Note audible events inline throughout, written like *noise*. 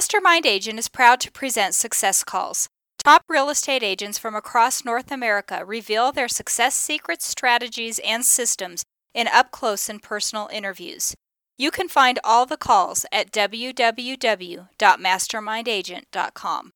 Mastermind Agent is proud to present Success Calls. Top real estate agents from across North America reveal their success secrets, strategies, and systems in up close and personal interviews. You can find all the calls at www.mastermindagent.com.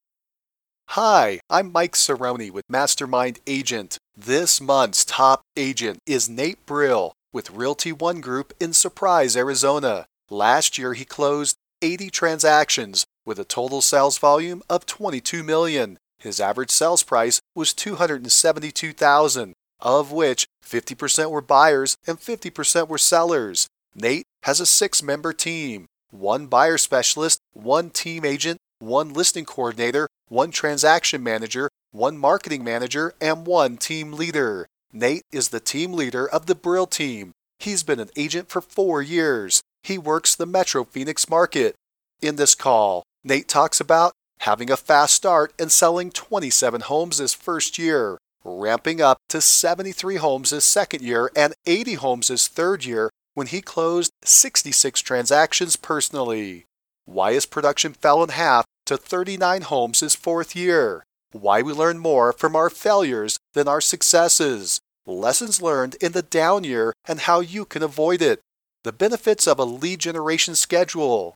Hi, I'm Mike Cerrone with Mastermind Agent. This month's top agent is Nate Brill with Realty One Group in Surprise, Arizona. Last year he closed 80 transactions with a total sales volume of 22 million. His average sales price was 272,000, of which 50% were buyers and 50% were sellers. Nate has a six-member team, one buyer specialist, one team agent, one listing coordinator, one transaction manager, one marketing manager, and one team leader. Nate is the team leader of the Brill team. He's been an agent for four years. He works the Metro Phoenix market. In this call, Nate talks about having a fast start and selling 27 homes his first year, ramping up to 73 homes his second year and 80 homes his third year when he closed 66 transactions personally. Why his production fell in half to 39 homes his fourth year. Why we learn more from our failures than our successes. Lessons learned in the down year and how you can avoid it. The benefits of a lead generation schedule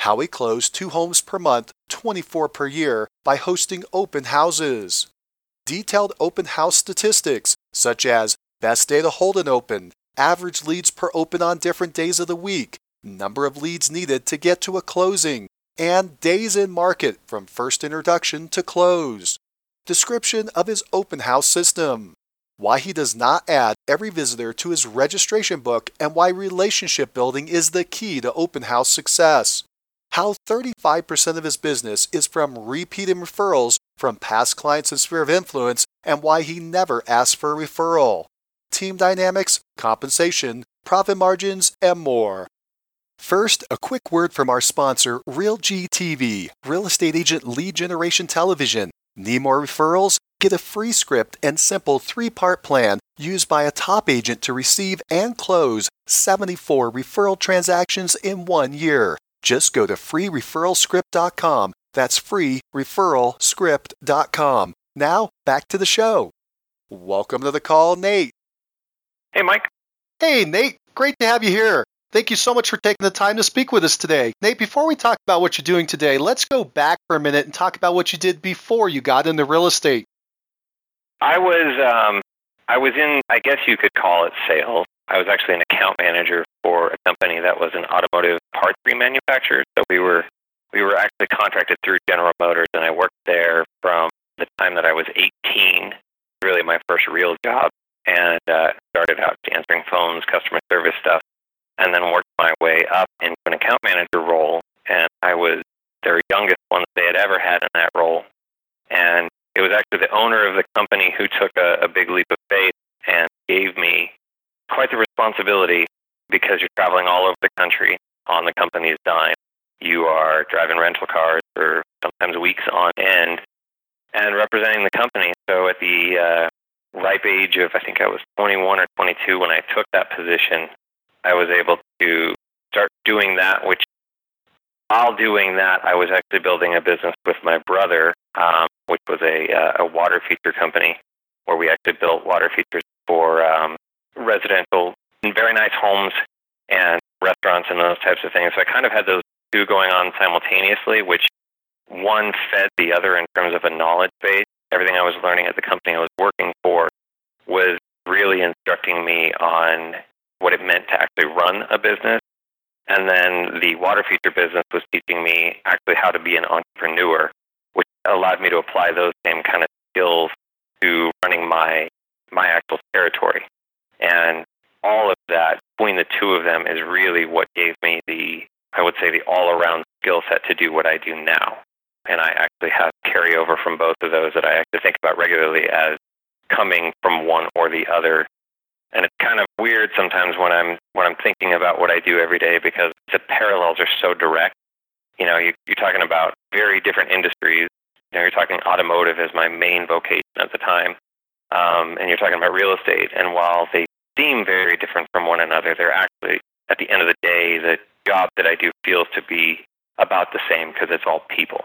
how we close two homes per month, 24 per year, by hosting open houses. Detailed open house statistics, such as best day to hold an open, average leads per open on different days of the week, number of leads needed to get to a closing, and days in market from first introduction to close. Description of his open house system. Why he does not add every visitor to his registration book and why relationship building is the key to open house success how 35% of his business is from repeat and referrals from past clients and sphere of influence, and why he never asks for a referral, team dynamics, compensation, profit margins, and more. First, a quick word from our sponsor, RealG TV, Real Estate Agent Lead Generation Television. Need more referrals? Get a free script and simple three part plan used by a top agent to receive and close 74 referral transactions in one year. Just go to freereferralscript.com. That's freereferralscript.com. Now, back to the show. Welcome to the call, Nate. Hey, Mike. Hey, Nate. Great to have you here. Thank you so much for taking the time to speak with us today. Nate, before we talk about what you're doing today, let's go back for a minute and talk about what you did before you got into real estate. I was um, I was in I guess you could call it sales. I was actually an account manager for a company that was an automotive parts remanufacturer. So we were we were actually contracted through General Motors, and I worked there from the time that I was 18. Really, my first real job, and uh, started out answering phones, customer service stuff, and then worked my way up into an account manager role. And I was their youngest one that they had ever had in that role. And it was actually the owner of the company who took a, a big leap of faith and gave me quite the responsibility because you're traveling all over the country on the company's dime. You are driving rental cars for sometimes weeks on end and representing the company. So at the uh, ripe age of, I think I was 21 or 22 when I took that position, I was able to start doing that, which while doing that, I was actually building a business with my brother, um, which was a, uh, a water feature company where we actually built water features for um, residential, very nice homes and restaurants and those types of things. So I kind of had those two going on simultaneously, which one fed the other in terms of a knowledge base. Everything I was learning at the company I was working for was really instructing me on what it meant to actually run a business. And then the water feature business was teaching me actually how to be an entrepreneur, which allowed me to apply those same kind of skills to running my my actual territory. And all of that between the two of them is really what gave me the, I would say, the all around skill set to do what I do now. And I actually have carryover from both of those that I actually think about regularly as coming from one or the other. And it's kind of weird sometimes when I'm when I'm thinking about what I do every day because the parallels are so direct. You know, you, you're talking about very different industries. You know, you're talking automotive as my main vocation at the time, um, and you're talking about real estate. And while they seem very different from one another, they're actually, at the end of the day, the job that I do feels to be about the same because it's all people.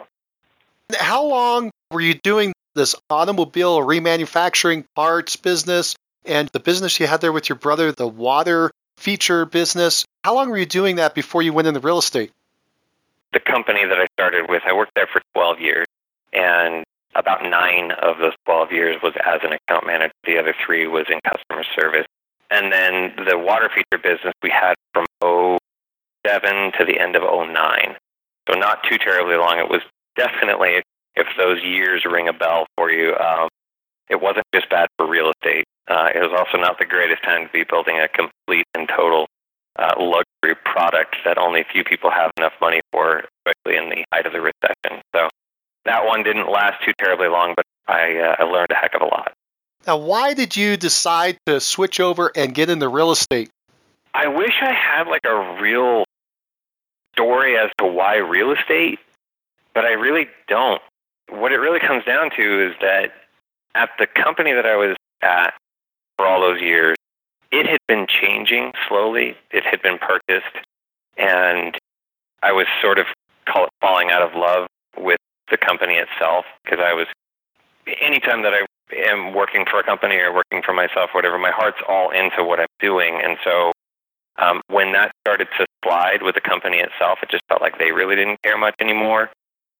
How long were you doing this automobile remanufacturing parts business and the business you had there with your brother, the water feature business? How long were you doing that before you went into real estate? The company that I started with, I worked there for 12 years, and about nine of those 12 years was as an account manager. The other three was in customer service. And then the water feature business we had from 07 to the end of 09. So not too terribly long. It was definitely, if those years ring a bell for you, um, it wasn't just bad for real estate. Uh, it was also not the greatest time to be building a complete and total uh, luxury product that only a few people have enough money for, especially in the height of the recession. So that one didn't last too terribly long, but I, uh, I learned a heck of a lot. Now, why did you decide to switch over and get into real estate? I wish I had like a real story as to why real estate, but I really don't. What it really comes down to is that at the company that I was at for all those years, it had been changing slowly. It had been purchased, and I was sort of call it falling out of love with the company itself because I was anytime that I am working for a company or working for myself, whatever, my heart's all into what I'm doing, and so um, when that started to slide with the company itself, it just felt like they really didn't care much anymore.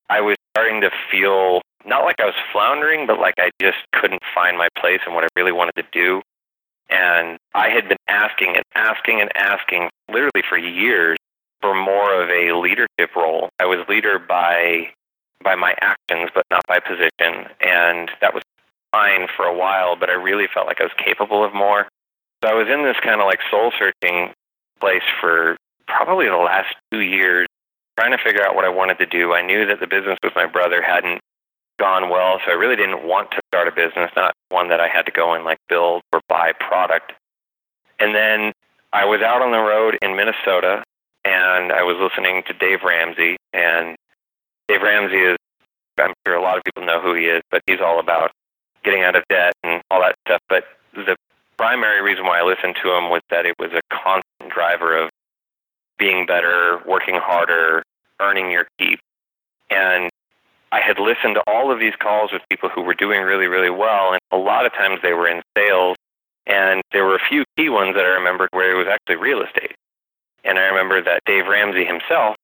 I was starting to feel not like I was floundering, but like I just couldn't find my place and what I really wanted to do. And I had been asking and asking and asking literally for years for more of a leadership role. I was leader by by my actions, but not by position. And that was fine for a while, but I really felt like I was capable of more. So I was in this kind of like soul searching place for probably the last two years, trying to figure out what I wanted to do. I knew that the business with my brother hadn't gone well, so I really didn't want to start a business, not one that I had to go and like build or buy product. And then I was out on the road in Minnesota and I was listening to Dave Ramsey and Dave Ramsey is I'm sure a lot of people know who he is, but he's all about getting out of debt and all that stuff. But the primary reason why I listened to him was that it was a constant driver of being better, working harder, earning your keep. And I had listened to all of these calls with people who were doing really, really well, and a lot of times they were in sales. And there were a few key ones that I remembered where it was actually real estate. And I remember that Dave Ramsey himself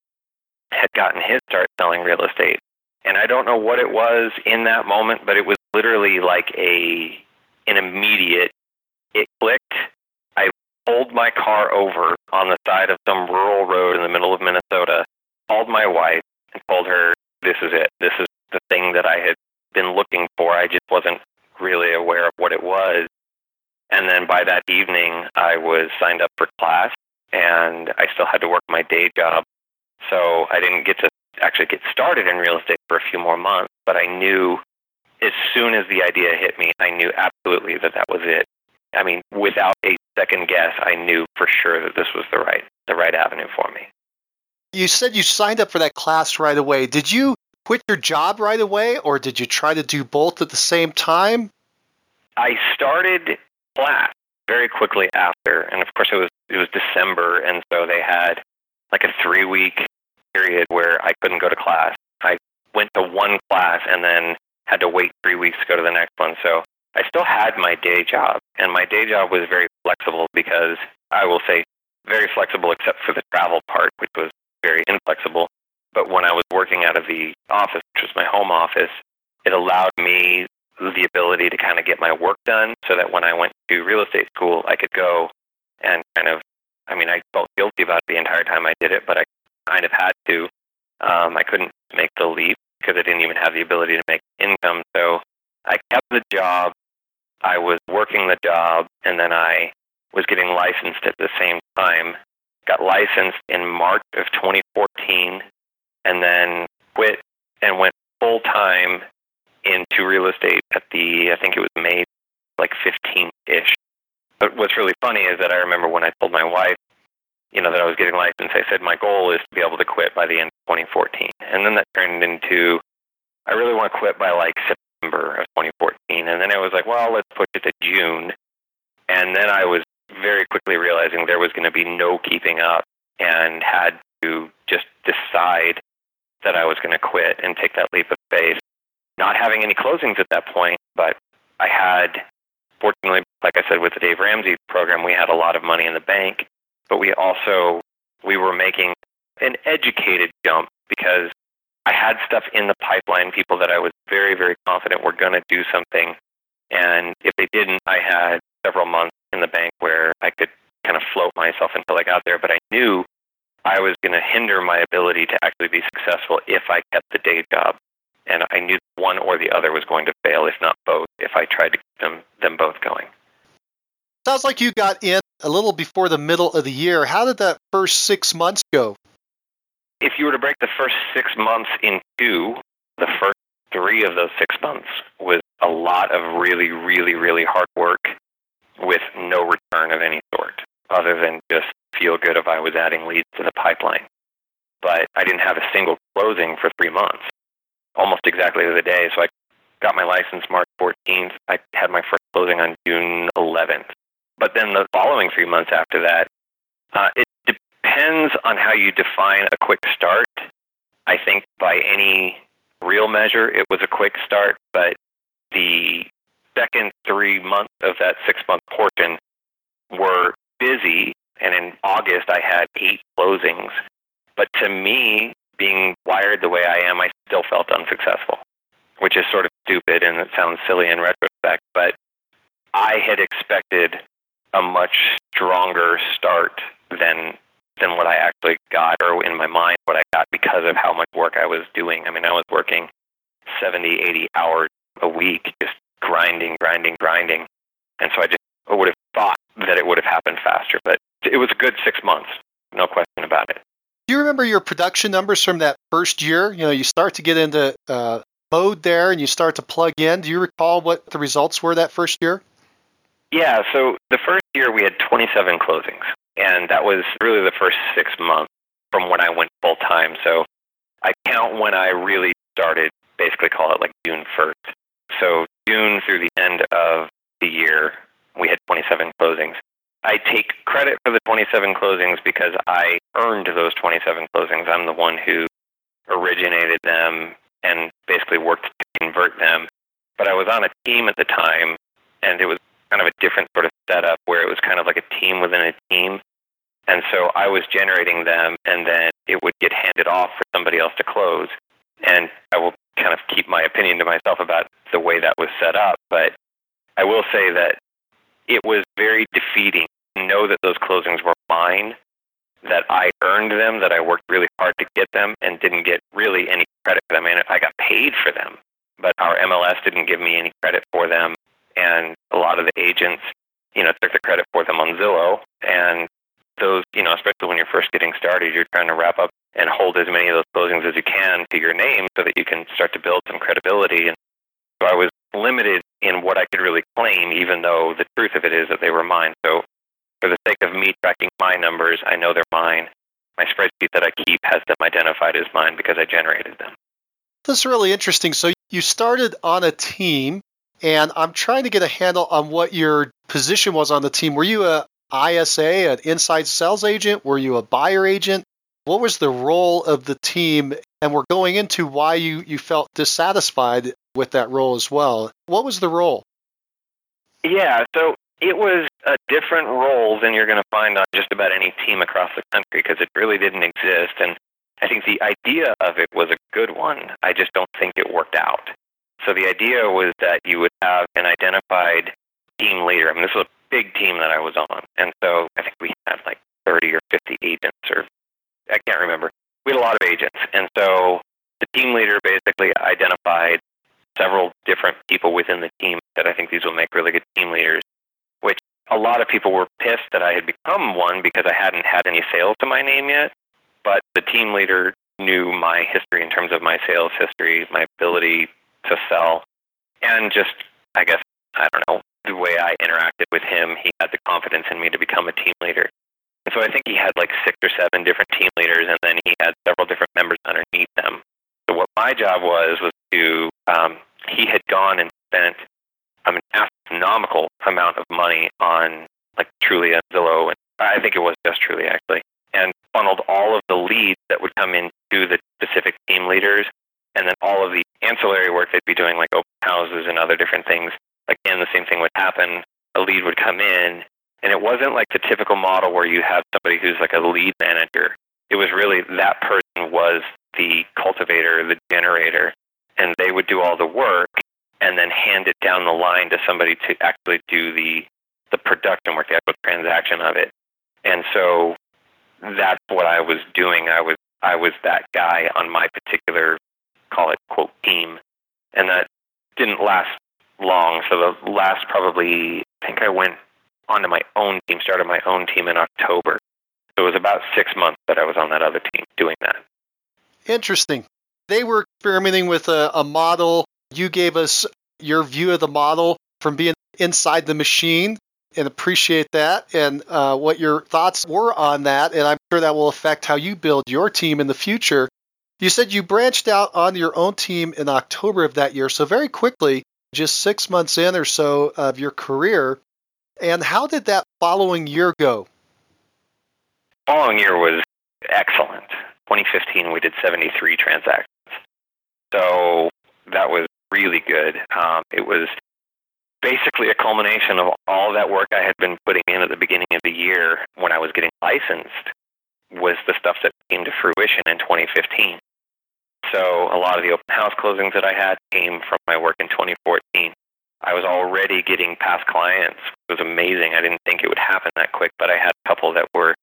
had gotten his start selling real estate. And I don't know what it was in that moment, but it was literally like a an immediate it clicked. I pulled my car over on the side of some rural road in the middle of Minnesota, called my wife and told her this is it. This is the thing that I had been looking for. I just wasn't really aware of what it was. And then by that evening, I was signed up for class and I still had to work my day job. So I didn't get to actually get started in real estate for a few more months, but I knew as soon as the idea hit me, I knew absolutely that that was it. I mean, without a second guess, I knew for sure that this was the right the right avenue for me. You said you signed up for that class right away. Did you quit your job right away or did you try to do both at the same time? I started class very quickly after, and of course it was it was December, and so they had like a three week period where I couldn't go to class. I went to one class and then had to wait three weeks to go to the next one. So I still had my day job, and my day job was very flexible because I will say very flexible except for the travel part, which was very inflexible. But when I was working out of the office, which was my home office, it allowed me the ability to kind of get my work done so that when I went to real estate school, I could go and kind of, I mean, I felt guilty about it the entire time I did it, but I kind of had to. Um, I couldn't make the leap because I didn't even have the ability to make income. So I kept the job. I was working the job, and then I was getting licensed at the same time. Got licensed in March of 2014, and then quit and went full time into real estate at the I think it was May like 15 ish. But what's really funny is that I remember when I told my wife, you know, that I was getting licensed, I said my goal is to be able to quit by the end of 2014. And then that turned into I really want to quit by like September of 2014. And then I was like, well, let's push it to June. And then I was very quickly realizing there was going to be no keeping up and had to just decide that I was going to quit and take that leap of faith. Not having any closings at that point, but I had, fortunately, like I said, with the Dave Ramsey program, we had a lot of money in the bank, but we also we were making an educated jump because I had stuff in the pipeline, people that I was very, very confident were going to do something. And if they didn't, I had several months in the bank where I could kind of float myself until I got there. But I knew I was going to hinder my ability to actually be successful if I kept the day job. And I knew one or the other was going to fail, if not both, if I tried to keep them, them both going. Sounds like you got in a little before the middle of the year. How did that first six months go? If you were to break the first six months in two, the first three of those six months was a lot of really, really, really hard work with no return of any sort other than just feel good if I was adding leads to the pipeline. But I didn't have a single closing for three months, almost exactly the day. So I got my license March 14th. I had my first closing on June 11th. But then the following three months after that, uh, it depends on how you define a quick start. I think by any real measure, it was a quick start, but the second three months of that six month portion were busy. And in August, I had eight closings. But to me, being wired the way I am, I still felt unsuccessful, which is sort of stupid and it sounds silly in retrospect. But I had expected a much stronger start than than what I actually got, or in my mind, what I got because of how much work I was doing. I mean, I was working 70, 80 hours a week, just grinding, grinding, grinding. And so I just I would have thought that it would have happened faster, but it was a good six months, no question about it. Do you remember your production numbers from that first year? You know, you start to get into uh, mode there and you start to plug in. Do you recall what the results were that first year? Yeah, so the first year we had 27 closings, and that was really the first six months from when I went full time. So I count when I really started, basically call it like June 1st. So June through the end of the year, we had 27 closings. I take credit for the 27 closings because I earned those 27 closings. I'm the one who originated them and basically worked to convert them. But I was on a team at the time, and it was kind of a different sort of setup where it was kind of like a team within a team. And so I was generating them, and then it would get handed off for somebody else to close. And I will kind of keep my opinion to myself about the way that was set up. But I will say that it was very defeating to know that those closings were mine, that I earned them, that I worked really hard to get them, and didn't get really any credit for them. And I got paid for them, but our MLS didn't give me any credit for them and a lot of the agents, you know, took the credit for them on Zillow. And those, you know, especially when you're first getting started, you're trying to wrap up and hold as many of those closings as you can to your name so that you can start to build some credibility. And so I was limited in what I could really claim, even though the truth of it is that they were mine. So for the sake of me tracking my numbers, I know they're mine. My spreadsheet that I keep has them identified as mine because I generated them. That's really interesting. So you started on a team and I'm trying to get a handle on what your position was on the team. Were you a ISA, an inside sales agent? Were you a buyer agent? What was the role of the team? And we're going into why you, you felt dissatisfied with that role as well. What was the role? Yeah, so it was a different role than you're going to find on just about any team across the country because it really didn't exist. And I think the idea of it was a good one. I just don't think it worked out. So the idea was that you would have an identified team leader. I mean, this was a big team that I was on. And so I think we had like 30 or 50 agents, or I can't remember. We had a lot of agents. And so the team leader basically identified several different people within the team that I think these will make really good team leaders, which a lot of people were pissed that I had become one because I hadn't had any sales to my name yet. But the team leader knew my history in terms of my sales history, my ability to sell. And just, I guess, I don't know, the way I interacted with him, he had the confidence in me to become a team leader. And so I think he had like six or seven different team leaders, and then he had several different members underneath them. So what my job was was to, um, he had gone and spent um, an astronomical amount of money on like Trulia and Zillow, and I think it was just Trulia actually, and funneled all of the leads that would come into the, the specific team leaders, and then all of the ancillary work they'd be doing, like open houses and other different things. Again, the same thing would happen. A lead would come in, and it wasn't like the typical model where you have somebody who's like a lead manager. It was really that person was the cultivator, the generator, and they would do all the work and then hand it down the line to somebody to actually do the the production work, the actual transaction of it. And so that's what I was doing. I was I was that guy on my particular call it quote team, and that didn't last long. So the last probably I think I went onto my own team, started my own team in October. So it was about six months that I was on that other team doing that. Interesting. They were experimenting with a, a model. You gave us your view of the model from being inside the machine and appreciate that and uh, what your thoughts were on that. And I'm sure that will affect how you build your team in the future. You said you branched out on your own team in October of that year. So, very quickly, just six months in or so of your career. And how did that following year go? Following year was excellent. 2015, we did 73 transactions. So that was really good. Um, it was basically a culmination of all that work I had been putting in at the beginning of the year when I was getting licensed was the stuff that came to fruition in 2015. So a lot of the open house closings that I had came from my work in 2014. I was already getting past clients. It was amazing. I didn't think it would happen that quick, but I had a couple that were,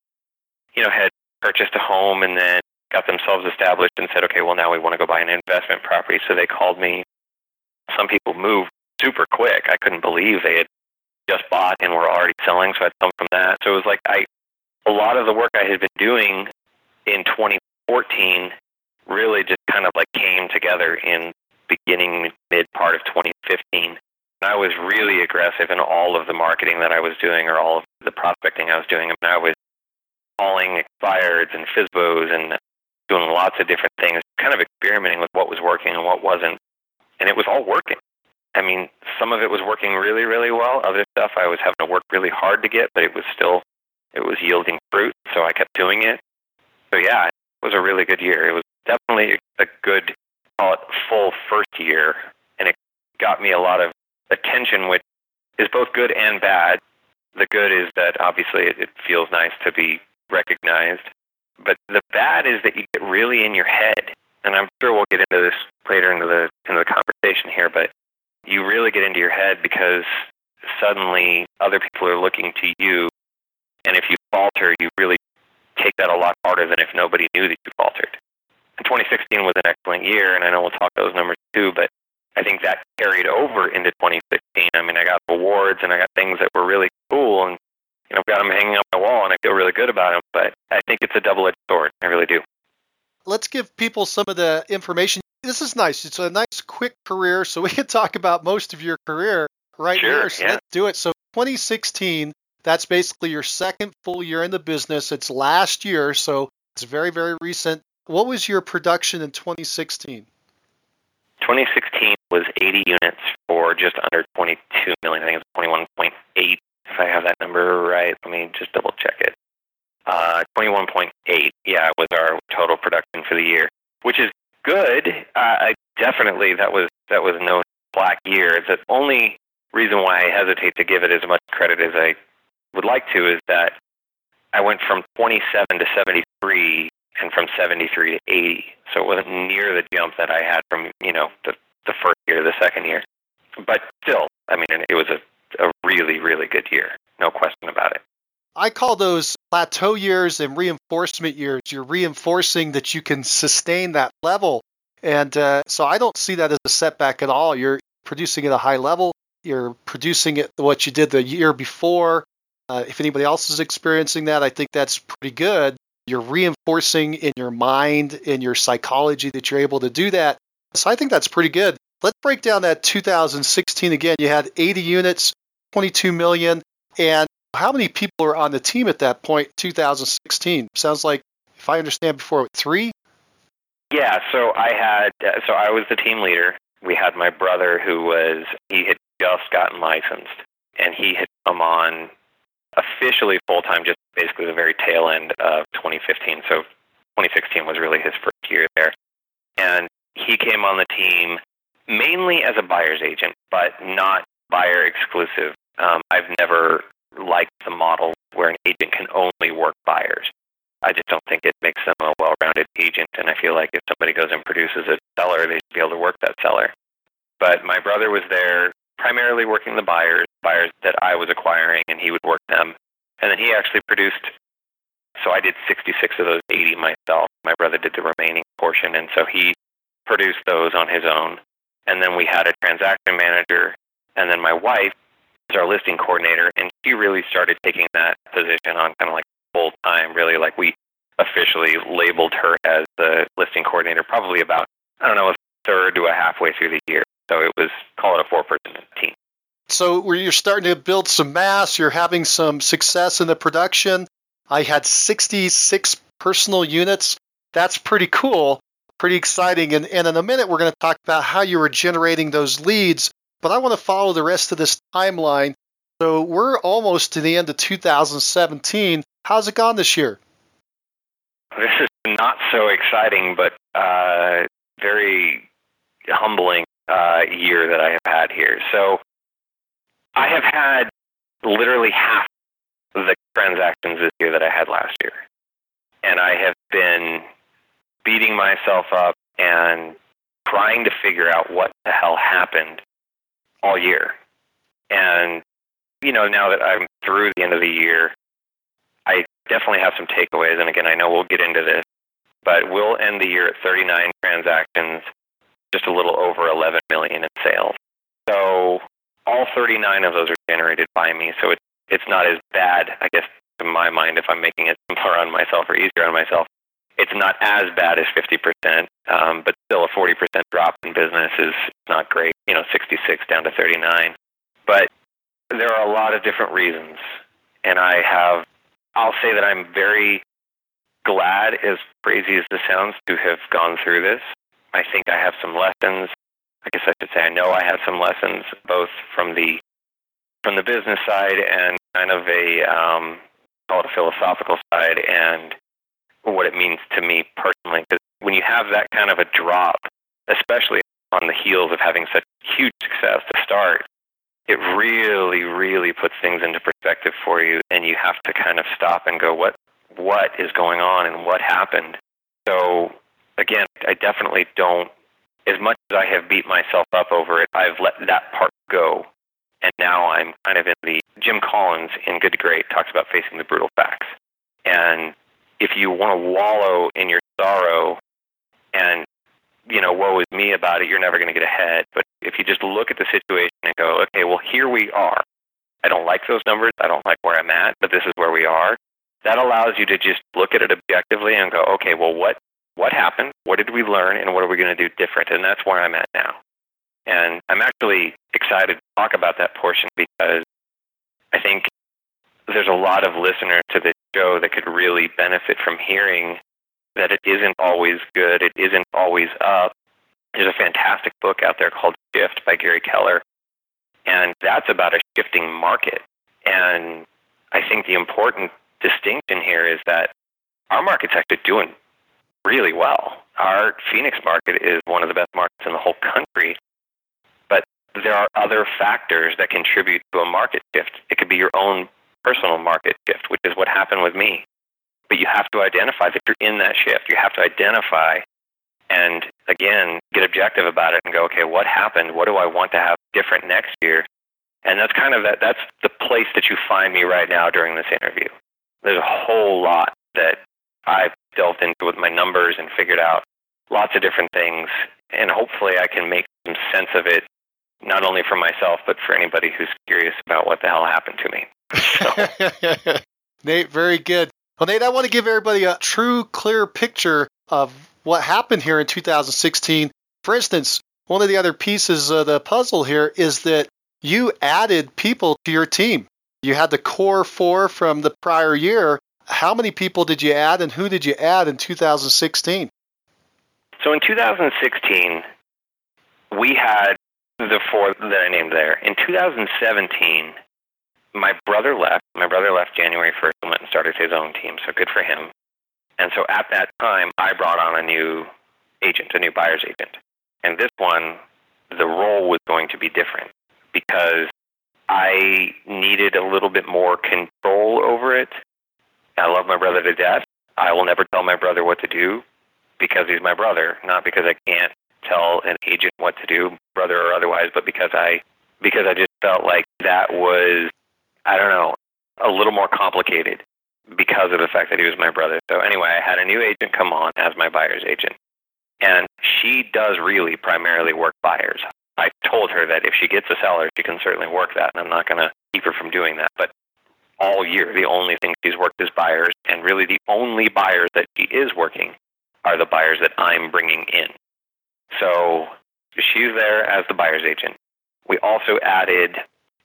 you know, had purchased a home and then got themselves established and said, okay, well, now we want to go buy an investment property. So they called me. Some people moved super quick. I couldn't believe they had just bought and were already selling. So I'd come from that. So it was like I, a lot of the work I had been doing in 2014 really just kind of like came together in beginning mid part of 2015. I was really aggressive in all of the marketing that I was doing or all of the prospecting I was doing. I mean, I was calling expireds and FSBOs and doing lots of different things, kind of experimenting with what was working and what wasn't. And it was all working. I mean, some of it was working really, really well. Other stuff I was having to work really hard to get, but it was still, it was yielding fruit. So I kept doing it. So yeah, it was a really good year. It was definitely a good, call it full first year. And it got me a lot of attention, which is both good and bad. The good is that obviously it feels nice to be recognized. But the bad is that you get really in your head. And I'm sure we'll get into this later into the into the conversation here, but you really get into your head because suddenly other people are looking to you and if you falter you really take that a lot harder than if nobody knew that you faltered. And 2016 was an excellent year and I know we'll talk those numbers too, but I think that carried over into 2016. I mean, I got awards and I got things that were really cool, and you know, I've got them hanging on my wall, and I feel really good about them. But I think it's a double-edged sword. I really do. Let's give people some of the information. This is nice. It's a nice, quick career, so we can talk about most of your career right sure, here. So yeah. let's do it. So 2016, that's basically your second full year in the business. It's last year, so it's very, very recent. What was your production in 2016? 2016 was 80 units for just under 22 million. I think it's 21.8 if I have that number right. Let me just double check it. Uh, 21.8, yeah, was our total production for the year, which is good. Uh, I definitely that was that was no black year. The only reason why I hesitate to give it as much credit as I would like to is that I went from 27 to 73 and from 73 to 80. So it wasn't near the jump that I had from, you know, the, the first year to the second year. But still, I mean, it was a, a really, really good year. No question about it. I call those plateau years and reinforcement years. You're reinforcing that you can sustain that level. And uh, so I don't see that as a setback at all. You're producing at a high level. You're producing it what you did the year before. Uh, if anybody else is experiencing that, I think that's pretty good. You're reinforcing in your mind, in your psychology that you're able to do that. So I think that's pretty good. Let's break down that 2016 again. You had 80 units, 22 million, and how many people were on the team at that point, 2016? Sounds like, if I understand before, three? Yeah, so I had, uh, so I was the team leader. We had my brother who was, he had just gotten licensed, and he had come on officially full time just basically the very tail end of 2015. So 2016 was really his first year there. And he came on the team mainly as a buyer's agent, but not buyer exclusive. Um, I've never liked the model where an agent can only work buyers. I just don't think it makes them a well rounded agent. And I feel like if somebody goes and produces a seller, they should be able to work that seller. But my brother was there primarily working the buyers, buyers that I was acquiring, and he would work them. And then he actually produced, so I did 66 of those 80 myself. My brother did the remaining portion, and so he produced those on his own. And then we had a transaction manager, and then my wife was our listing coordinator, and she really started taking that position on kind of like full time, really. Like we officially labeled her as the listing coordinator probably about, I don't know, a third to a halfway through the year. So it was, call it a four person team. So where you're starting to build some mass, you're having some success in the production. I had 66 personal units. That's pretty cool, pretty exciting. And, and in a minute, we're going to talk about how you were generating those leads. But I want to follow the rest of this timeline. So we're almost to the end of 2017. How's it gone this year? This is not so exciting, but uh, very humbling uh, year that I have had here. So I have had literally half the transactions this year that I had last year. And I have been beating myself up and trying to figure out what the hell happened all year. And, you know, now that I'm through the end of the year, I definitely have some takeaways. And again, I know we'll get into this, but we'll end the year at 39 transactions just a little over 11 million in sales. So all 39 of those are generated by me. So it's it's not as bad, I guess, in my mind, if I'm making it simpler on myself or easier on myself. It's not as bad as 50%, um, but still a 40% drop in business is not great. You know, 66 down to 39. But there are a lot of different reasons, and I have. I'll say that I'm very glad, as crazy as this sounds, to have gone through this. I think I have some lessons. I guess I should say I know I have some lessons both from the from the business side and kind of a um, call it a philosophical side and what it means to me personally. Because when you have that kind of a drop, especially on the heels of having such huge success to start, it really, really puts things into perspective for you, and you have to kind of stop and go, what what is going on and what happened. So again, I definitely don't. As much as I have beat myself up over it, I've let that part go, and now I'm kind of in the. Jim Collins in Good to Great talks about facing the brutal facts, and if you want to wallow in your sorrow and you know woe is me about it, you're never going to get ahead. But if you just look at the situation and go, okay, well here we are. I don't like those numbers. I don't like where I'm at, but this is where we are. That allows you to just look at it objectively and go, okay, well, what what happened, what did we learn, and what are we going to do different? And that's where I'm at now. And I'm actually excited to talk about that portion because I think there's a lot of listeners to this show that could really benefit from hearing that it isn't always good, it isn't always up. There's a fantastic book out there called Shift by Gary Keller, and that's about a shifting market. And I think the important distinction here is that our market's actually doing really well. Our Phoenix market is one of the best markets in the whole country, but there are other factors that contribute to a market shift. It could be your own personal market shift, which is what happened with me. But you have to identify that you're in that shift. You have to identify and again get objective about it and go, okay, what happened? What do I want to have different next year? And that's kind of that that's the place that you find me right now during this interview. There's a whole lot that I've delved into with my numbers and figured out lots of different things. And hopefully I can make some sense of it, not only for myself, but for anybody who's curious about what the hell happened to me. So. *laughs* Nate, very good. Well, Nate, I want to give everybody a true, clear picture of what happened here in 2016. For instance, one of the other pieces of the puzzle here is that you added people to your team. You had the core four from the prior year, how many people did you add and who did you add in 2016? So in 2016, we had the four that I named there. In 2017, my brother left. My brother left January 1st and went and started his own team, so good for him. And so at that time, I brought on a new agent, a new buyer's agent. And this one the role was going to be different because I needed a little bit more control over it. I love my brother to death. I will never tell my brother what to do because he's my brother, not because I can't tell an agent what to do, brother or otherwise, but because I because I just felt like that was I don't know, a little more complicated because of the fact that he was my brother. So anyway, I had a new agent come on as my buyer's agent. And she does really primarily work buyers. I told her that if she gets a seller, she can certainly work that, and I'm not going to keep her from doing that. But all year, the only thing she's worked is buyers, and really the only buyers that she is working are the buyers that I'm bringing in. So she's there as the buyer's agent. We also added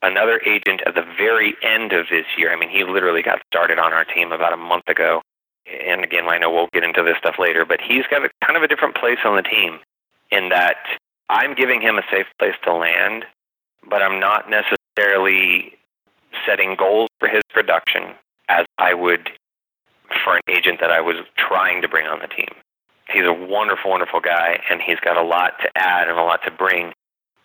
another agent at the very end of this year. I mean, he literally got started on our team about a month ago. And again, I know we'll get into this stuff later, but he's got a, kind of a different place on the team in that I'm giving him a safe place to land, but I'm not necessarily setting goals for his production as I would for an agent that I was trying to bring on the team. He's a wonderful, wonderful guy, and he's got a lot to add and a lot to bring.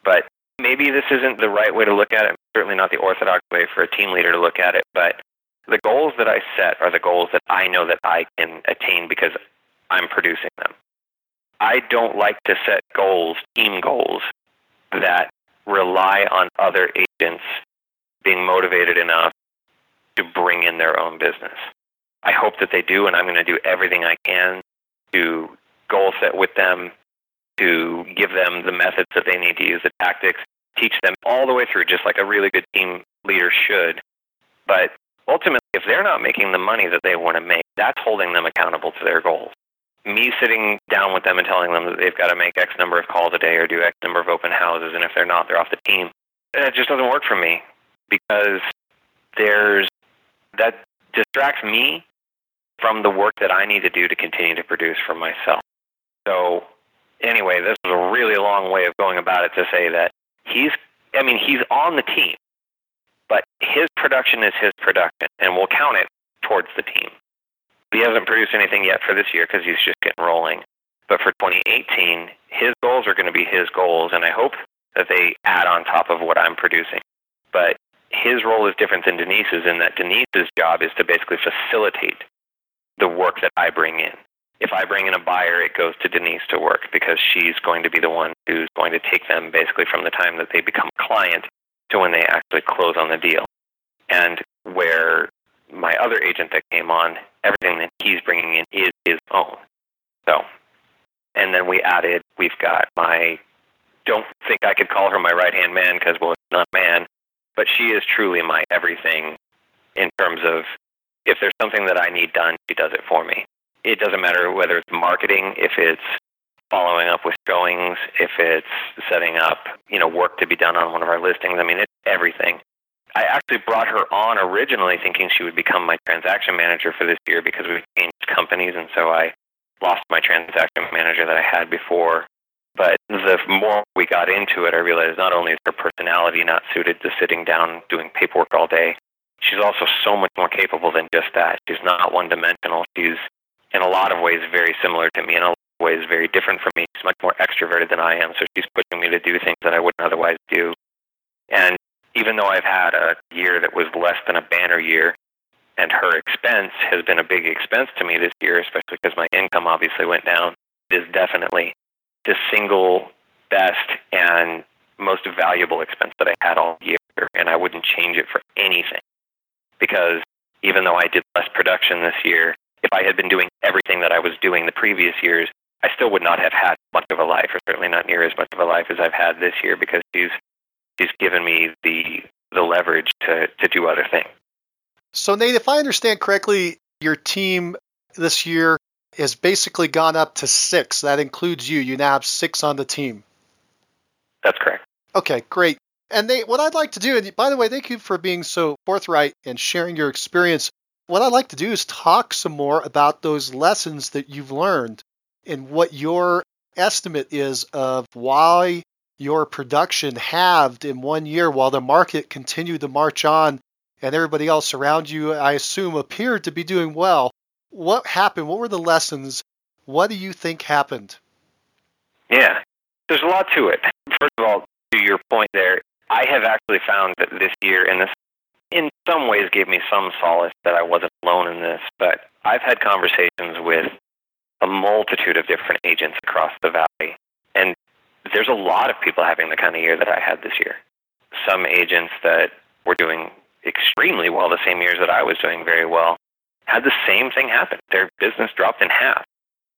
But maybe this isn't the right way to look at it. Certainly not the orthodox way for a team leader to look at it. But the goals that I set are the goals that I know that I can attain because I'm producing them. I don't like to set goals, team goals, that rely on other agents being motivated enough to bring in their own business. I hope that they do, and I'm going to do everything I can to goal set with them, to give them the methods that they need to use, the tactics, teach them all the way through, just like a really good team leader should. But ultimately, if they're not making the money that they want to make, that's holding them accountable to their goals me sitting down with them and telling them that they've got to make X number of calls a day or do X number of open houses, and if they're not, they're off the team. It just doesn't work for me because there's that distracts me from the work that I need to do to continue to produce for myself. So, anyway, this is a really long way of going about it to say that he's, I mean, he's on the team, but his production is his production, and we'll count it towards the team. He hasn't produced anything yet for this year because he's just getting rolling. But for 2018, his goals are going to be his goals, and I hope that they add on top of what I'm producing. But his role is different than Denise's in that Denise's job is to basically facilitate the work that I bring in. If I bring in a buyer, it goes to Denise to work because she's going to be the one who's going to take them basically from the time that they become a client to when they actually close on the deal. And where my other agent that came on, everything that he's bringing in is his own. So, and then we added, we've got my, don't think I could call her my right hand man because, well, not man, but she is truly my everything in terms of if there's something that I need done, she does it for me. It doesn't matter whether it's marketing, if it's following up with showings, if it's setting up, you know, work to be done on one of our listings. I mean, it's everything. I actually brought her on originally thinking she would become my transaction manager for this year because we've changed companies, and so I lost my transaction manager that I had before. But the more we got into it, I realized not only is her personality not suited to sitting down doing paperwork all day, she's also so much more capable than just that. She's not one dimensional. She's in a lot of ways very similar to me, in a lot of ways very different from me. She's much more extroverted than I am, so she's pushing me to do things that I wouldn't otherwise do. And even though I've had a year that was less than a banner year, and her expense has been a big expense to me this year, especially because my income obviously went down, is definitely the single best and most valuable expense that I had all year, and I wouldn't change it for anything. Because even though I did less production this year, if I had been doing everything that I was doing the previous years, I still would not have had much of a life, or certainly not near as much of a life as I've had this year because she's she's given me the the leverage to to do other things. So Nate, if I understand correctly, your team this year has basically gone up to six. That includes you. You now have six on the team. That's correct. Okay, great. And Nate, what I'd like to do, and by the way, thank you for being so forthright and sharing your experience. What I'd like to do is talk some more about those lessons that you've learned and what your estimate is of why your production halved in one year while the market continued to march on and everybody else around you, I assume, appeared to be doing well. What happened? What were the lessons? What do you think happened? Yeah, there's a lot to it. first of all, to your point there, I have actually found that this year, and this in some ways gave me some solace that I wasn't alone in this, but I've had conversations with a multitude of different agents across the valley. And there's a lot of people having the kind of year that I had this year. Some agents that were doing extremely well the same years that I was doing very well had the same thing happen. Their business dropped in half.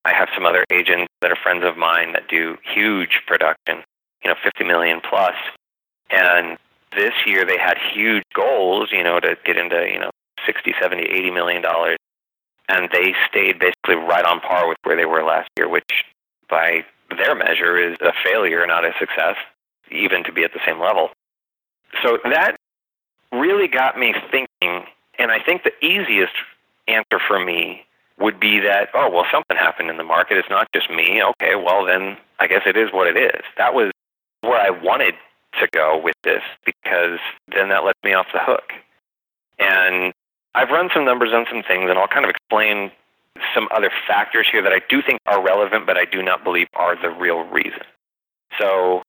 I have some other agents that are friends of mine that do huge production, you know, 50 million plus. And this year they had huge goals, you know, to get into, you know, 60, 70, 80 million dollars. And they stayed basically right on par with where they were last year, which by their measure is a failure, not a success, even to be at the same level. So that really got me thinking, and I think the easiest answer for me would be that, oh, well, something happened in the market. It's not just me. Okay, well, then I guess it is what it is. That was where I wanted to go with this because then that lets me off the hook. And I've run some numbers on some things, and I'll kind of explain some other factors here that I do think are relevant, but I do not believe are the real reason. So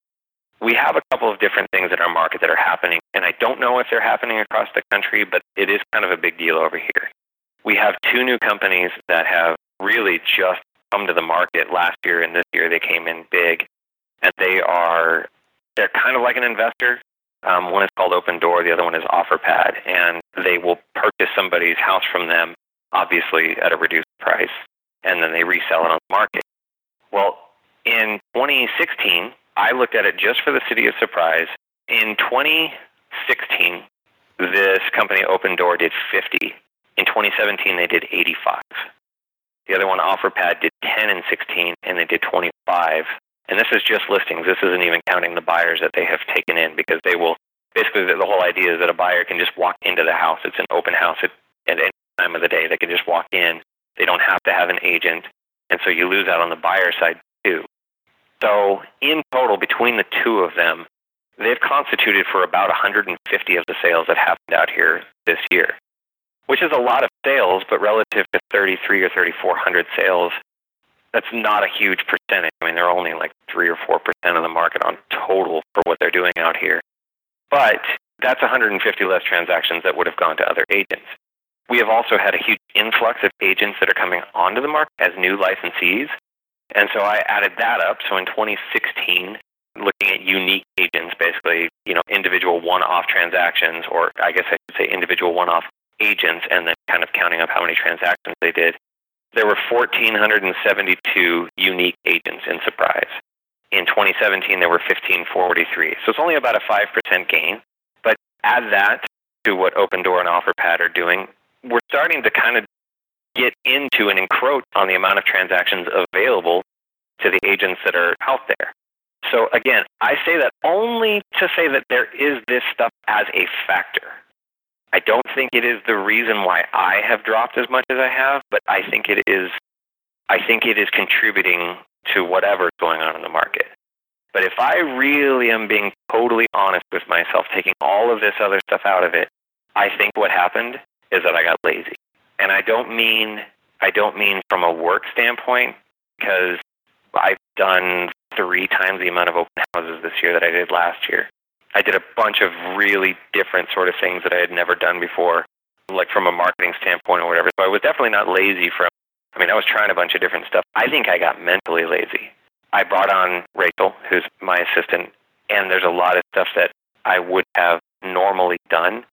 we have a couple of different things in our market that are happening, and I don't know if they're happening across the country, but it is kind of a big deal over here. We have two new companies that have really just come to the market last year and this year. They came in big, and they are they're kind of like an investor. Um, one is called Opendoor, the other one is OfferPad, and they will purchase somebody's house from them, obviously at a reduced price, and then they resell it on the market. Well, in 2016, I looked at it just for the city of Surprise. In 2016, this company Opendoor did 50. In 2017, they did 85. The other one, OfferPad, did 10 in 16, and they did 25 and this is just listings. This isn't even counting the buyers that they have taken in because they will basically the, the whole idea is that a buyer can just walk into the house. It's an open house at, at any time of the day. They can just walk in. They don't have to have an agent. And so you lose out on the buyer side too. So in total, between the two of them, they've constituted for about 150 of the sales that happened out here this year, which is a lot of sales, but relative to 33 or 3,400 sales that's not a huge percentage. I mean, they're only like three or four percent of the market on total for what they're doing out here. But that's 150 less transactions that would have gone to other agents. We have also had a huge influx of agents that are coming onto the market as new licensees. And so I added that up. So in 2016, looking at unique agents, basically, you know, individual one-off transactions, or I guess I should say individual one-off agents, and then kind of counting up how many transactions they did there were 1,472 unique agents in Surprise. In 2017, there were 1,543. So it's only about a 5% gain. But add that to what Opendoor and OfferPad are doing, we're starting to kind of get into and encroach on the amount of transactions available to the agents that are out there. So again, I say that only to say that there is this stuff as a factor. I don't think it is the reason why I have dropped as much as I have, but I think it is I think it is contributing to whatever's going on in the market. But if I really am being totally honest with myself, taking all of this other stuff out of it, I think what happened is that I got lazy. And I don't mean I don't mean from a work standpoint because I've done three times the amount of open houses this year that I did last year. I did a bunch of really different sort of things that I had never done before, like from a marketing standpoint or whatever. So I was definitely not lazy from, I mean, I was trying a bunch of different stuff. I think I got mentally lazy. I brought on Rachel, who's my assistant, and there's a lot of stuff that I would have normally done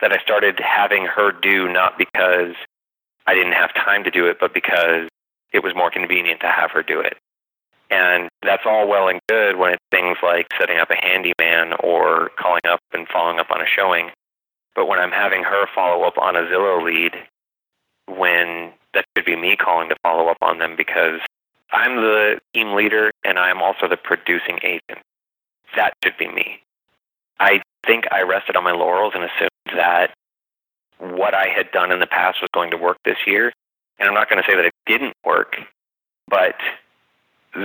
that I started having her do not because I didn't have time to do it, but because it was more convenient to have her do it. And that's all well and good when it's things like setting up a handyman or calling up and following up on a showing. But when I'm having her follow up on a Zillow lead, when that should be me calling to follow up on them because I'm the team leader and I'm also the producing agent. That should be me. I think I rested on my laurels and assumed that what I had done in the past was going to work this year. And I'm not going to say that it didn't work, but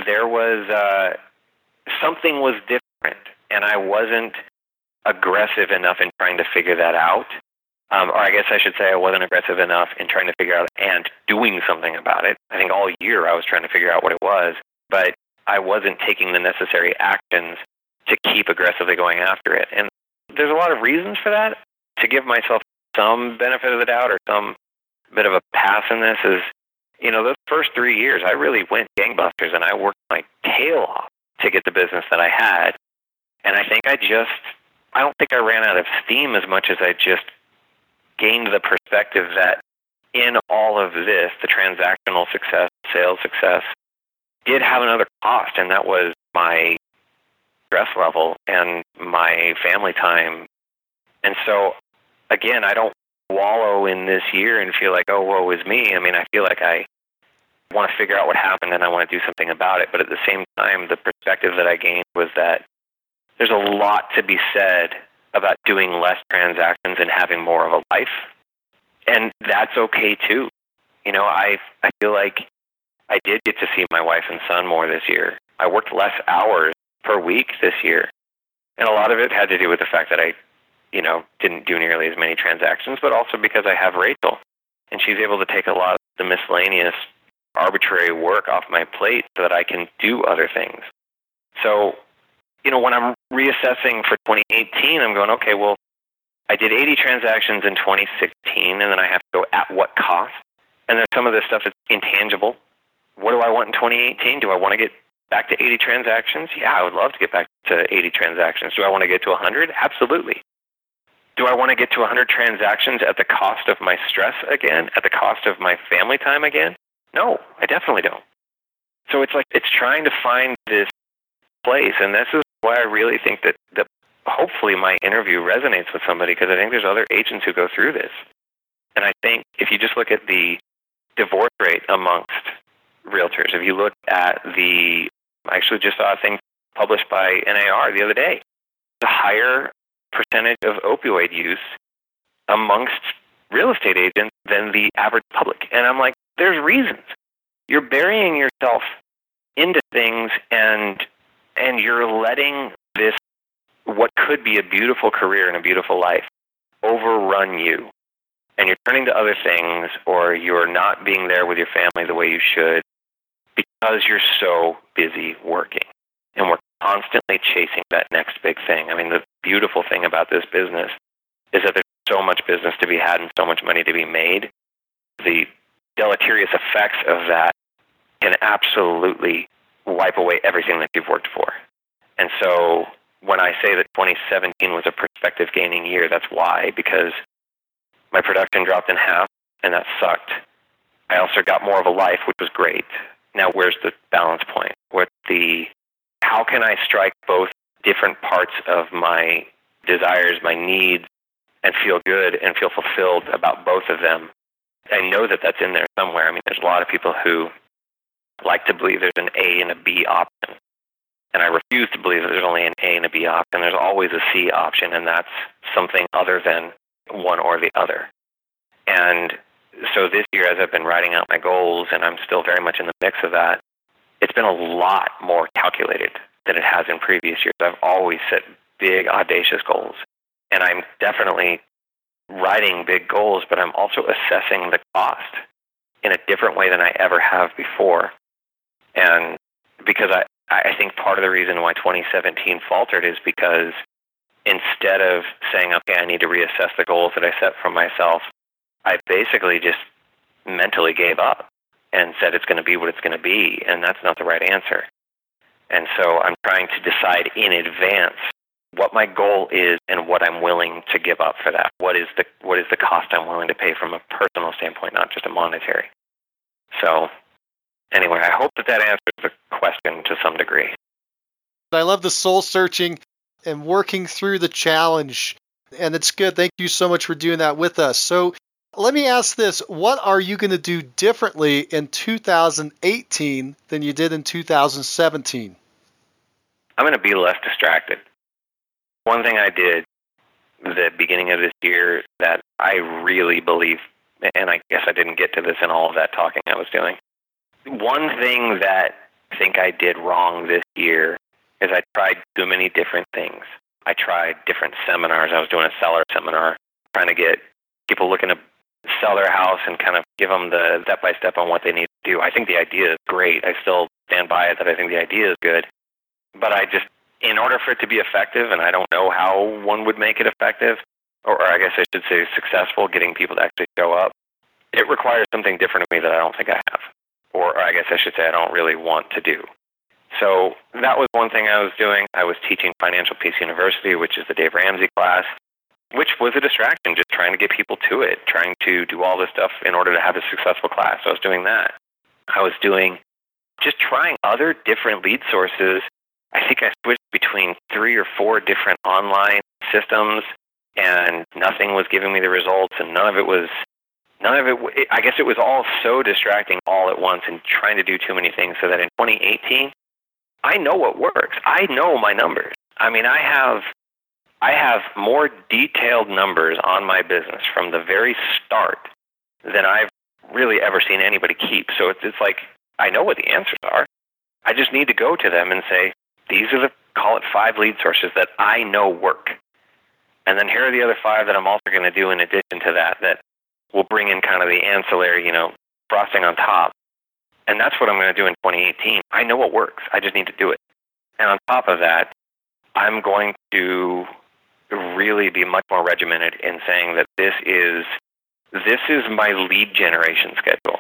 there was uh, something was different, and I wasn't aggressive enough in trying to figure that out. Um, or I guess I should say I wasn't aggressive enough in trying to figure out and doing something about it. I think all year I was trying to figure out what it was, but I wasn't taking the necessary actions to keep aggressively going after it. And there's a lot of reasons for that. To give myself some benefit of the doubt or some bit of a pass in this is, you know, those first three years, I really went gangbusters and I worked my tail off to get the business that I had. And I think I just, I don't think I ran out of steam as much as I just gained the perspective that in all of this, the transactional success, sales success, did have another cost, and that was my stress level and my family time. And so, again, I don't wallow in this year and feel like, oh, woe is me. I mean, I feel like I want to figure out what happened and I want to do something about it. But at the same time, the perspective that I gained was that there's a lot to be said about doing less transactions and having more of a life. And that's okay too. You know, I I feel like I did get to see my wife and son more this year. I worked less hours per week this year. And a lot of it had to do with the fact that I, you know, didn't do nearly as many transactions, but also because I have Rachel. And she's able to take a lot of the miscellaneous arbitrary work off my plate so that I can do other things. So, you know, when I'm reassessing for 2018, I'm going, okay, well, I did 80 transactions in 2016, and then I have to go at what cost? And then some of this stuff is intangible. What do I want in 2018? Do I want to get back to 80 transactions? Yeah, I would love to get back to 80 transactions. Do I want to get to 100? Absolutely. Do I want to get to 100 transactions at the cost of my stress again, at the cost of my family time again? No, I definitely don't. So it's like it's trying to find this place, and this is why I really think that that hopefully my interview resonates with somebody because I think there's other agents who go through this, and I think if you just look at the divorce rate amongst realtors, if you look at the, I actually just saw a thing published by NAR the other day, the higher percentage of opioid use amongst real estate agents than the average public, and I'm like, there's reasons. You're burying yourself into things and and you're letting this what could be a beautiful career and a beautiful life overrun you. And you're turning to other things or you're not being there with your family the way you should because you're so busy working. And we're constantly chasing that next big thing. I mean, the beautiful thing about this business is that there's so much business to be had and so much money to be made. The deleterious effects of that can absolutely wipe away everything that you've worked for. And so when I say that 2017 was a perspective gaining year, that's why, because my production dropped in half, and that sucked. I also got more of a life, which was great. Now, where's the balance point? What the how can I strike both different parts of my desires, my needs, and feel good and feel fulfilled about both of them I know that that's in there somewhere. I mean, there's a lot of people who like to believe there's an A and a B option. And I refuse to believe that there's only an A and a B option. There's always a C option, and that's something other than one or the other. And so this year, as I've been writing out my goals, and I'm still very much in the mix of that, it's been a lot more calculated than it has in previous years. I've always set big, audacious goals. And I'm definitely writing big goals, but I'm also assessing the cost in a different way than I ever have before. And because I, I think part of the reason why 2017 faltered is because instead of saying, okay, I need to reassess the goals that I set for myself, I basically just mentally gave up and said it's going to be what it's going to be, and that's not the right answer. And so I'm trying to decide in advance what my goal is and what I'm willing to give up for that. What is the what is the cost I'm willing to pay from a personal standpoint, not just a monetary. So, anyway, I hope that that answers the question to some degree. I love the soul searching and working through the challenge, and it's good. Thank you so much for doing that with us. So, let me ask this: What are you going to do differently in 2018 than you did in 2017? I'm going to be less distracted. One thing I did the beginning of this year that I really believe, and I guess I didn't get to this in all of that talking I was doing. One thing that I think I did wrong this year is I tried too many different things. I tried different seminars. I was doing a seller seminar, trying to get people looking to sell their house and kind of give them the step by step on what they need to do. I think the idea is great. I still stand by it that I think the idea is good. But I just, in order for it to be effective, and I don't know how one would make it effective, or I guess I should say successful, getting people to actually show up, it requires something different of me that I don't think I have. Or, or I guess I should say I don't really want to do. So that was one thing I was doing. I was teaching Financial Peace University, which is the Dave Ramsey class, which was a distraction, just trying to get people to it, trying to do all this stuff in order to have a successful class. So I was doing that. I was doing just trying other different lead sources. I think I switched between three or four different online systems, and nothing was giving me the results, and none of it was. None of it, I guess it was all so distracting all at once and trying to do too many things so that in 2018, I know what works. I know my numbers. I mean, I have I have more detailed numbers on my business from the very start than I've really ever seen anybody keep. So it's, it's like I know what the answers are. I just need to go to them and say, these are the, call it five lead sources that I know work. And then here are the other five that I'm also going to do in addition to that, that will bring in kind of the ancillary, you know, frosting on top. And that's what I'm going to do in 2018. I know what works. I just need to do it. And on top of that, I'm going to really be much more regimented in saying that this is this is my lead generation schedule.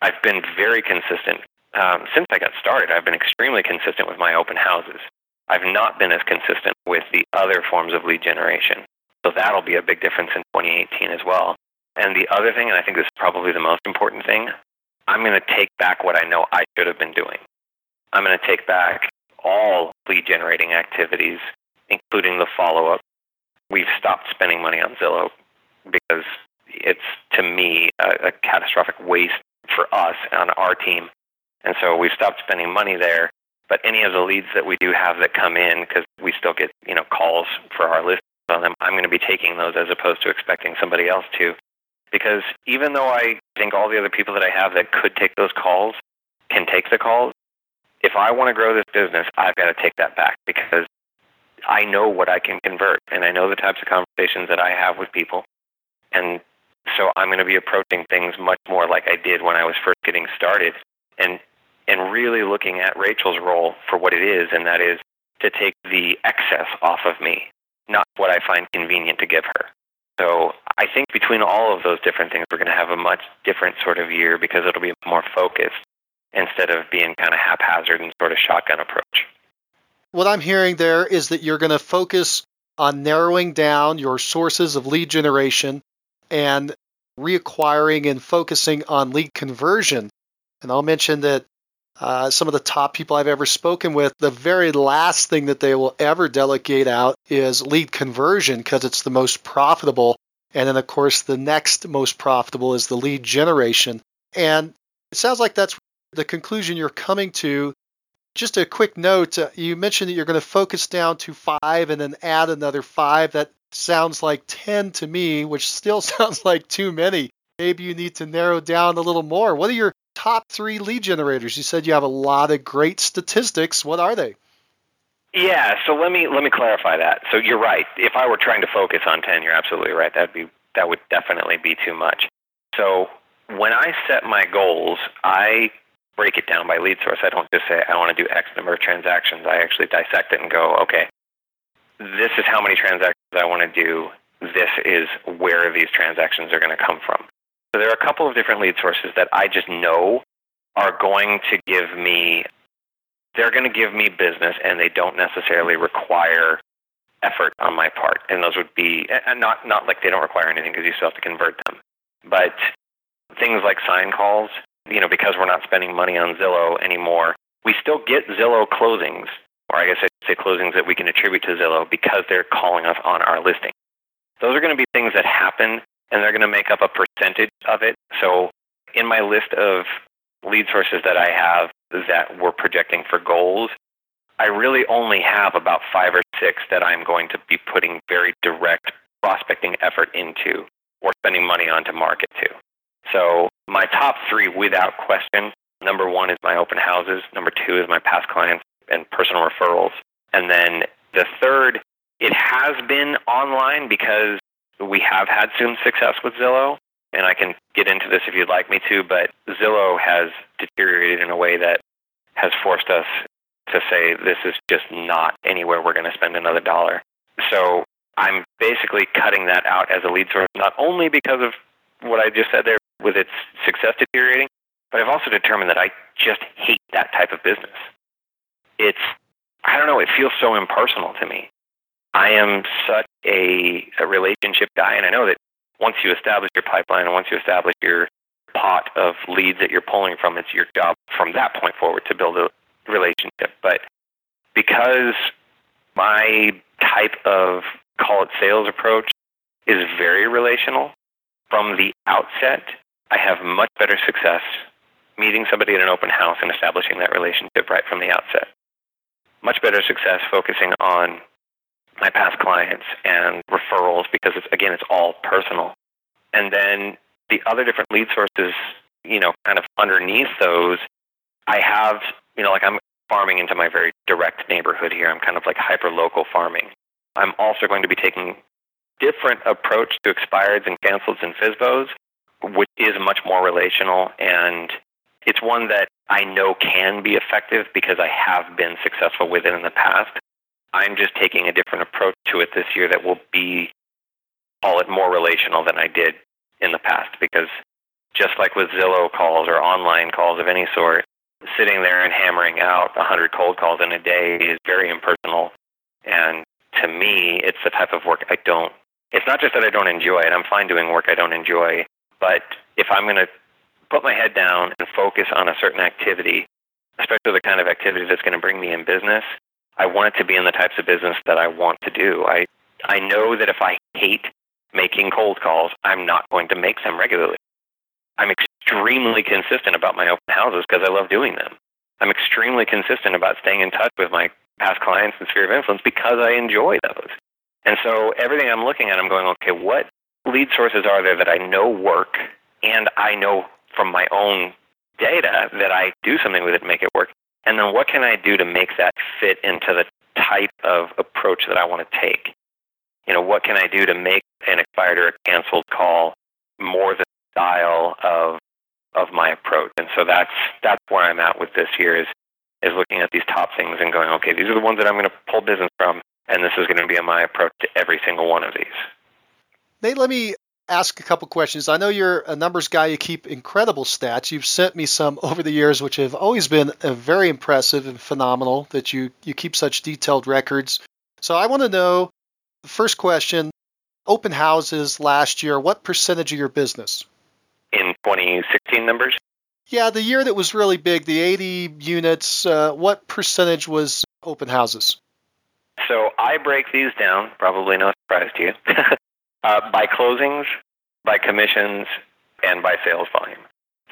I've been very consistent um, since I got started. I've been extremely consistent with my open houses. I've not been as consistent with the other forms of lead generation. So that'll be a big difference in 2018 as well. And the other thing, and I think this is probably the most important thing, I'm going to take back what I know I should have been doing. I'm going to take back all lead generating activities, including the follow up we've stopped spending money on Zillow because it's to me a, a catastrophic waste for us on our team. And so we've stopped spending money there. But any of the leads that we do have that come in, because we still get you know calls for our list on them, I'm going to be taking those as opposed to expecting somebody else to. Because even though I think all the other people that I have that could take those calls can take the calls, if I want to grow this business, I've got to take that back because I know what I can convert and I know the types of conversations that I have with people. And so I'm going to be approaching things much more like I did when I was first getting started and and really looking at Rachel's role for what it is and that is to take the excess off of me, not what I find convenient to give her. So I think between all of those different things, we're going to have a much different sort of year because it'll be more focused instead of being kind of haphazard and sort of shotgun approach what I'm hearing there is that you're going to focus on narrowing down your sources of lead generation and reacquiring and focusing on lead conversion. And I'll mention that uh, some of the top people I've ever spoken with, the very last thing that they will ever delegate out is lead conversion because it's the most profitable. And then, of course, the next most profitable is the lead generation. And it sounds like that's the conclusion you're coming to just a quick note uh, you mentioned that you're going to focus down to five and then add another five. That sounds like 10 to me, which still *laughs* sounds like too many. Maybe you need to narrow down a little more. What are your top three lead generators? You said you have a lot of great statistics. What are they? Yeah, so let me let me clarify that. So you're right. If I were trying to focus on 10, you're absolutely right. That'd be that would definitely be too much. So when I set my goals, I break it down by lead source. I don't just say I want to do X number of transactions. I actually dissect it and go, okay, this is how many transactions I want to do. This is where these transactions are going to come from. So there are a couple of different lead sources that I just know are going to give me they're going to give me business and they don't necessarily require effort on my part. And those would be and not not like they don't require anything because you still have to convert them. But things like sign calls you know, because we're not spending money on Zillow anymore, we still get Zillow closings, or I guess I'd say closings that we can attribute to Zillow because they're calling us on our listing. Those are going to be things that happen, and they're going to make up a percentage of it. So in my list of lead sources that I have that we're projecting for goals, I really only have about five or six that I'm going to be putting very direct prospecting effort into or spending money on to market to. So my top three, without question, number one is my open houses. Number two is my past clients and personal referrals. And then the third, it has been online because we have had some success with Zillow. And I can get into this if you'd like me to, but Zillow has deteriorated in a way that has forced us to say this is just not anywhere we're going to spend another dollar. So I'm basically cutting that out as a lead source, not only because of what I just said there with its success deteriorating, but I've also determined that I just hate that type of business. It's, I don't know, it feels so impersonal to me. I am such a, a relationship guy, and I know that once you establish your pipeline and once you establish your pot of leads that you're pulling from, it's your job from that point forward to build a relationship. But because my type of call it sales approach is very relational from the outset, I have much better success meeting somebody at an open house and establishing that relationship right from the outset. Much better success focusing on my past clients and referrals because it's again it's all personal. And then the other different lead sources, you know, kind of underneath those, I have, you know, like I'm farming into my very direct neighborhood here. I'm kind of like hyper local farming. I'm also going to be taking different approach to expireds and cancels and FSBOs, which is much more relational and it's one that I know can be effective because I have been successful with it in the past. I'm just taking a different approach to it this year that will be, call it more relational than I did in the past because just like with Zillow calls or online calls of any sort, sitting there and hammering out 100 cold calls in a day is very impersonal. And to me, it's the type of work I don't, it's not just that I don't enjoy it. I'm fine doing work I don't enjoy. But if I'm going to put my head down and focus on a certain activity, especially the kind of activity that's going to bring me in business, I want it to be in the types of business that I want to do. I, I know that if I hate making cold calls, I'm not going to make them regularly. I'm extremely consistent about my open houses because I love doing them. I'm extremely consistent about staying in touch with my past clients and sphere of influence because I enjoy those. And so everything I'm looking at, I'm going, okay, what lead sources are there that I know work and I know from my own data that I do something with it to make it work? And then what can I do to make that fit into the type of approach that I want to take? You know, what can I do to make an expired or a canceled call more the style of of my approach? And so that's that's where I'm at with this year is is looking at these top things and going, okay, these are the ones that I'm going to pull business from, and this is going to be my approach to every single one of these. Nate, let me ask a couple questions. I know you're a numbers guy. You keep incredible stats. You've sent me some over the years, which have always been uh, very impressive and phenomenal. That you you keep such detailed records. So I want to know. The first question: Open houses last year. What percentage of your business? In 2016 numbers. Yeah, the year that was really big, the 80 units. Uh, what percentage was open houses? So I break these down. Probably no surprise to you. *laughs* uh, by closings, by commissions, and by sales volume.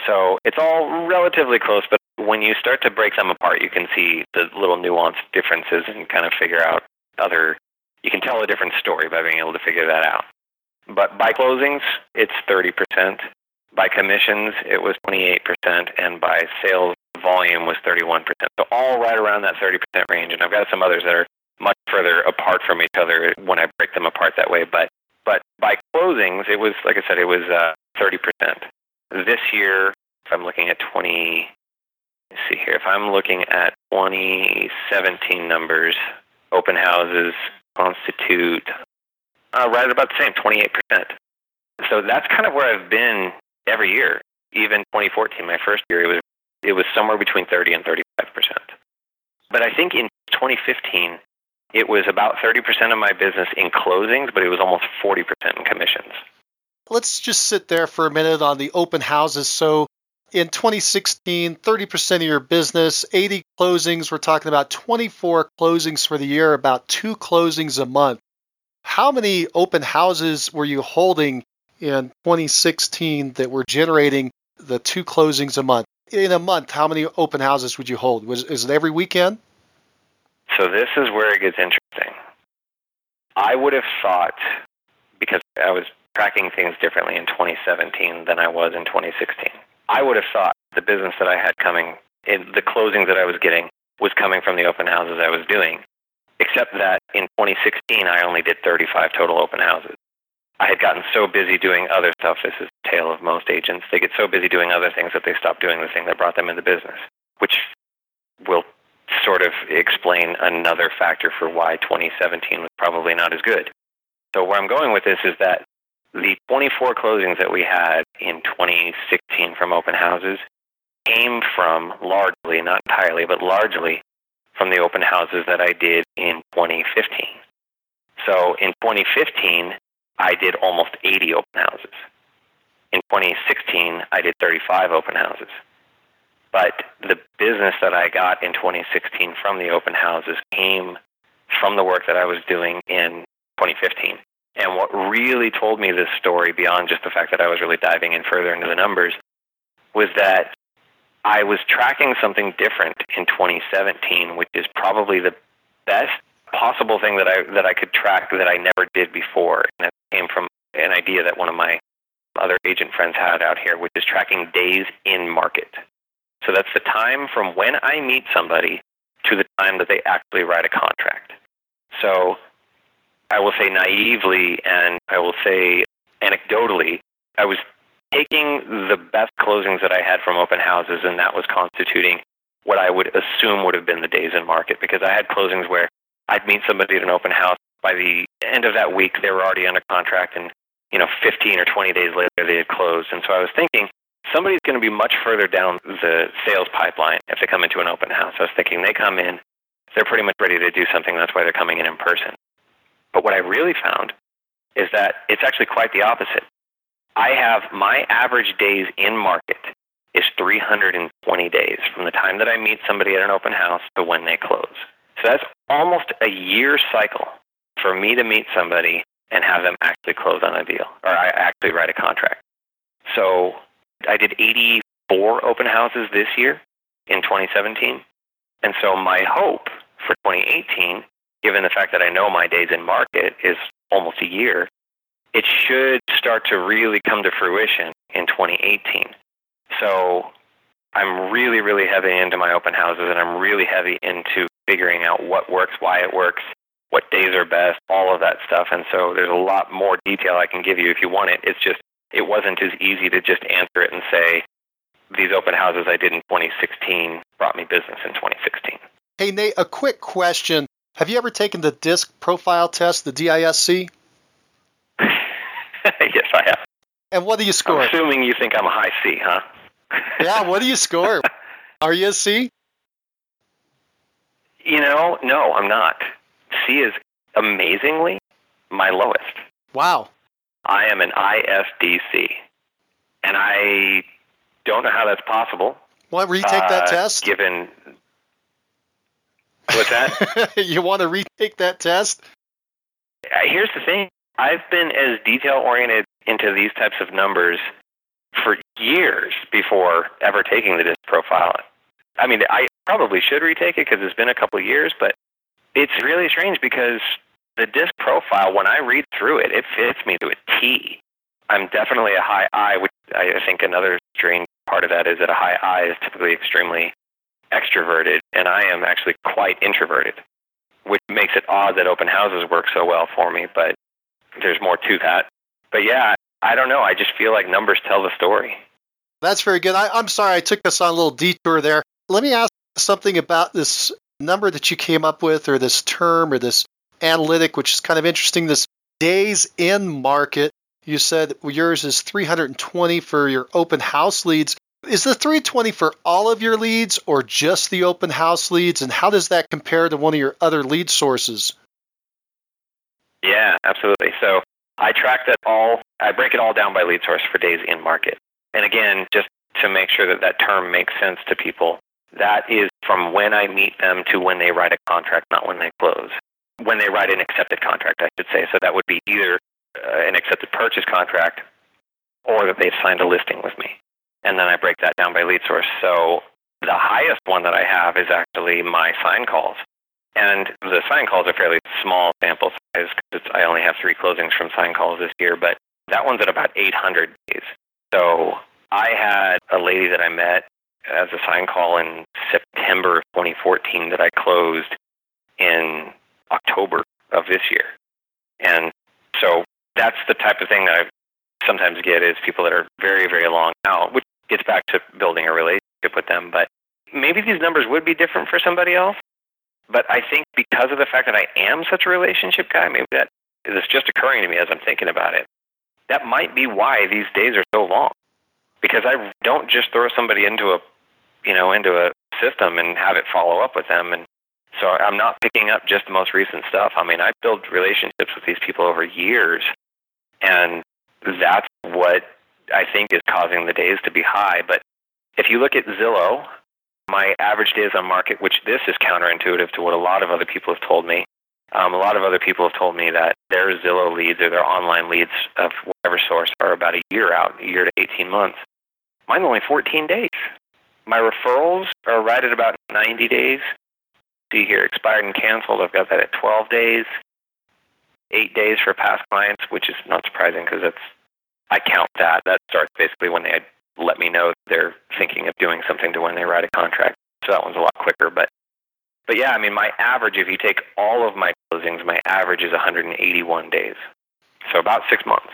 So it's all relatively close, but when you start to break them apart, you can see the little nuanced differences and kind of figure out other. You can tell a different story by being able to figure that out. But by closings, it's 30%. By commissions, it was 28%, and by sales volume was 31%. So all right around that 30% range. And I've got some others that are much further apart from each other when I break them apart that way. But but by closings, it was like I said, it was uh, 30%. This year, if I'm looking at 20, let's see here, if I'm looking at 2017 numbers, open houses constitute uh, right about the same, 28%. So that's kind of where I've been every year. Even 2014, my first year, it was it was somewhere between 30 and 35 percent. But I think in 2015, it was about 30 percent of my business in closings, but it was almost 40 percent in commissions. Let's just sit there for a minute on the open houses. So in 2016, 30% of your business, 80 closings. We're talking about 24 closings for the year, about two closings a month. How many open houses were you holding in 2016 that were generating the two closings a month. In a month, how many open houses would you hold? Was is it every weekend? So this is where it gets interesting. I would have thought because I was tracking things differently in 2017 than I was in 2016. I would have thought the business that I had coming, in the closings that I was getting, was coming from the open houses I was doing. Except that in 2016, I only did 35 total open houses. I had gotten so busy doing other stuff. This is the tale of most agents. They get so busy doing other things that they stop doing the thing that brought them into business, which sort of explain another factor for why 2017 was probably not as good. So where I'm going with this is that the 24 closings that we had in 2016 from open houses came from largely, not entirely, but largely from the open houses that I did in 2015. So in 2015, I did almost 80 open houses. In 2016, I did 35 open houses. But the business that I got in 2016 from the open houses came from the work that I was doing in 2015. And what really told me this story, beyond just the fact that I was really diving in further into the numbers, was that I was tracking something different in 2017, which is probably the best possible thing that I that I could track that I never did before. And it came from an idea that one of my other agent friends had out here, which is tracking days in market. So that's the time from when I meet somebody to the time that they actually write a contract. So I will say naively and I will say anecdotally, I was taking the best closings that I had from open houses, and that was constituting what I would assume would have been the days in market because I had closings where I'd meet somebody at an open house. By the end of that week, they were already under contract, and you know, 15 or 20 days later, they had closed. And so I was thinking, somebody's going to be much further down the sales pipeline if they come into an open house. I was thinking they come in, they're pretty much ready to do something. That's why they're coming in in person. But what I really found is that it's actually quite the opposite. I have my average days in market is 320 days from the time that I meet somebody at an open house to when they close. So that's almost a year cycle for me to meet somebody and have them actually close on a deal or I actually write a contract. So I did 84 open houses this year in 2017. And so my hope for 2018, given the fact that I know my days in market is almost a year, it should start to really come to fruition in 2018. So I'm really, really heavy into my open houses and I'm really heavy into figuring out what works, why it works, what days are best, all of that stuff. And so there's a lot more detail I can give you if you want it. It's just, it wasn't as easy to just answer it and say, these open houses I did in 2016 brought me business in 2016. Hey, Nate, a quick question. Have you ever taken the DISC profile test, the DISC? *laughs* yes, I have. And what do you score? I'm assuming you think I'm a high C, huh? yeah, what do you score? *laughs* Are you a C? You know, no, I'm not. C is amazingly my lowest. Wow. I am an ISDC. And I don't know how that's possible. Want to retake uh, that test? Given. What's that? *laughs* you want to retake that test? Uh, here's the thing I've been as detail oriented into these types of numbers for years before ever taking the disc profile. I mean, I probably should retake it because it's been a couple of years, but it's really strange because the disc profile, when I read through it, it fits me to a T. I'm definitely a high I, which I think another strange part of that is that a high I is typically extremely extroverted, and I am actually quite introverted, which makes it odd that open houses work so well for me. But there's more to that. But yeah, I don't know. I just feel like numbers tell the story. That's very good. I, am sorry I took us on a little detour there. Let me ask something about this number that you came up with, or this term, or this analytic, which is kind of interesting. This days in market. You said yours is 320 for your open house leads. Is the 320 for all of your leads or just the open house leads? And how does that compare to one of your other lead sources? Yeah, absolutely. So I track that all, I break it all down by lead source for days in market. And again, just to make sure that that term makes sense to people, that is from when I meet them to when they write a contract, not when they close. When they write an accepted contract, I should say. So that would be either uh, an accepted purchase contract or that they've signed a listing with me. And then I break that down by lead source. So the highest one that I have is actually my sign calls. And the sign calls are fairly small sample size because I only have three closings from sign calls this year, but that one's at about 800 days. So I had a lady that I met as a sign call in September of 2014 that I closed in October of this year. And so that's the type of thing that I sometimes get is people that are very, very long out, which gets back to building a relationship with them. But maybe these numbers would be different for somebody else. But I think because of the fact that I am such a relationship guy, maybe that is just occurring to me as I'm thinking about it. That might be why these days are so long. Because I don't just throw somebody into a you know, into a system and have it follow up with them and so I'm not picking up just the most recent stuff. I mean, I built relationships with these people over years and that's what I think is causing the days to be high. But if you look at Zillow, my average days on market, which this is counterintuitive to what a lot of other people have told me. Um, a lot of other people have told me that their Zillow leads or their online leads of whatever source are about a year out, a year to 18 months. Mine's only 14 days. My referrals are right at about 90 days. See here, expired and canceled, I've got that at 12 days. Eight days for past clients, which is not surprising because that's I count that. That starts basically when they let me know they're thinking of doing something to when they write a contract. So that one's a lot quicker. But but yeah, I mean my average if you take all of my closings, my average is 181 days. So about six months.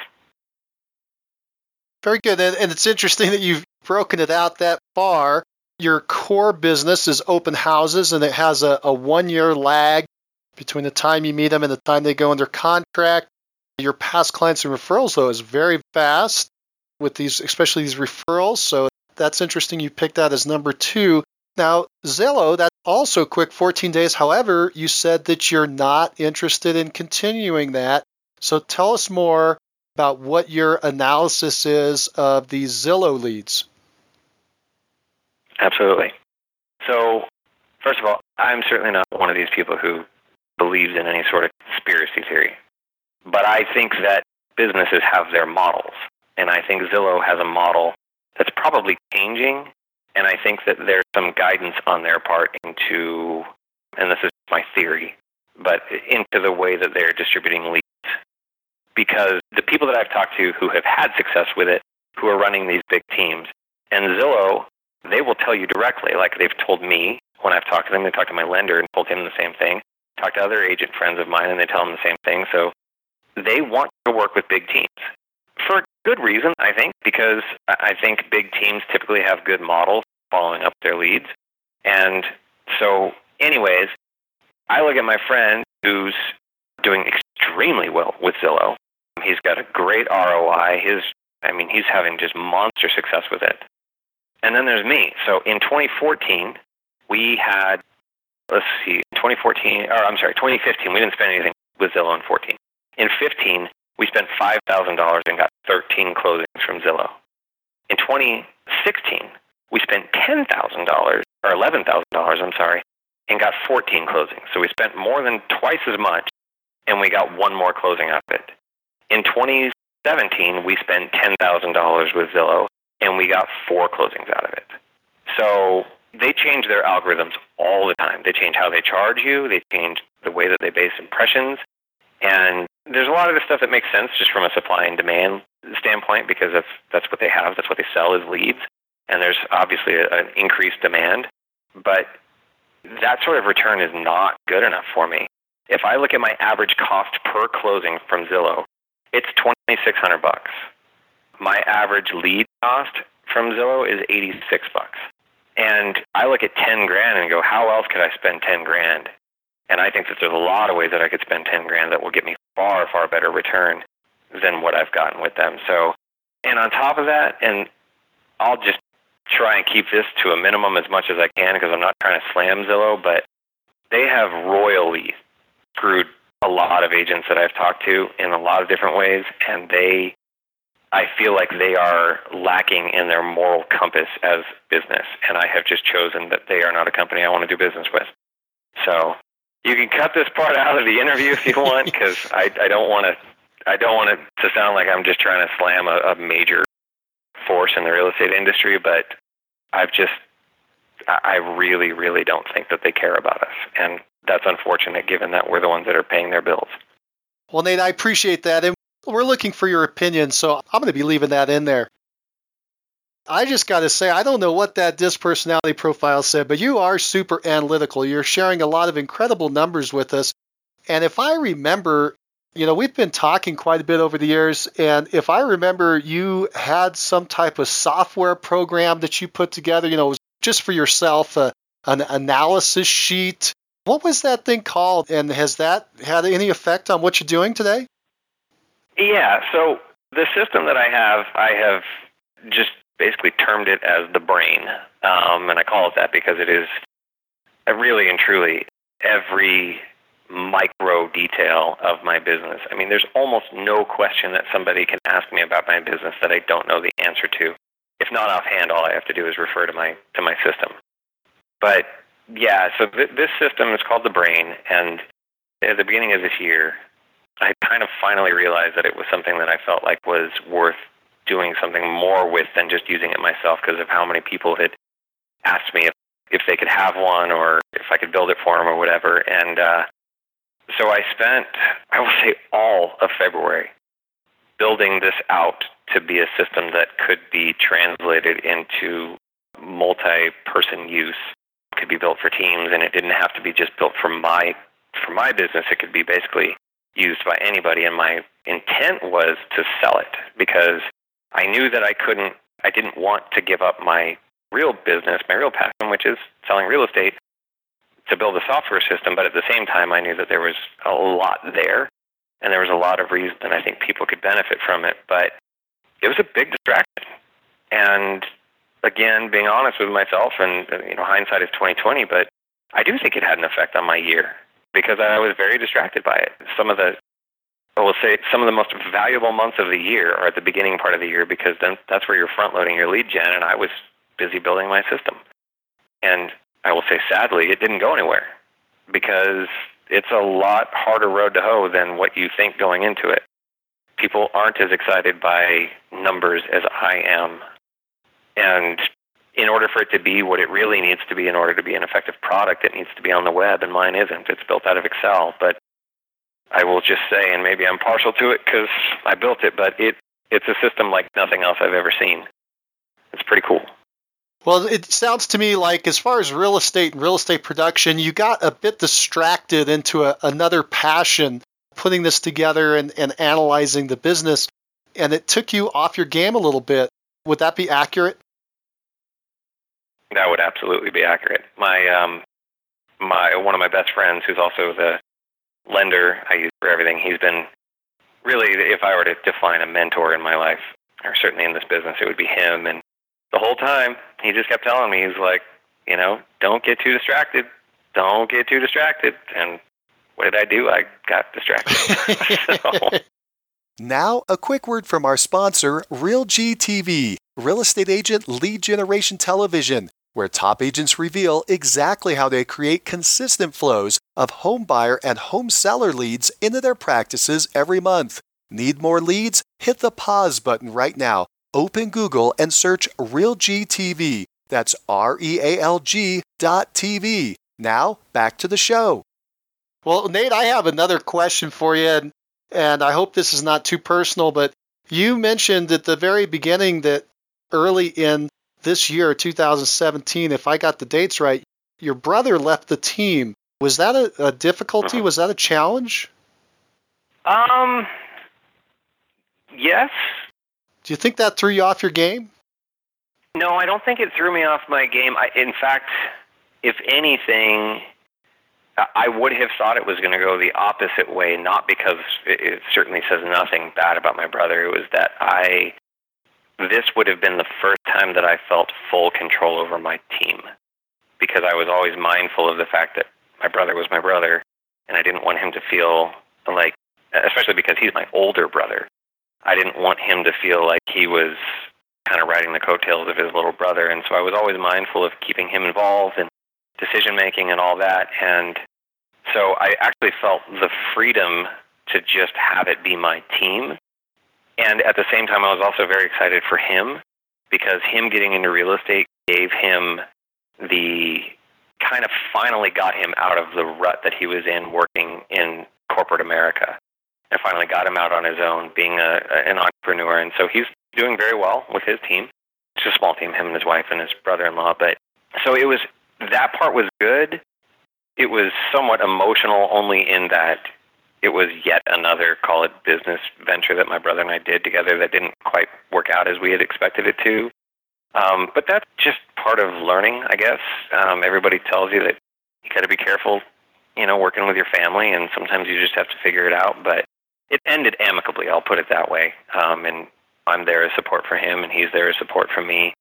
Very good. And, and it's interesting that you've broken it out that far. Your core business is open houses and it has a, a one year lag between the time you meet them and the time they go under contract. Your past clients and referrals, though, is very fast with these, especially these referrals. So that's interesting. You picked that as number two. Now, Zillow, that's also quick 14 days. However, you said that you're not interested in continuing that. So tell us more about what your analysis is of these Zillow leads. Absolutely. So, first of all, I'm certainly not one of these people who believes in any sort of conspiracy theory. But I think that businesses have their models. And I think Zillow has a model that's probably changing. And I think that there's some guidance on their part into, and this is my theory, but into the way that they're distributing leads. Because the people that I've talked to who have had success with it, who are running these big teams, and Zillow, they will tell you directly, like they've told me when I've talked to them, they talked to my lender and told him the same thing. Talked to other agent friends of mine and they tell them the same thing. So they want to work with big teams for good reason, I think, because I think big teams typically have good models following up their leads. And so, anyways, I look at my friend who's doing extremely well with Zillow. He's got a great ROI. His, I mean, he's having just monster success with it. And then there's me. So in 2014, we had, let's see, 2014, or I'm sorry, 2015, we didn't spend anything with Zillow in 14. In 15, we spent $5,000 and got 13 closings from Zillow. In 2016, we spent $10,000 or $11,000, I'm sorry, and got 14 closings. So we spent more than twice as much and we got one more closing out of it. In 2017, we spent $10,000 with Zillow and we got four closings out of it. So they change their algorithms all the time. They change how they charge you, they change the way that they base impressions. And there's a lot of this stuff that makes sense just from a supply and demand standpoint because that's, that's what they have, that's what they sell as leads. And there's obviously a, an increased demand. But that sort of return is not good enough for me. If I look at my average cost per closing from Zillow, it's 2600 bucks. My average lead cost from Zillow is 86 bucks. And I look at 10 grand and go, how else could I spend 10 grand? And I think that there's a lot of ways that I could spend 10 grand that will get me far, far better return than what I've gotten with them. So, and on top of that, and I'll just try and keep this to a minimum as much as I can because I'm not trying to slam Zillow, but they have royally screwed a lot of agents that I've talked to in a lot of different ways, and they I feel like they are lacking in their moral compass as business, and I have just chosen that they are not a company I want to do business with. So you can cut this part out of the interview if you want, because *laughs* I, I don't want to. I don't want it to sound like I'm just trying to slam a, a major force in the real estate industry, but I've just, I really, really don't think that they care about us, and that's unfortunate given that we're the ones that are paying their bills. Well, Nate, I appreciate that, and we're looking for your opinion, so I'm going to be leaving that in there. I just got to say, I don't know what that DISC personality profile said, but you are super analytical. You're sharing a lot of incredible numbers with us. And if I remember, you know, we've been talking quite a bit over the years. And if I remember, you had some type of software program that you put together, you know, just for yourself, uh, an analysis sheet What was that thing called, and has that had any effect on what you're doing today? Yeah, so the system that I have, I have just basically termed it as the brain, um, and I call it that because it is really and truly every micro detail of my business. I mean, there's almost no question that somebody can ask me about my business that I don't know the answer to. If not offhand, all I have to do is refer to my to my system. But yeah, so th- this system is called the brain, and at the beginning of this year, I kind of finally realized that it was something that I felt like was worth doing something more with than just using it myself because of how many people had asked me if, if they could have one or if I could build it for them or whatever. And uh, so I spent, I will say, all of February building this out to be a system that could be translated into multi person use. Could be built for teams, and it didn't have to be just built for my for my business. It could be basically used by anybody. And my intent was to sell it because I knew that I couldn't, I didn't want to give up my real business, my real passion, which is selling real estate, to build a software system, but at the same time, I knew that there was a lot there, and there was a lot of reason I think people could benefit from it. But it was a big distraction, and again, being honest with myself, and you know, hindsight is twenty twenty, but I do think it had an effect on my year because I was very distracted by it. Some of the I will say some of the most valuable months of the year are at the beginning part of the year because then that's where you're front loading your lead gen, and I was busy building my system. And I will say, sadly, it didn't go anywhere because it's a lot harder road to hoe than what you think going into it. People aren't as excited by numbers as I am. And in order for it to be what it really needs to be in order to be an effective product, it needs to be on the web, and mine isn't. It's built out of Excel. But I will just say, and maybe I'm partial to it because I built it, but it it's a system like nothing else I've ever seen. It's pretty cool. Well, it sounds to me like, as far as real estate and real estate production, you got a bit distracted into a, another passion, putting this together and, and analyzing the business, and it took you off your game a little bit. Would that be accurate? That would absolutely be accurate. My um, my one of my best friends, who's also the lender I use for everything, he's been really, if I were to define a mentor in my life, or certainly in this business, it would be him. And the whole time, he just kept telling me, he's like, you know, don't get too distracted. Don't get too distracted. And what did I do? I got distracted. *laughs* so. Now, a quick word from our sponsor, RealG TV, real estate agent lead generation television, where top agents reveal exactly how they create consistent flows of home buyer and home seller leads into their practices every month. Need more leads? Hit the pause button right now open Google and search RealG TV. That's R E A L G dot TV. Now, back to the show. Well, Nate, I have another question for you, and, and I hope this is not too personal, but you mentioned at the very beginning that early in this year, 2017, if I got the dates right, your brother left the team. Was that a, a difficulty? Uh-huh. Was that a challenge? Um, yes, do you think that threw you off your game? No, I don't think it threw me off my game. I, in fact, if anything, I would have thought it was going to go the opposite way, not because it, it certainly says nothing bad about my brother. It was that I, this would have been the first time that I felt full control over my team because I was always mindful of the fact that my brother was my brother and I didn't want him to feel like, especially because he's my older brother. I didn't want him to feel like he was kind of riding the coattails of his little brother. And so I was always mindful of keeping him involved in decision making and all that. And so I actually felt the freedom to just have it be my team. And at the same time, I was also very excited for him because him getting into real estate gave him the kind of finally got him out of the rut that he was in working in corporate America and finally got him out on his own, being a, an entrepreneur. And so he's doing very well with his team. It's a small team, him and his wife and his brother-in-law. But so it was that part was good. It was somewhat emotional, only in that it was yet another call it business venture that my brother and I did together that didn't quite work out as we had expected it to. Um, but that's just part of learning, I guess. Um, everybody tells you that you got to be careful you know, working with your family, and sometimes you just have to figure it out. But it ended amicably. I'll put it that way. Um, and I'm there as support for him, and he's there as support for me.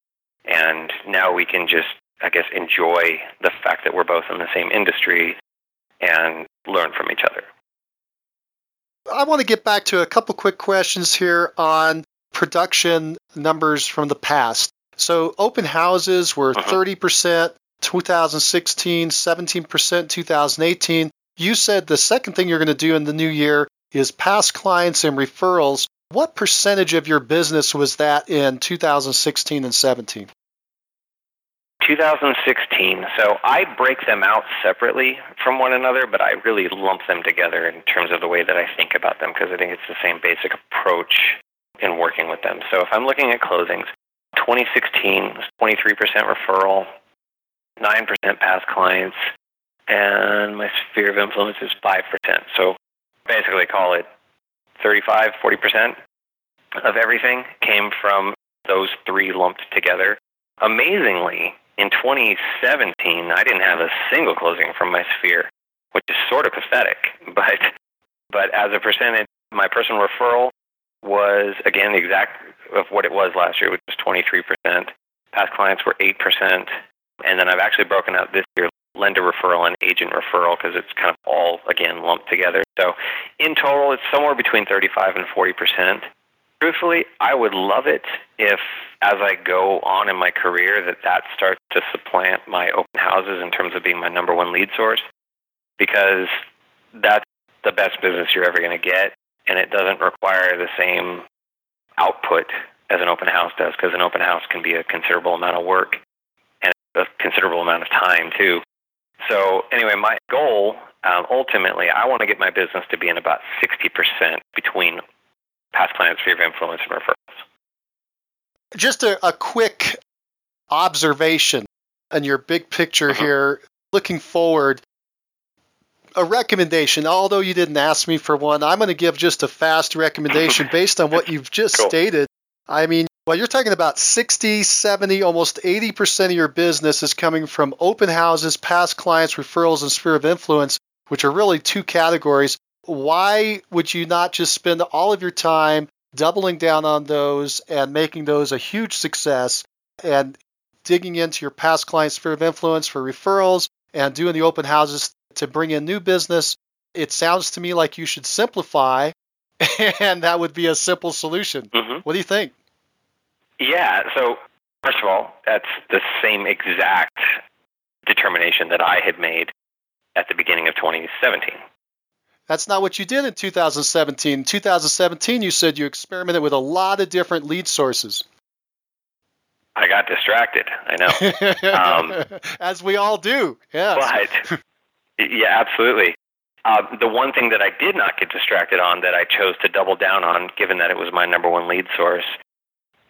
And now we can just, I guess, enjoy the fact that we're both in the same industry and learn from each other. I want to get back to a couple quick questions here on production numbers from the past. So open houses were Mhm. 30% 2016, 17% 2018. You said the second thing you're going to do in the new year is past clients and referrals. What percentage of your business was that in 2016 and 17? 2016. So I break them out separately from one another, but I really lump them together in terms of the way that I think about them because I think it's the same basic approach in working with them. So if I'm looking at closings, 2016 was 23% referral, 9% past clients, and my sphere of influence is 5%. So basically call it 35, 40% of everything came from those three lumped together. Amazingly, in 2017, I didn't have a single closing from my sphere, which is sort of pathetic. *laughs* But but as a percentage, my personal referral was again the exact of what it was last year, which was 23%. Past clients were 8%, and then I've actually broken out this year lender referral and agent referral because it's kind of all again lumped together. So in total, it's somewhere between 35 and 40%. Truthfully, I would love it if, as I go on in my career, that that starts to supplant my open houses in terms of being my number one lead source, because that's the best business you're ever going to get, and it doesn't require the same output as an open house does, because an open house can be a considerable amount of work and a considerable amount of time too. So anyway, my goal um, ultimately, I want to get my business to be in about 60% between past clients, sphere of influence, and referrals. Just a, a quick observation on your big picture Mhm. here, looking forward. A recommendation, although you didn't ask me for one, I'm going to give just a fast recommendation *laughs* based on what you've just Cool. stated. I mean, well, you're talking about 60, 70, almost 80% of your business is coming from open houses, past clients, referrals, and sphere of influence, which are really two categories. Why would you not just spend all of your time doubling down on those and making those a huge success and digging into your past client sphere of influence for referrals and doing the open houses to bring in new business? It sounds to me like you should simplify, *laughs* and that would be a simple solution. hmm What do you think? Yeah. So first of all, that's the same exact determination that I had made at the beginning of 2017. That's not what you did in 2017. In 2017, you said you experimented with a lot of different lead sources. I got distracted. I know. Um, *laughs* As we all do. Yes. But *laughs* yeah, absolutely. Uh, the one thing that I did not get distracted on that I chose to double down on, given that it was my number one lead source,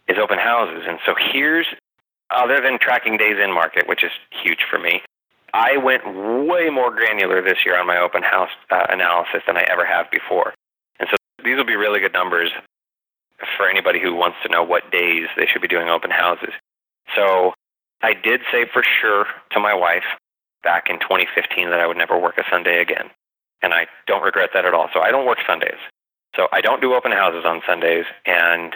is open houses. And so here's, other than tracking days in market, which is huge for me, I went way more granular this year on my open house uh, analysis than I ever have before. And so these will be really good numbers for anybody who wants to know what days they should be doing open houses. So I did say for sure to my wife back in 2015 that I would never work a Sunday again. And I don't regret that at all. So I don't work Sundays. So I don't do open houses on Sundays. And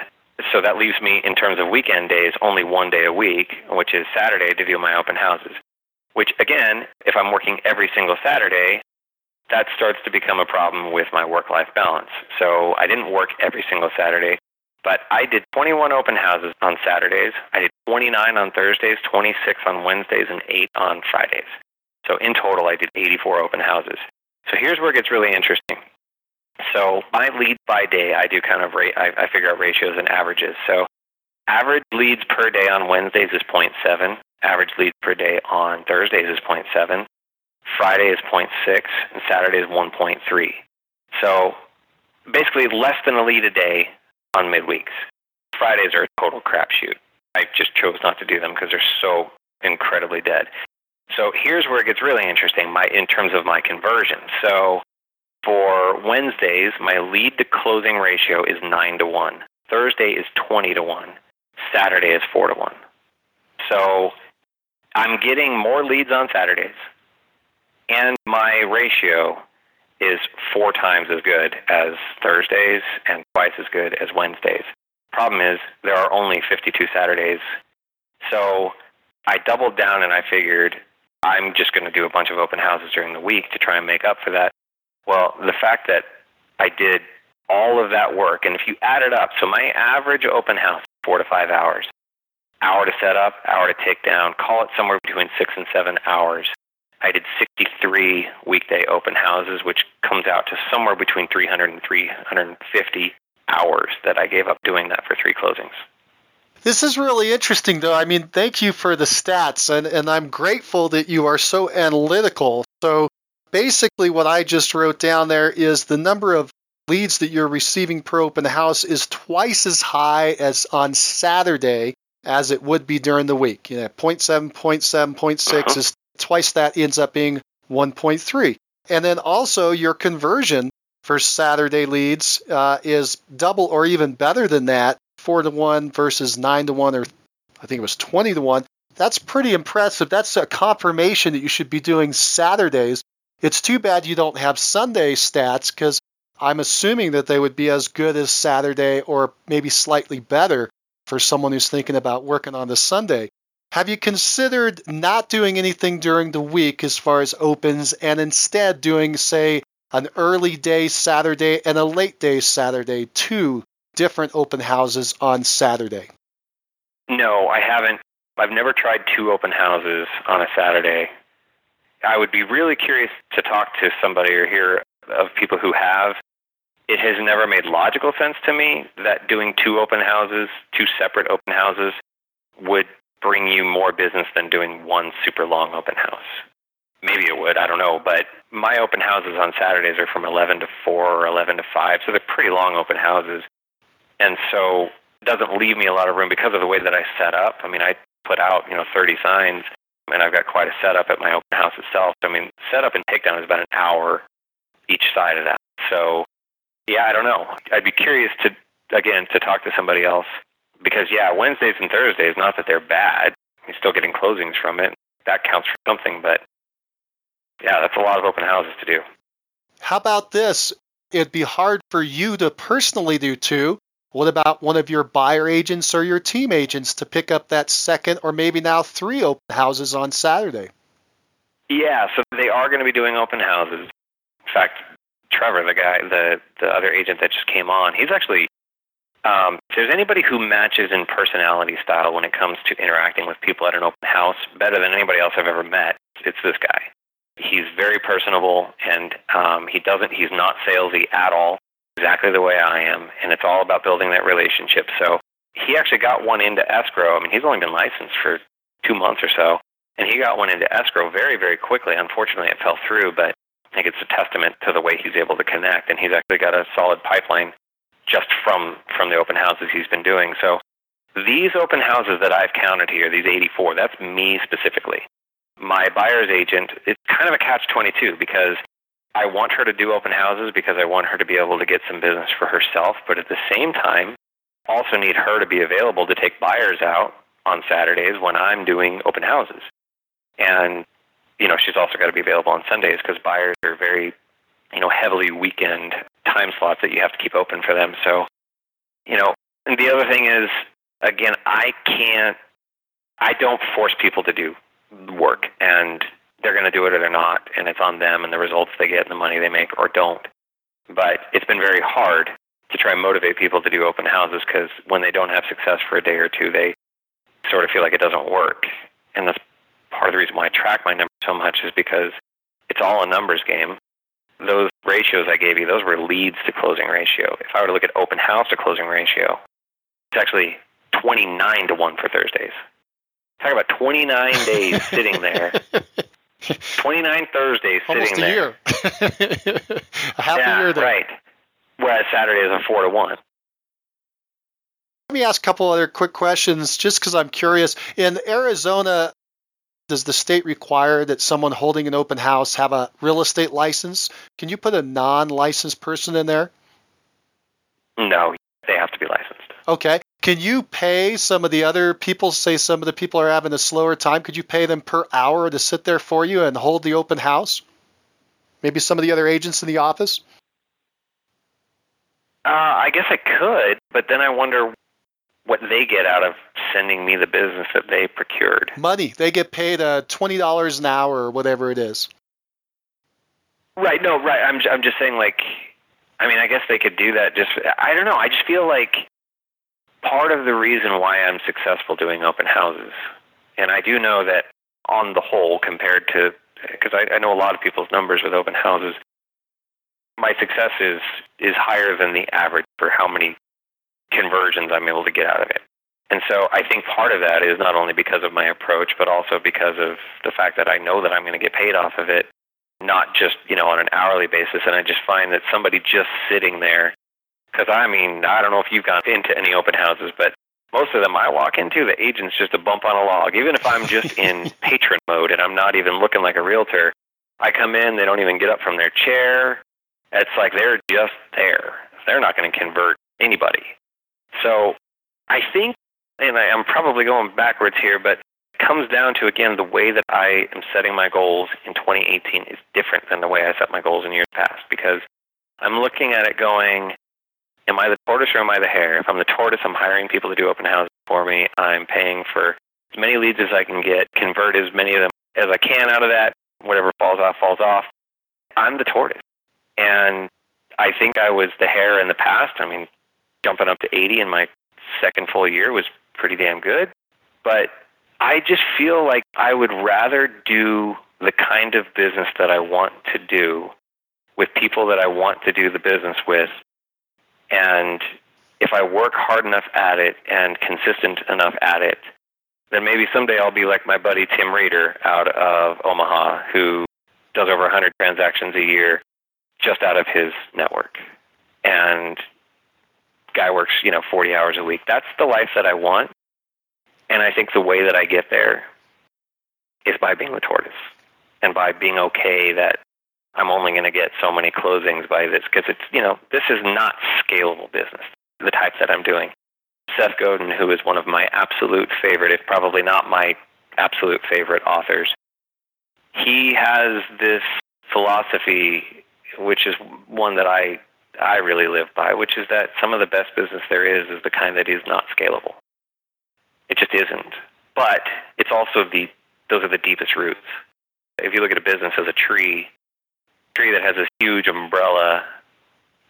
so that leaves me, in terms of weekend days, only one day a week, which is Saturday to do my open houses. Which, again, if I'm working every single Saturday, that starts to become a problem with my work life balance. So I didn't work every single Saturday. But I did 21 open houses on Saturdays. I did 29 on Thursdays, 26 on Wednesdays, and 8 on Fridays. So in total, I did 84 open houses. So here's where it gets really interesting. So my lead by day, I do kind of rate, I, I figure out ratios and averages. So average leads per day on Wednesdays is 0.7. Average leads per day on Thursdays is 0.7. Friday is 0.6, and Saturday is 1.3. So basically less than a lead a day on midweeks. Fridays are a total crapshoot. I just chose not to do them because they're so incredibly dead. So here's where it gets really interesting my, in terms of my conversion. So for Wednesdays, my lead to closing ratio is 9 to 1. Thursday is 20 to 1. Saturday is 4 to 1. So I'm getting more leads on Saturdays. And my ratio is four times as good as Thursdays and twice as good as Wednesdays. Problem is, there are only 52 Saturdays. So I doubled down and I figured I'm just going to do a bunch of open houses during the week to try and make up for that. Well, the fact that I did all of that work, and if you add it up, so my average open house, four to five hours, hour to set up, hour to take down, call it somewhere between six and seven hours. I did 63 weekday open houses, which comes out to somewhere between 300 and 350 hours that I gave up doing that for three closings. This is really interesting, though. I mean, thank you for the stats, and, and I'm grateful that you are so analytical. So basically, what I just wrote down there is the number of leads that you're receiving per open house is twice as high as on Saturday as it would be during the week. You know, 0.7, 0.7, 0.6 uh-huh. is twice that ends up being 1.3. And then also your conversion for Saturday leads uh, is double or even better than that, four to one versus nine to one, or I think it was 20 to one. That's pretty impressive. That's a confirmation that you should be doing Saturdays. It's too bad you don't have Sunday stats because I'm assuming that they would be as good as Saturday or maybe slightly better for someone who's thinking about working on the Sunday. Have you considered not doing anything during the week as far as opens and instead doing, say, an early day Saturday and a late day Saturday, two different open houses on Saturday? No, I haven't. I've never tried two open houses on a Saturday. I would be really curious to talk to somebody or hear of people who have it has never made logical sense to me that doing two open houses, two separate open houses, would bring you more business than doing one super long open house. Maybe it would, I don't know. But my open houses on Saturdays are from 11 to 4 or 11 to 5, so they're pretty long open houses. And so it doesn't leave me a lot of room because of the way that I set up. I mean, I put out, you know, 30 signs, and I've got quite a setup at my open house itself. I mean, setup and takedown is about an hour each side of that. So yeah, I don't know. I'd be curious to again to talk to somebody else because yeah, Wednesdays and Thursdays, not that they're bad. You're still getting closings from it. That counts for something, but yeah, that's a lot of open houses to do. How about this? It'd be hard for you to personally do two. What about one of your buyer agents or your team agents to pick up that second or maybe now three open houses on Saturday? Yeah, so they are going to be doing open houses. In fact, Trevor, the guy, the the other agent that just came on, he's actually um, if there's anybody who matches in personality style when it comes to interacting with people at an open house better than anybody else I've ever met, it's this guy. He's very personable, and um, he doesn't. He's not salesy at all. Exactly the way I am, and it's all about building that relationship. So he actually got one into escrow. I mean, he's only been licensed for two months or so, and he got one into escrow very, very quickly. Unfortunately, it fell through, but I think it's a testament to the way he's able to connect, and he's actually got a solid pipeline just from from the open houses he's been doing. So these open houses that I've counted here, these 84, that's me specifically. My buyer's agent, it's kind of a catch 22 because I want her to do open houses because I want her to be able to get some business for herself, but at the same time, also need her to be available to take buyers out on Saturdays when I'm doing open houses. And you know, she's also got to be available on Sundays because buyers are very, you know, heavily weekend time slots that you have to keep open for them. So, you know, and the other thing is, again, I can't, I don't force people to do work, and they're going to do it or they're not, and it's on them and the results they get and the money they make or don't. But it's been very hard to try and motivate people to do open houses because when they don't have success for a day or two, they sort of feel like it doesn't work. And that's part of the reason why I track my numbers so much is because it's all a numbers game. Those ratios I gave you, those were leads to closing ratio. If I were to look at open house to closing ratio, it's actually 29 to 1 for Thursdays. Talk about 29 days *laughs* sitting there. 29 Thursdays Almost sitting a there. Year. *laughs* a half yeah, a year there. Right. Whereas Saturday is a 4 to 1. Let me ask a couple other quick questions just because I'm curious. In Arizona, does the state require that someone holding an open house have a real estate license? Can you put a non licensed person in there? No, they have to be licensed. Okay. Can you pay some of the other people, say some of the people are having a slower time, could you pay them per hour to sit there for you and hold the open house? Maybe some of the other agents in the office? Uh, I guess I could, but then I wonder what they get out of sending me the business that they procured. Money. They get paid uh, $20 an hour or whatever it is. Right. No. Right. I'm. I'm just saying. Like, I mean, I guess they could do that. Just. I don't know. I just feel like part of the reason why I'm successful doing open houses, and I do know that on the whole, compared to, because I, I know a lot of people's numbers with open houses, my success is is higher than the average for how many conversions I'm able to get out of it. And so I think part of that is not only because of my approach, but also because of the fact that I know that I'm going to get paid off of it, not just, you know, on an hourly basis. And I just find that somebody just sitting there, because I mean, I don't know if you've gone into any open houses, but most of them I walk into, the agent's just a bump on a log. Even if I'm just *laughs* in patron mode and I'm not even looking like a realtor, I come in, they don't even get up from their chair. It's like they're just there. They're not going to convert anybody. So I think, and I, am probably going backwards here, but it comes down to, again, the way that I am setting my goals in 2018 is different than the way I set my goals in years past because I'm looking at it going, am I the tortoise or am I the hare? If I'm the tortoise, I'm hiring people to do open houses for me. I'm paying for as many leads as I can get, convert as many of them as I can out of that. Whatever falls off, falls off. I'm the tortoise. And I think I was the hare in the past. I mean, jumping up to 80 in my second full year was pretty damn good. But I just feel like I would rather do the kind of business that I want to do with people that I want to do the business with. And if I work hard enough at it and consistent enough at it, then maybe someday I'll be like my buddy Tim Reeder out of Omaha, who does over 100 transactions a year just out of his network. And guy works, you know, 40 hours a week. That's the life that I want. And I think the way that I get there is by being the tortoise and by being okay that I'm only going to get so many closings by this because it's, you know, this is not scalable business, the type that I'm doing. Seth Godin, who is one of my absolute favorite, if probably not my absolute favorite authors, he has this philosophy, which is one that I I really live by, which is that some of the best business there is is the kind that is not scalable. It just isn't. But it's also the those are the deepest roots. If you look at a business as a tree, tree that has a huge umbrella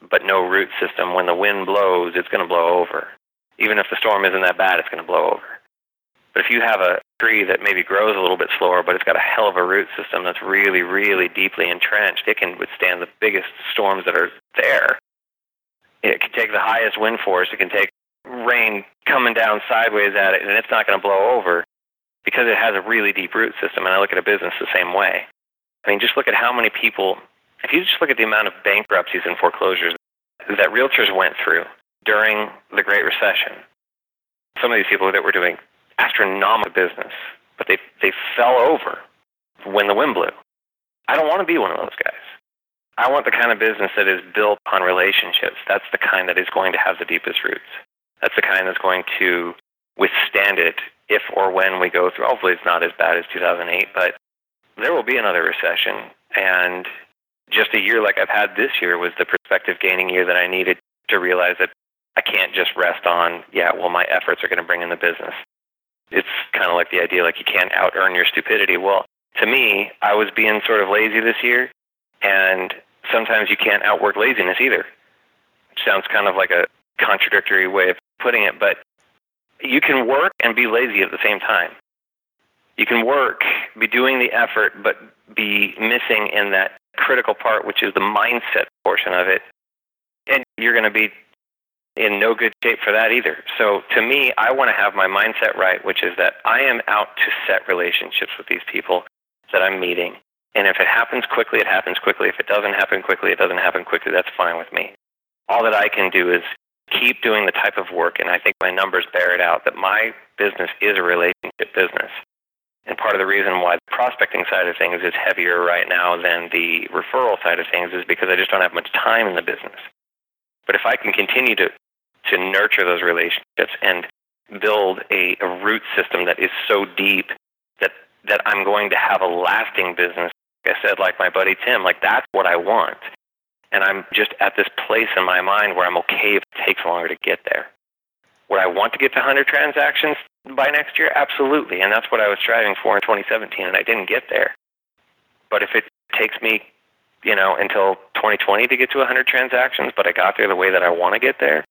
but no root system, when the wind blows, it's going to blow over. Even if the storm isn't that bad, it's going to blow over. But if you have a tree that maybe grows a little bit slower, but it's got a hell of a root system that's really, really deeply entrenched, it can withstand the biggest storms that are there. It can take the highest wind force, it can take rain coming down sideways at it, and it's not going to blow over because it has a really deep root system. And I look at a business the same way. I mean, just look at how many people, if you just look at the amount of bankruptcies and foreclosures that realtors went through during the Great Recession, some of these people that were doing astronomical business, but they they fell over when the wind blew. I don't want to be one of those guys. I want the kind of business that is built on relationships. That's the kind that is going to have the deepest roots. That's the kind that's going to withstand it if or when we go through. Hopefully, it's not as bad as 2008, but there will be another recession. And just a year like I've had this year was the perspective gaining year that I needed to realize that I can't just rest on, yeah, well, my efforts are going to bring in the business it's kind of like the idea like you can't out earn your stupidity. Well, to me, I was being sort of lazy this year, and sometimes you can't outwork laziness either. Which sounds kind of like a contradictory way of putting it, but you can work and be lazy at the same time. You can work, be doing the effort, but be missing in that critical part, which is the mindset portion of it. And you're going to be in no good shape for that either. So to me, I want to have my mindset right, which is that I am out to set relationships with these people that I'm meeting. And if it happens quickly, it happens quickly. If it doesn't happen quickly, it doesn't happen quickly. That's fine with me. All that I can do is keep doing the type of work, and I think my numbers bear it out that my business is a relationship business. And part of the reason why the prospecting side of things is heavier right now than the referral side of things is because I just don't have much time in the business. But if I can continue to to nurture those relationships and build a, a root system that is so deep that that I'm going to have a lasting business Like I said, like my buddy Tim, like that's what I want. And I'm just at this place in my mind where I'm okay if it takes longer to get there. Would I want to get to 100 transactions by next year? Absolutely. And that's what I was striving for in 2017, and I didn't get there. But if it takes me, you know, until 2020 to get to 100 transactions, but I got there the way that I want to get there,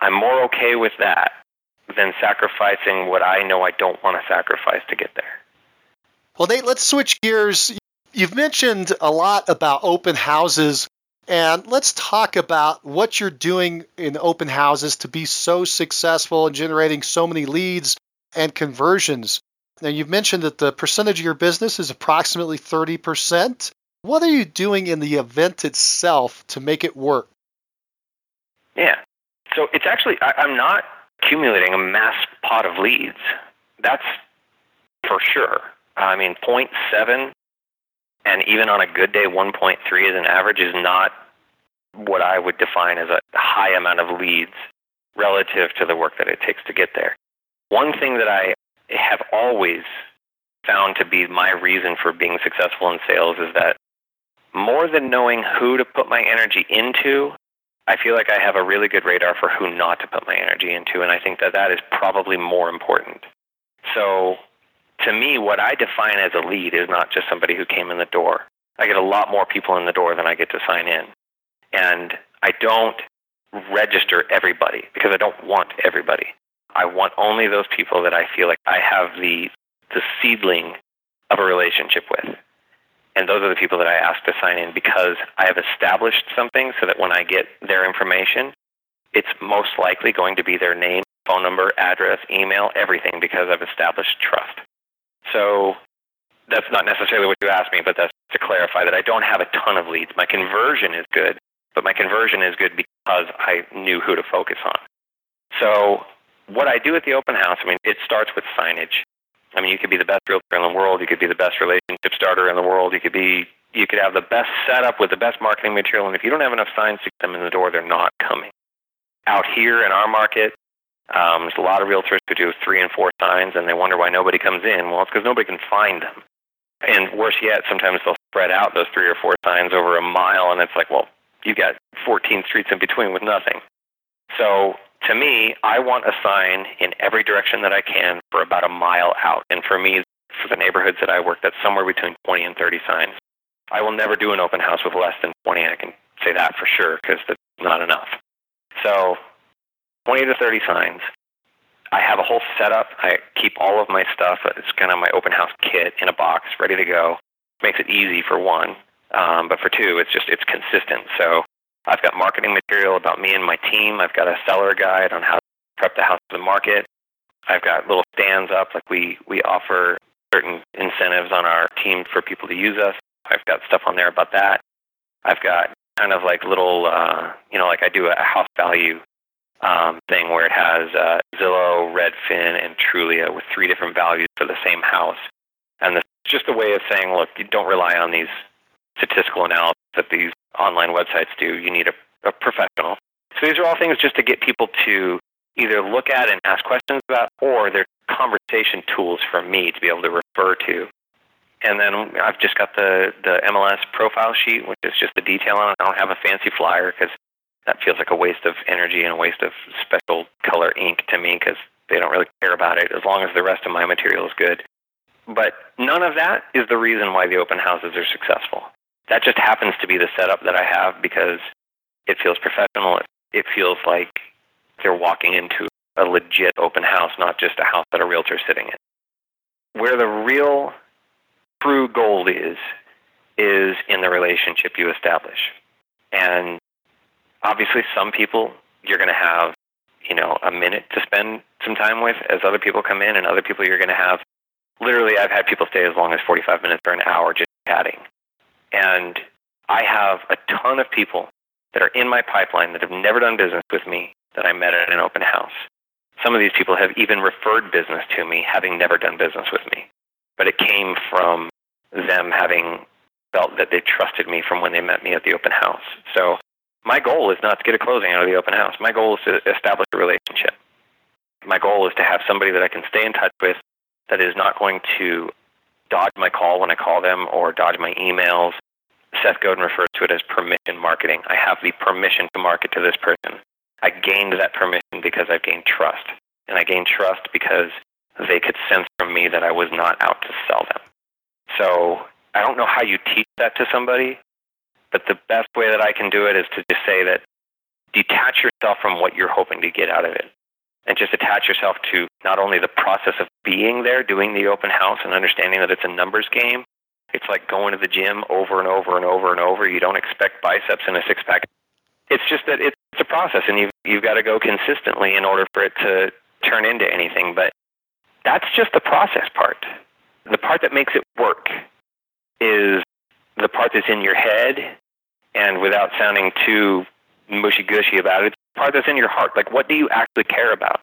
I'm more okay with that than sacrificing what I know I don't want to sacrifice to get there. Well, Nate, let's switch gears. You've mentioned a lot about open houses, and let's talk about what you're doing in open houses to be so successful in generating so many leads and conversions. Now, you've mentioned that the percentage of your business is approximately 30%. What are you doing in the event itself to make it work? Yeah. So it's actually, I, I'm not accumulating a mass pot of leads. That's for sure. I mean, 0.7 and even on a good day, 1.3 as an average is not what I would define as a high amount of leads relative to the work that it takes to get there. One thing that I have always found to be my reason for being successful in sales is that more than knowing who to put my energy into, I feel like I have a really good radar for who not to put my energy into, and I think that that is probably more important. So, to me, what I define as a lead is not just somebody who came in the door. I get a lot more people in the door than I get to sign in. And I don't register everybody because I don't want everybody. I want only those people that I feel like I have the the seedling of a relationship with. And those are the people that I ask to sign in because I have established something so that when I get their information, it's most likely going to be their name, phone number, address, email, everything because I've established trust. So that's not necessarily what you asked me, but that's to clarify that I don't have a ton of leads. My conversion is good, but my conversion is good because I knew who to focus on. So what I do at the open house, I mean, it starts with signage. I mean, you could be the best realtor in the world, you could be the best relationship starter in the world, you could be you could have the best setup with the best marketing material, and if you don't have enough signs to get them in the door, they're not coming. Out here in our market, um, there's a lot of realtors who do three and four signs, and they wonder why nobody comes in. Well, it's because nobody can find them. And worse yet, sometimes they'll spread out those three or four signs over a mile, and it's like, well, you got 14 streets in between with nothing. So to me, I want a sign in every direction that I can for about a mile out. And for me, for the neighborhoods that I work, that's somewhere between 20 and 30 signs. I will never do an open house with less than 20. I can say that for sure because that's not enough. So 20 to 30 signs. I have a whole setup. I keep all of my stuff. It's kind of my open house kit in a box, ready to go. Makes it easy for one, um, but for two, it's just it's consistent. So I've got marketing material about me and my team. I've got a seller guide on how to prep the house for the market. I've got little stands up, like we we offer certain incentives on our team for people to use us. I've got stuff on there about that. I've got kind of like little, uh, you know, like I do a house value um, thing where it has uh, Zillow, Redfin, and Trulia with three different values for the same house. And it's just a way of saying, look, you don't rely on these statistical analysis that these online websites do. You need a, a professional. So these are all things just to get people to either look at and ask questions about, or they're conversation tools for me to be able to refer to. And then I've just got the, the MLS profile sheet, which is just the detail on it. I don't have a fancy flyer because that feels like a waste of energy and a waste of special color ink to me because they don't really care about it as long as the rest of my material is good. But none of that is the reason why the open houses are successful. That just happens to be the setup that I have because it feels professional. It feels like they're walking into a legit open house, not just a house that a realtor's sitting in. Where the real true gold is, is in the relationship you establish. And obviously, some people you're going to have, you know, a minute to spend some time with as other people come in, and other people you're going to have. Literally, I've had people stay as long as 45 minutes or an hour just chatting. And I have a ton of people that are in my pipeline that have never done business with me that I met at an open house. Some of these people have even referred business to me having never done business with me. But it came from them having felt that they trusted me from when they met me at the open house. So my goal is not to get a closing out of the open house. My goal is to establish a relationship. My goal is to have somebody that I can stay in touch with that is not going to dodge my call when I call them or dodge my emails. Seth Godin refers to it as permission marketing. I have the permission to market to this person. I gained that permission because I've gained trust. And I gained trust because they could sense from me that I was not out to sell them. So I don't know how you teach that to somebody, but the best way that I can do it is to just say that detach yourself from what you're hoping to get out of it and just attach yourself to not only the process of being there, doing the open house, and understanding that it's a numbers game. It's like going to the gym over and over and over and over. You don't expect biceps and a six pack. It's just that it's a process, and you've you've got to go consistently in order for it to turn into anything. But that's just the process part. The part that makes it work is the part that's in your head, and without sounding too mushy gushy about it, part that's in your heart. Like, what do you actually care about?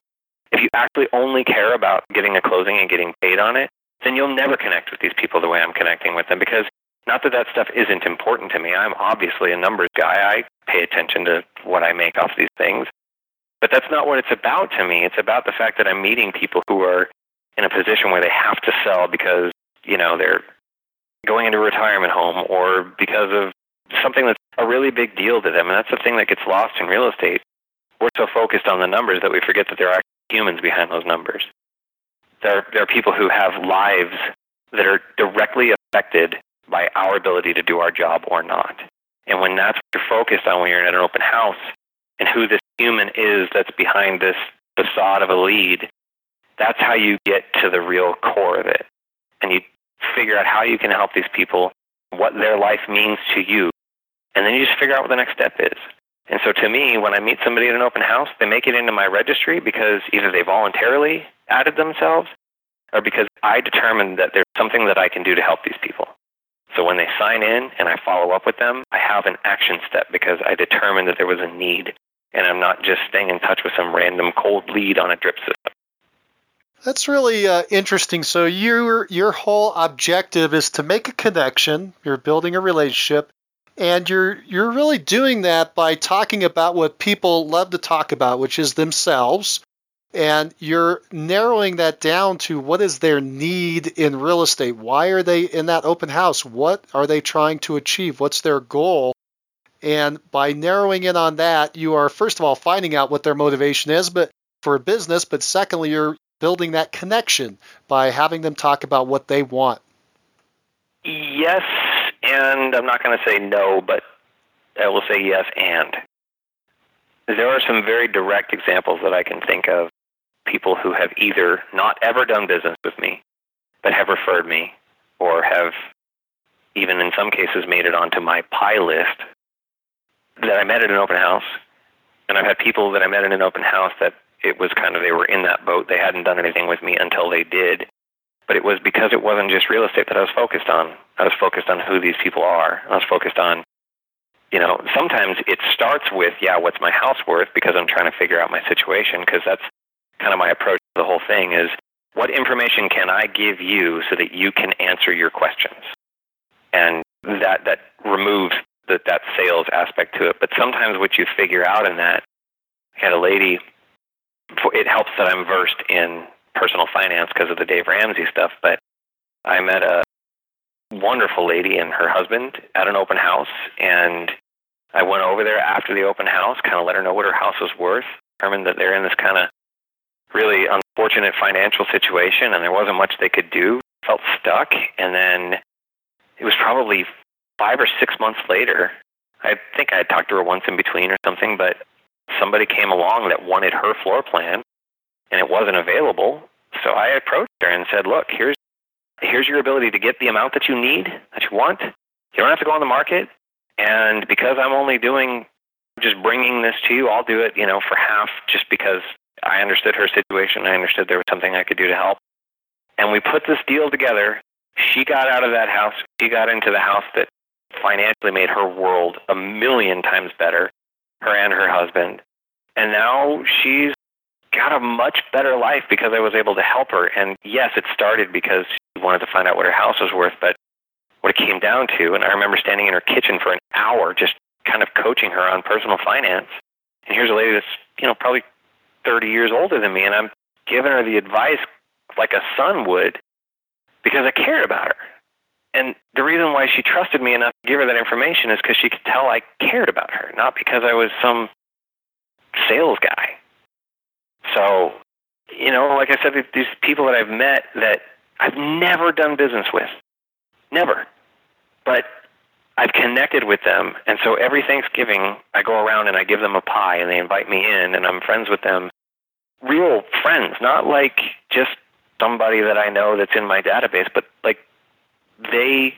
If you actually only care about getting a closing and getting paid on it, then you'll never connect with these people the way I'm connecting with them because not that that stuff isn't important to me. I'm obviously a numbers guy. I pay attention to what I make off these things. But that's not what it's about to me. It's about the fact that I'm meeting people who are in a position where they have to sell because, you know, they're going into a retirement home or because of something that's a really big deal to them. And that's the thing that gets lost in real estate we're so focused on the numbers that we forget that there are humans behind those numbers. There, there are people who have lives that are directly affected by our ability to do our job or not. And when that's what you're focused on when you're at an open house and who this human is that's behind this facade of a lead, that's how you get to the real core of it. And you figure out how you can help these people, what their life means to you. And then you just figure out what the next step is. And so to me, when I meet somebody at an open house, they make it into my registry because either they voluntarily added themselves or because I determined that there's something that I can do to help these people. So when they sign in and I follow up with them, I have an action step because I determined that there was a need and I'm not just staying in touch with some random cold lead on a drip system. That's really uh, interesting. So your your whole objective is to make a connection. You're building a relationship, and you're you're really doing that by talking about what people love to talk about, which is themselves. And you're narrowing that down to what is their need in real estate? Why are they in that open house? What are they trying to achieve? What's their goal? And by narrowing in on that, you are first of all finding out what their motivation is, but for a business, but secondly, you're building that connection by having them talk about what they want. Yes, and I'm not going to say no, but I will say yes and. There are some very direct examples that I can think of people who have either not ever done business with me, but have referred me, or have even in some cases made it onto my pie list that I met at an open house. And I've had people that I met in an open house that it was kind of they were in that boat. They hadn't done anything with me until they did but it was because it wasn't just real estate that I was focused on. I was focused on who these people are. I was focused on, you know, sometimes it starts with, yeah, what's my house worth because I'm trying to figure out my situation because that's kind of my approach to the whole thing is what information can I give you so that you can answer your questions? And that, that removes the, that sales aspect to it. But sometimes what you figure out in that, I had a lady, it helps that I'm versed in personal finance because of the Dave Ramsey stuff, but I met a wonderful lady and her husband at an open house, and I went over there after the open house, kind of let her know what her house was worth, determined that they're in this kind of really unfortunate financial situation, and there wasn't much they could do. Felt stuck, and then it was probably five or six months later. I think I had talked to her once in between or something, but somebody came along that wanted her floor plan and it wasn't available. So I approached her and said, "Look, here's here's your ability to get the amount that you need, that you want. You don't have to go on the market, and because I'm only doing just bringing this to you, I'll do it, you know, for half, just because I understood her situation. I understood there was something I could do to help, and we put this deal together. She got out of that house. She got into the house that financially made her world a million times better, her and her husband. And now she's got a much better life because I was able to help her. And yes, it started because wanted to find out what her house was worth, but what it came down to, and I remember standing in her kitchen for an hour just kind of coaching her on personal finance. And here's a lady that's, you know, probably 30 years older than me, and I'm giving her the advice like a son would because I cared about her. And the reason why she trusted me enough to give her that information is because she could tell I cared about her, not because I was some sales guy. So, you know, like I said, these people that I've met that I've never done business with, never. But I've connected with them, and so every Thanksgiving I go around and I give them a pie, and they invite me in, and I'm friends with them, real friends, not like just somebody that I know that's in my database, but like they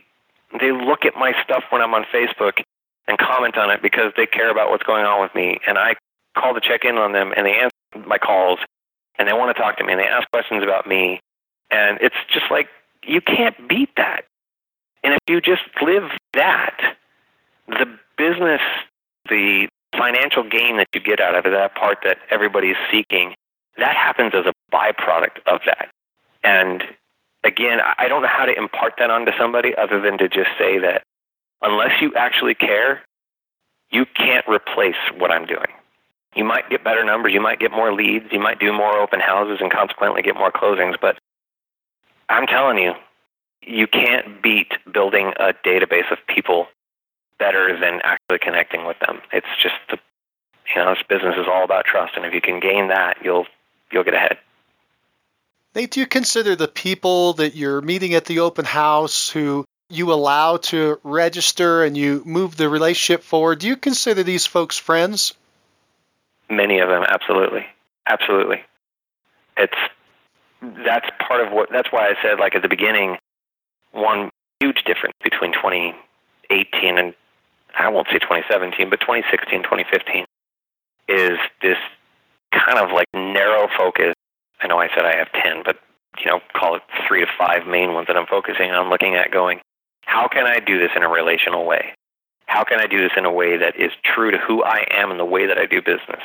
they look at my stuff when I'm on Facebook and comment on it because they care about what's going on with me, and I call to check in on them, and they answer my calls, and they want to talk to me, and they ask questions about me, and it's just like you can't beat that. And if you just live that, the business, the financial gain that you get out of that part that everybody is seeking, that happens as a byproduct of that. And again, I don't know how to impart that onto somebody other than to just say that unless you actually care, you can't replace what I'm doing. You might get better numbers, you might get more leads, you might do more open houses and consequently get more closings, but I'm telling you, you can't beat building a database of people better than actually connecting with them. It's just the you know, this business is all about trust and if you can gain that, you'll you'll get ahead. Nate, do you consider the people that you're meeting at the open house who you allow to register and you move the relationship forward, do you consider these folks friends? Many of them, absolutely. Absolutely. It's that's part of what that's why I said like at the beginning one huge difference between 2018 and I won't say 2017, but 2016, 2015 is this kind of like narrow focus. I know I said I have 10, but you know, call it three to five main ones that I'm focusing on looking at going, how can I do this in a relational way? How can I do this in a way that is true to who I am and the way that I do business?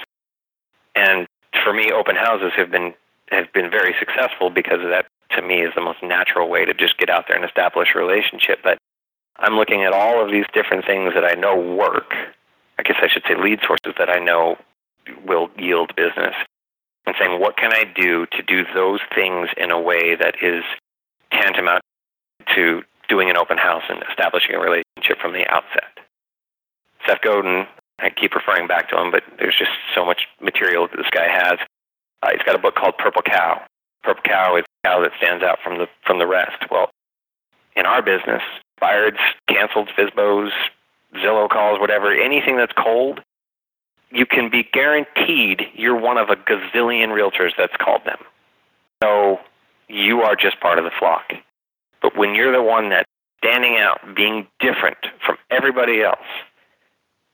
And for me, open houses have been have been very successful because of that to me is the most natural way to just get out there and establish a relationship. But I'm looking at all of these different things that I know work. I guess I should say lead sources that I know will yield business. And saying, what can I do to do those things in a way that is tantamount to doing an open house and establishing a relationship from the outset? Seth Godin, I keep referring back to him, but there's just so much material that this guy has. Uh, he's got a book called Purple Cow. Purple Cow is a cow that stands out from the from the rest. Well, in our business, Birds, canceled FSBOs, Zillow calls, whatever, anything that's cold, you can be guaranteed you're one of a gazillion realtors that's called them. So you are just part of the flock. But when you're the one that's standing out, being different from everybody else,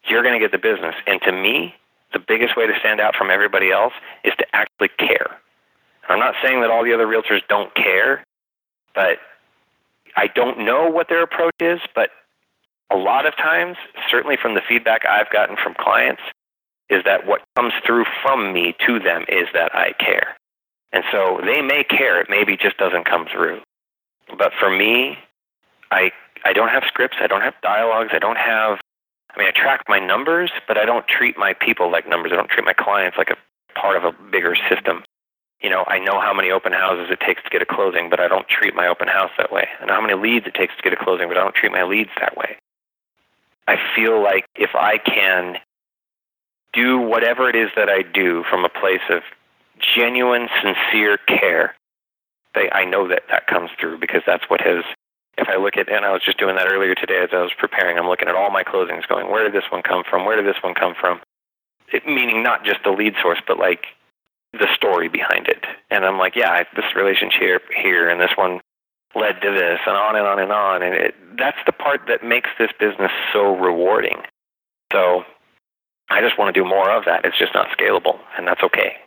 you're going to get the business. And to me, the biggest way to stand out from everybody else is to actually care. I'm not saying that all the other realtors don't care, but I don't know what their approach is, but a lot of times, certainly from the feedback I've gotten from clients, is that what comes through from me to them is that I care. And so they may care, it maybe just doesn't come through. But for me, I I don't have scripts, I don't have dialogues, I don't have I mean I track my numbers, but I don't treat my people like numbers. I don't treat my clients like a part of a bigger system you know, I know how many open houses it takes to get a closing, but I don't treat my open house that way. I know how many leads it takes to get a closing, but I don't treat my leads that way. I feel like if I can do whatever it is that I do from a place of genuine, sincere care, they, I know that that comes through because that's what has. If I look at, and I was just doing that earlier today as I was preparing, I'm looking at all my closings going, where did this one come from? Where did this one come from? It, meaning not just the lead source, but like the story behind it. And I'm like, yeah, this relationship here and this one led to this and on and on and on. And it, that's the part that makes this business so rewarding. So I just want to do more of that. It's just not scalable, and that's okay.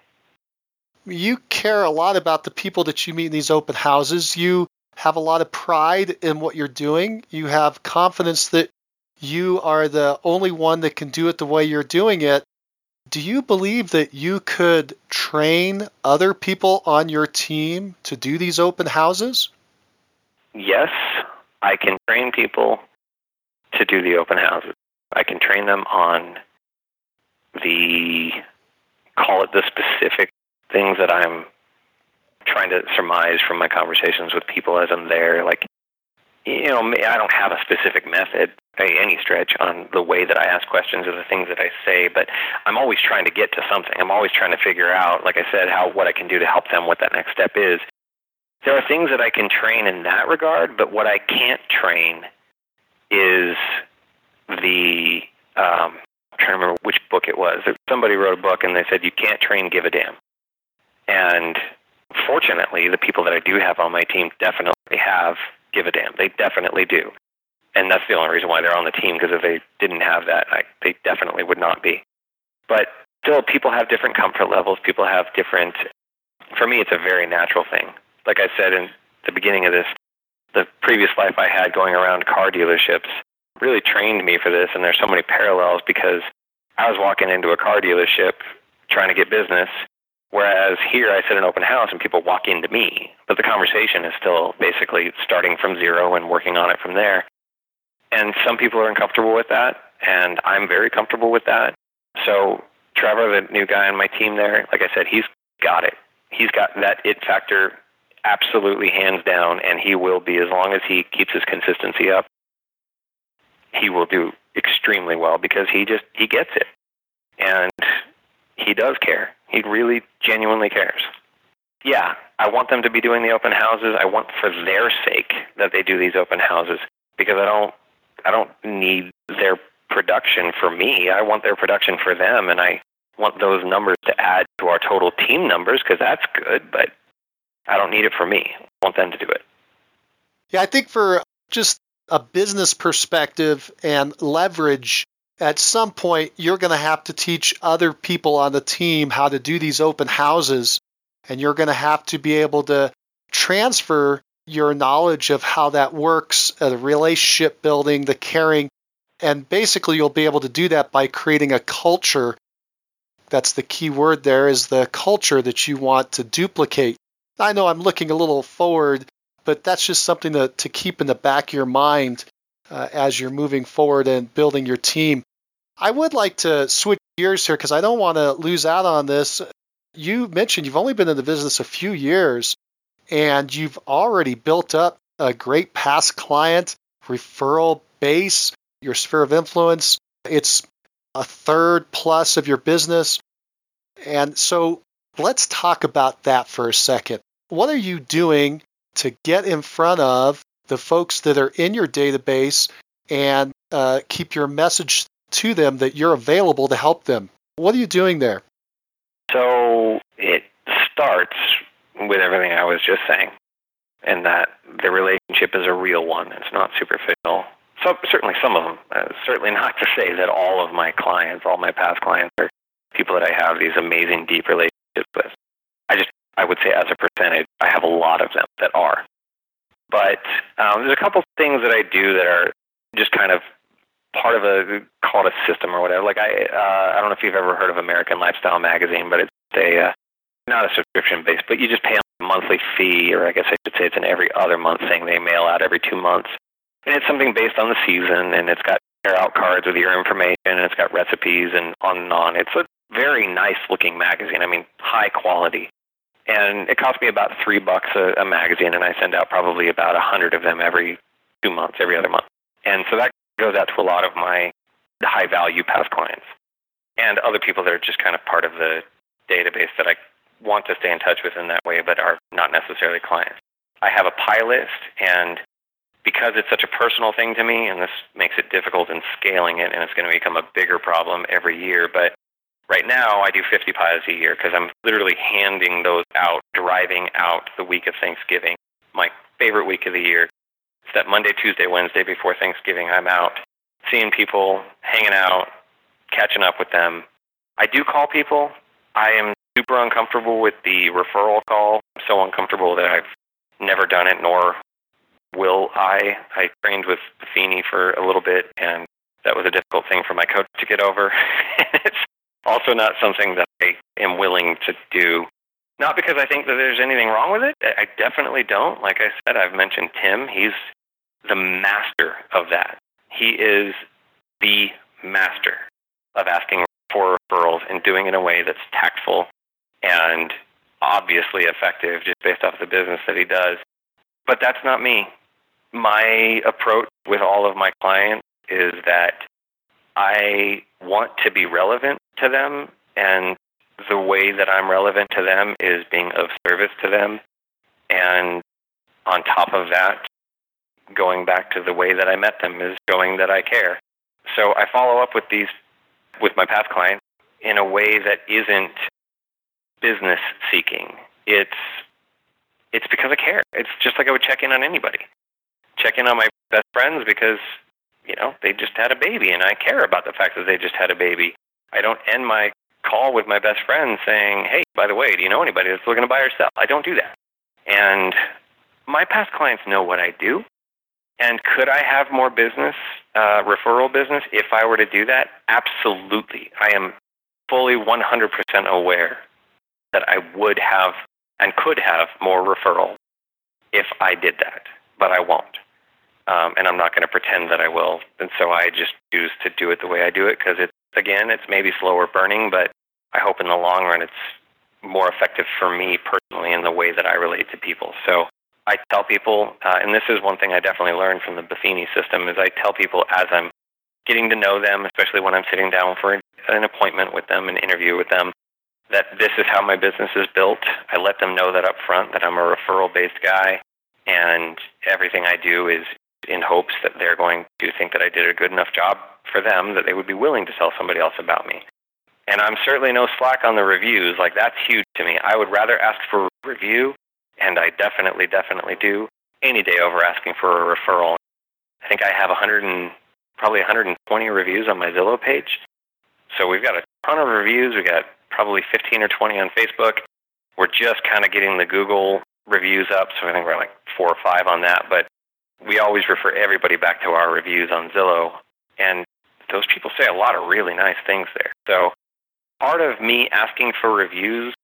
You care a lot about the people that you meet in these open houses. You have a lot of pride in what you're doing. You have confidence that you are the only one that can do it the way you're doing it. Do you believe that you could train other people on your team to do these open houses? Yes, I can train people to do the open houses. I can train them on the call it the specific things that I'm trying to surmise from my conversations with people as I'm there. Like, you know, I don't have a specific method by any stretch on the way that I ask questions or the things that I say, but I'm always trying to get to something. I'm always trying to figure out, like I said, how what I can do to help them what that next step is. There are things that I can train in that regard, but what I can't train is the um, I'm trying to remember which book it was. Somebody wrote a book and they said you can't train give a damn. And fortunately, the people that I do have on my team definitely have give a damn. They definitely do. And that's the only reason why they're on the team because if they didn't have that, I, they definitely would not be. But still, people have different comfort levels. People have different. For me, it's a very natural thing. Like I said in the beginning of this, the previous life I had going around car dealerships really trained me for this. And there's so many parallels because I was walking into a car dealership trying to get business, whereas here I sit in an open house and people walk into me. But the conversation is still basically starting from zero and working on it from there. And some people are uncomfortable with that, and I'm very comfortable with that. So Trevor, the new guy on my team there, like I said, he's got it. He's got that it factor absolutely hands down, and he will be as long as he keeps his consistency up. He will do extremely well because he just he gets it, and he does care. He really genuinely cares. Yeah, I want them to be doing the open houses. I want for their sake that they do these open houses because I don't I don't need their production for me. I want their production for them, and I want those numbers to add to our total team numbers because that's good. But I don't need it for me. I want them to do it. Yeah, I think for just a business perspective and leverage, at some point you're going to have to teach other people on the team how to do these open houses, and you're going to have to be able to transfer your knowledge of how that works, uh, the relationship building, the caring, and basically you'll be able to do that by creating a culture. That's the key word there is the culture that you want to duplicate. I know I'm looking a little forward, but that's just something to, to keep in the back of your mind uh, as you're moving forward and building your team. I would like to switch gears here because I don't want to lose out on this. You mentioned you've only been in the business a few years and you've already built up a great past client referral base, your sphere of influence. It's a third plus of your business. And so let's talk about that for a second. What are you doing to get in front of the folks that are in your database and uh, keep your message to them that you're available to help them? What are you doing there? So it starts with everything I was just saying, and that the relationship is a real one. It's not superficial. So certainly some of them. Uh, certainly not to say that all of my clients, all my past clients, are people that I have these amazing deep relationships with. I just I would say as a percentage, I have a lot of them that are. But um, there's a couple things that I do that are just kind of part of a call it a system or whatever. Like I, uh, I don't know if you've ever heard of American Lifestyle magazine, but it's a uh, not a subscription based, but you just pay a monthly fee, or I guess I should say it's an every other month thing they mail out every two months, and it's something based on the season, and it's got tear out cards with your information, and it's got recipes and on and on. It's a very nice looking magazine. I mean, high quality and it costs me about three bucks a, a magazine, and I send out probably about a hundred of them every two months, every other month. And so that goes out to a lot of my high value past clients and other people that are just kind of part of the database that I want to stay in touch with in that way, but are not necessarily clients. I have a pie list, and because it's such a personal thing to me, and this makes it difficult in scaling it, and it's going to become a bigger problem every year, but Right now, I do 50 pies a year because I'm literally handing those out, driving out the week of Thanksgiving, my favorite week of the year. It's that Monday, Tuesday, Wednesday before Thanksgiving. I'm out seeing people, hanging out, catching up with them. I do call people. I am super uncomfortable with the referral call. I'm so uncomfortable that I've never done it, nor will I. I trained with Buffini for a little bit, and that was a difficult thing for my coach to get over. *laughs* it's also, not something that I am willing to do. Not because I think that there's anything wrong with it. I definitely don't. Like I said, I've mentioned Tim. He's the master of that. He is the master of asking for referrals and doing it in a way that's tactful and obviously effective just based off the business that he does. But that's not me. My approach with all of my clients is that I want to be relevant to them, and the way that I'm relevant to them is being of service to them. And on top of that, going back to the way that I met them is showing that I care. So I follow up with these, with my past clients in a way that isn't business seeking. It's it's because I care. It's just like I would check in on anybody. Check in on my best friends because, you know, they just had a baby and I care about the fact that they just had a baby. I don't end my call with my best friend saying, Hey, by the way, do you know anybody that's looking to buy or sell? I don't do that. And my past clients know what I do. And could I have more business, uh, referral business, if I were to do that? Absolutely. I am fully 100% aware that I would have and could have more referral if I did that, but I won't. Um, and I'm not going to pretend that I will. And so I just choose to do it the way I do it because it's, again, it's maybe slower burning, but I hope in the long run it's more effective for me personally in the way that I relate to people. So I tell people, uh, and this is one thing I definitely learned from the Buffini system, is I tell people as I'm getting to know them, especially when I'm sitting down for an appointment with them, an interview with them, that this is how my business is built. I let them know that up front that I'm a referral based guy and everything I do is in hopes that they're going to think that I did a good enough job for them that they would be willing to tell somebody else about me. And I'm certainly no slack on the reviews. Like that's huge to me. I would rather ask for a review and I definitely, definitely do any day over asking for a referral. I think I have 100 and probably 120 reviews on my Zillow page. So we've got a ton of reviews. We've got probably 15 or 20 on Facebook. We're just kind of getting the Google reviews up, so I think we're like four or five on that. But we always refer everybody back to our reviews on Zillow, and those people say a lot of really nice things there. So part of me asking for reviews,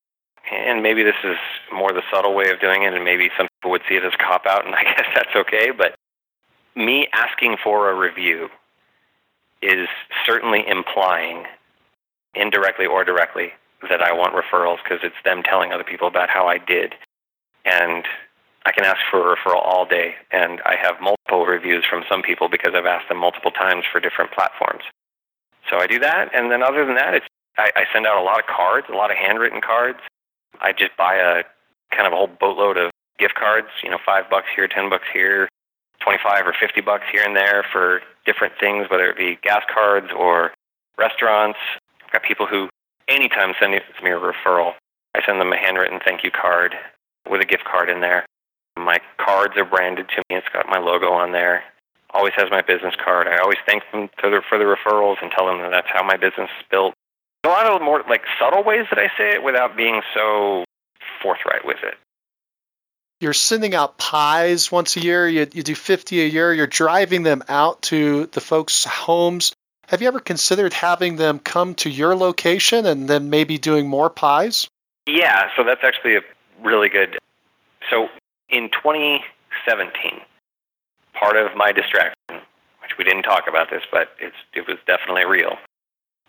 and maybe this is more the subtle way of doing it, and maybe some people would see it as a cop out, and *laughs* I guess that's okay, but me asking for a review is certainly implying indirectly or directly, that I want referrals because it's them telling other people about how I did. And I can ask for a referral all day, and I have multiple reviews from some people because I've asked them multiple times for different platforms. So I do that, and then other than that, it's I, I send out a lot of cards, a lot of handwritten cards. I just buy a kind of a whole boatload of gift cards, you know, five bucks here, ten bucks here, twenty-five or fifty bucks here and there for different things, whether it be gas cards or restaurants I've got people who, anytime send me a referral, I send them a handwritten thank you card with a gift card in there. My cards are branded to me. It's got my logo on there. Always has my business card. I always thank them for the, for the referrals and tell them that that's how my business is built. A lot of more like subtle ways that I say it without being so forthright with it. You're sending out pies once a year. You, you do 50 a year. You're driving them out to the folks' homes. Have you ever considered having them come to your location and then maybe doing more pies? Yeah, so that's actually a really good. So in 2017, part of my distraction, which we didn't talk about this, but it was definitely real.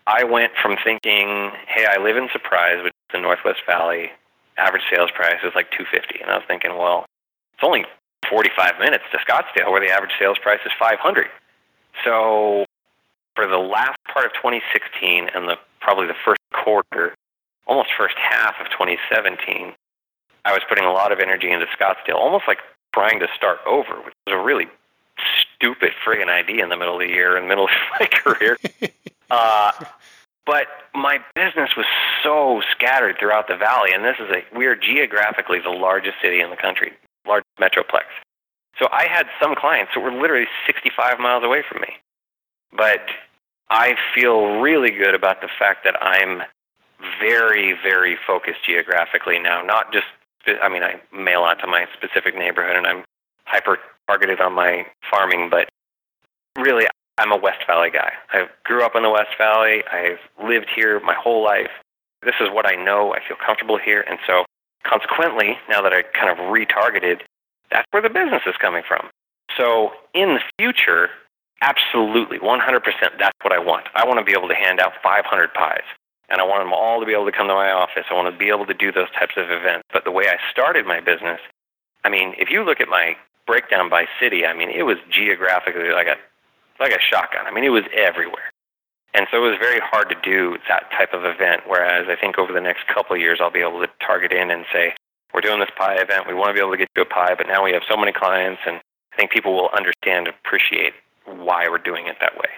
I went from thinking, "Hey, I live in Surprise, which is the Northwest Valley. Average sales price is like 250," and I was thinking, "Well, it's only 45 minutes to Scottsdale, where the average sales price is 500." So for the last part of 2016 and the probably the first quarter, almost first half of 2017, I was putting a lot of energy into Scottsdale, almost like trying to start over, which was a really stupid friggin' idea in the middle of the year, the middle *laughs* of my career. *laughs* uh, but my business was so scattered throughout the valley, and this is a we are geographically the largest city in the country, large metroplex. So I had some clients that were literally 65 miles away from me. But I feel really good about the fact that I'm very, very focused geographically now. Not just, I mean, I mail out to my specific neighborhood and I'm hyper targeted on my farming, but really, I'm a West Valley guy. I grew up in the West Valley. I've lived here my whole life. This is what I know. I feel comfortable here. And so, consequently, now that I kind of retargeted, that's where the business is coming from. So, in the future, Absolutely, 100%. That's what I want. I want to be able to hand out 500 pies. And I want them all to be able to come to my office. I want to be able to do those types of events. But the way I started my business, I mean, if you look at my breakdown by city, I mean, it was geographically like a like a shotgun. I mean, it was everywhere. And so it was very hard to do that type of event. Whereas I think over the next couple of years, I'll be able to target in and say, we're doing this pie event. We want to be able to get you a pie, but now we have so many clients, and I think people will understand, and appreciate why we're doing it that way.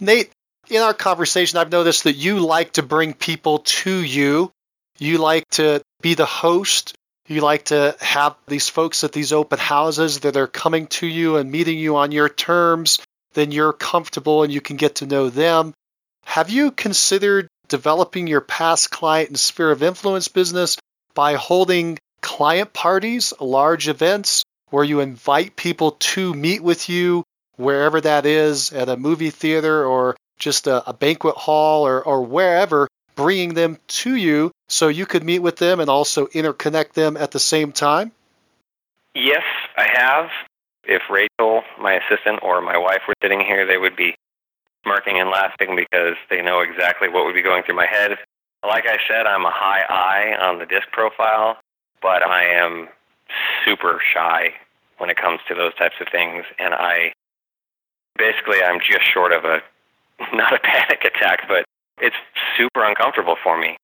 Nate, in our conversation, I've noticed that you like to bring people to you. You like to be the host. You like to have these folks at these open houses that are coming to you and meeting you on your terms. Then you're comfortable and you can get to know them. Have you considered developing your past client and sphere of influence business by holding client parties, large events where you invite people to meet with you wherever that is at a movie theater or just a, a banquet hall or, or wherever, bringing them to you so you could meet with them and also interconnect them at the same time? Yes, I have. If Rachel, my assistant, or my wife were sitting here, they would be smirking and laughing because they know exactly what would be going through my head. Like I said, I'm a high I on the disc profile, but I am super shy when it comes to those types of things. And I basically, I'm just short of a *laughs* not a panic attack, but it's super uncomfortable for me.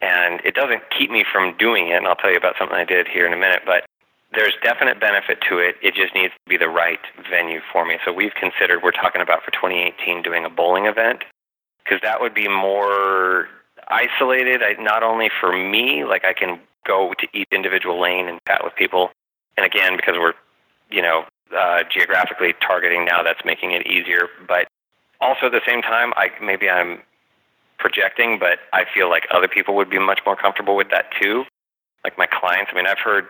And it doesn't keep me from doing it. And I'll tell you about something I did here in a minute. But there's definite benefit to it. It just needs to be the right venue for me. So we've considered, we're talking about for 2018 doing a bowling event because that would be more isolated, not only for me, like I can go to each individual lane and chat with people. And again, because we're, you know, uh, geographically targeting now, that's making it easier. But also at the same time, I maybe I'm projecting, but I feel like other people would be much more comfortable with that too. Like my clients. I mean, I've heard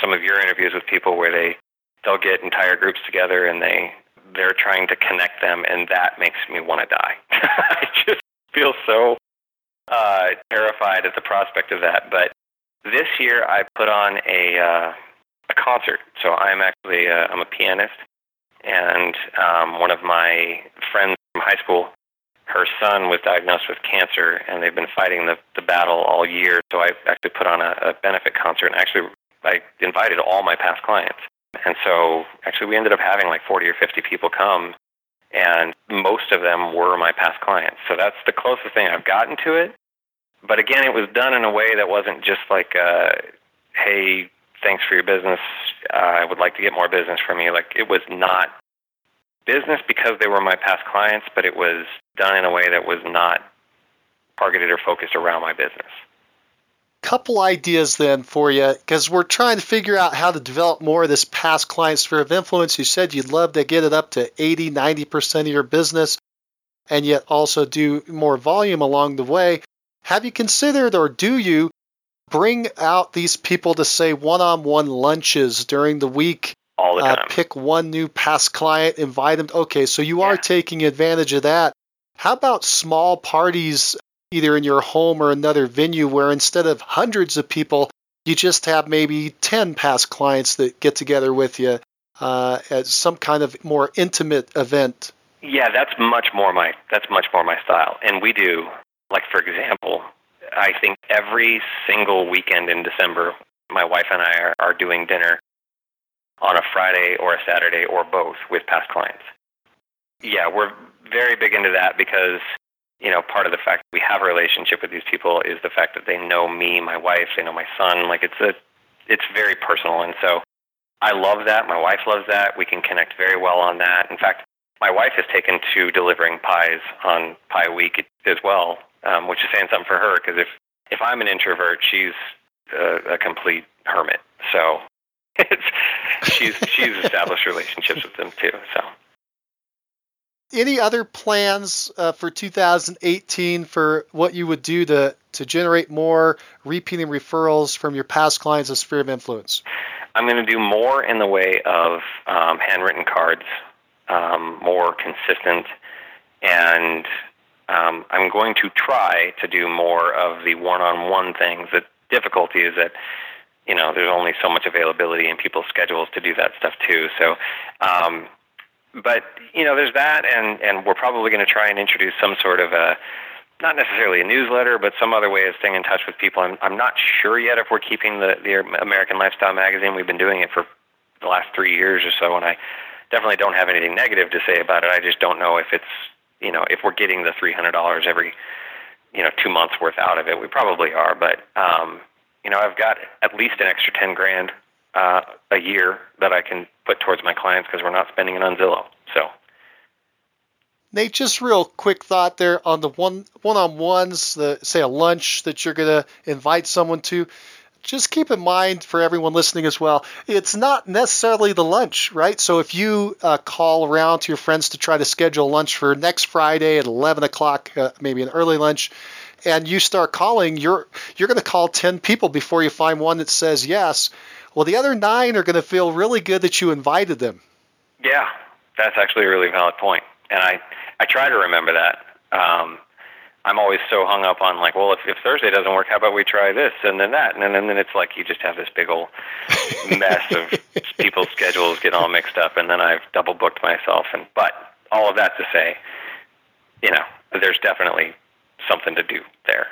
some of your interviews with people where they they'll get entire groups together and they they're trying to connect them, and that makes me want to die. *laughs* I just feel so uh, terrified at the prospect of that. But this year, I put on a uh, a concert. So I'm actually I'm a pianist, and um, one of my friends high school, her son was diagnosed with cancer, and they've been fighting the the battle all year. So I actually put on a, a benefit concert, and actually I invited all my past clients. And so actually we ended up having like 40 or 50 people come and most of them were my past clients. So that's the closest thing I've gotten to it. But again, it was done in a way that wasn't just like, uh, hey, thanks for your business. Uh, I would like to get more business from you. Like it was not business because they were my past clients, but it was done in a way that was not targeted or focused around my business couple ideas then for you because we're trying to figure out how to develop more of this past client sphere of influence. You said you'd love to get it up to 80, 90% of your business and yet also do more volume along the way. Have you considered or do you bring out these people to say one on one lunches during the week? All the time. Uh, pick one new past client, invite them. Okay, so you yeah. are taking advantage of that. How about small parties either in your home or another venue where instead of hundreds of people, you just have maybe 10 past clients that get together with you uh, at some kind of more intimate event. Yeah, that's much more my that's much more my style. And we do like for example, I think every single weekend in December, my wife and I are, are doing dinner on a Friday or a Saturday or both with past clients. Yeah, we're very big into that because you know, part of the fact that we have a relationship with these people is the fact that they know me, my wife, they know my son. Like it's a, it's very personal, and so I love that. My wife loves that. We can connect very well on that. In fact, my wife has taken to delivering pies on Pie Week as well, um, which is saying something for her because if if I'm an introvert, she's a, a complete hermit. So she's she's established relationships with them too. So any other plans uh, for 2018 for what you would do to to generate more repeating referrals from your past clients of Sphere of Influence? I'm going to do more in the way of um, handwritten cards, um, more consistent, and um, I'm going to try to do more of the one-on-one things. The difficulty is that you know there's only so much availability in people's schedules to do that stuff too. So um, but you know, there's that, and and we're probably going to try and introduce some sort of a not necessarily a newsletter, but some other way of staying in touch with people. I'm, I'm not sure yet if we're keeping the, the American Lifestyle magazine. We've been doing it for the last three years or so, and I definitely don't have anything negative to say about it. I just don't know if it's, you know, if we're getting the $300 every, you know, two months worth out of it. We probably are, but, um, you know, I've got at least an extra 10 grand uh, a year that I can put towards my clients because we're not spending it on Zillow. So Nate, just real quick thought there on the one one-on-ones, the say a lunch that you're going to invite someone to. Just keep in mind for everyone listening as well, it's not necessarily the lunch, right? So if you uh, call around to your friends to try to schedule lunch for next Friday at 11 o'clock, uh, maybe an early lunch, and you start calling, you're you're going to call 10 people before you find one that says yes. Well, the other nine are going to feel really good that you invited them. Yeah, that's actually a really valid point, and I I try to remember that. Um, I'm always so hung up on like, well, if, if Thursday doesn't work, how about we try this and then that, and then, and then it's like you just have this big old *laughs* mess of people's schedules get all mixed up, and then I've double booked myself. And but all of that to say, you know, there's definitely something to do there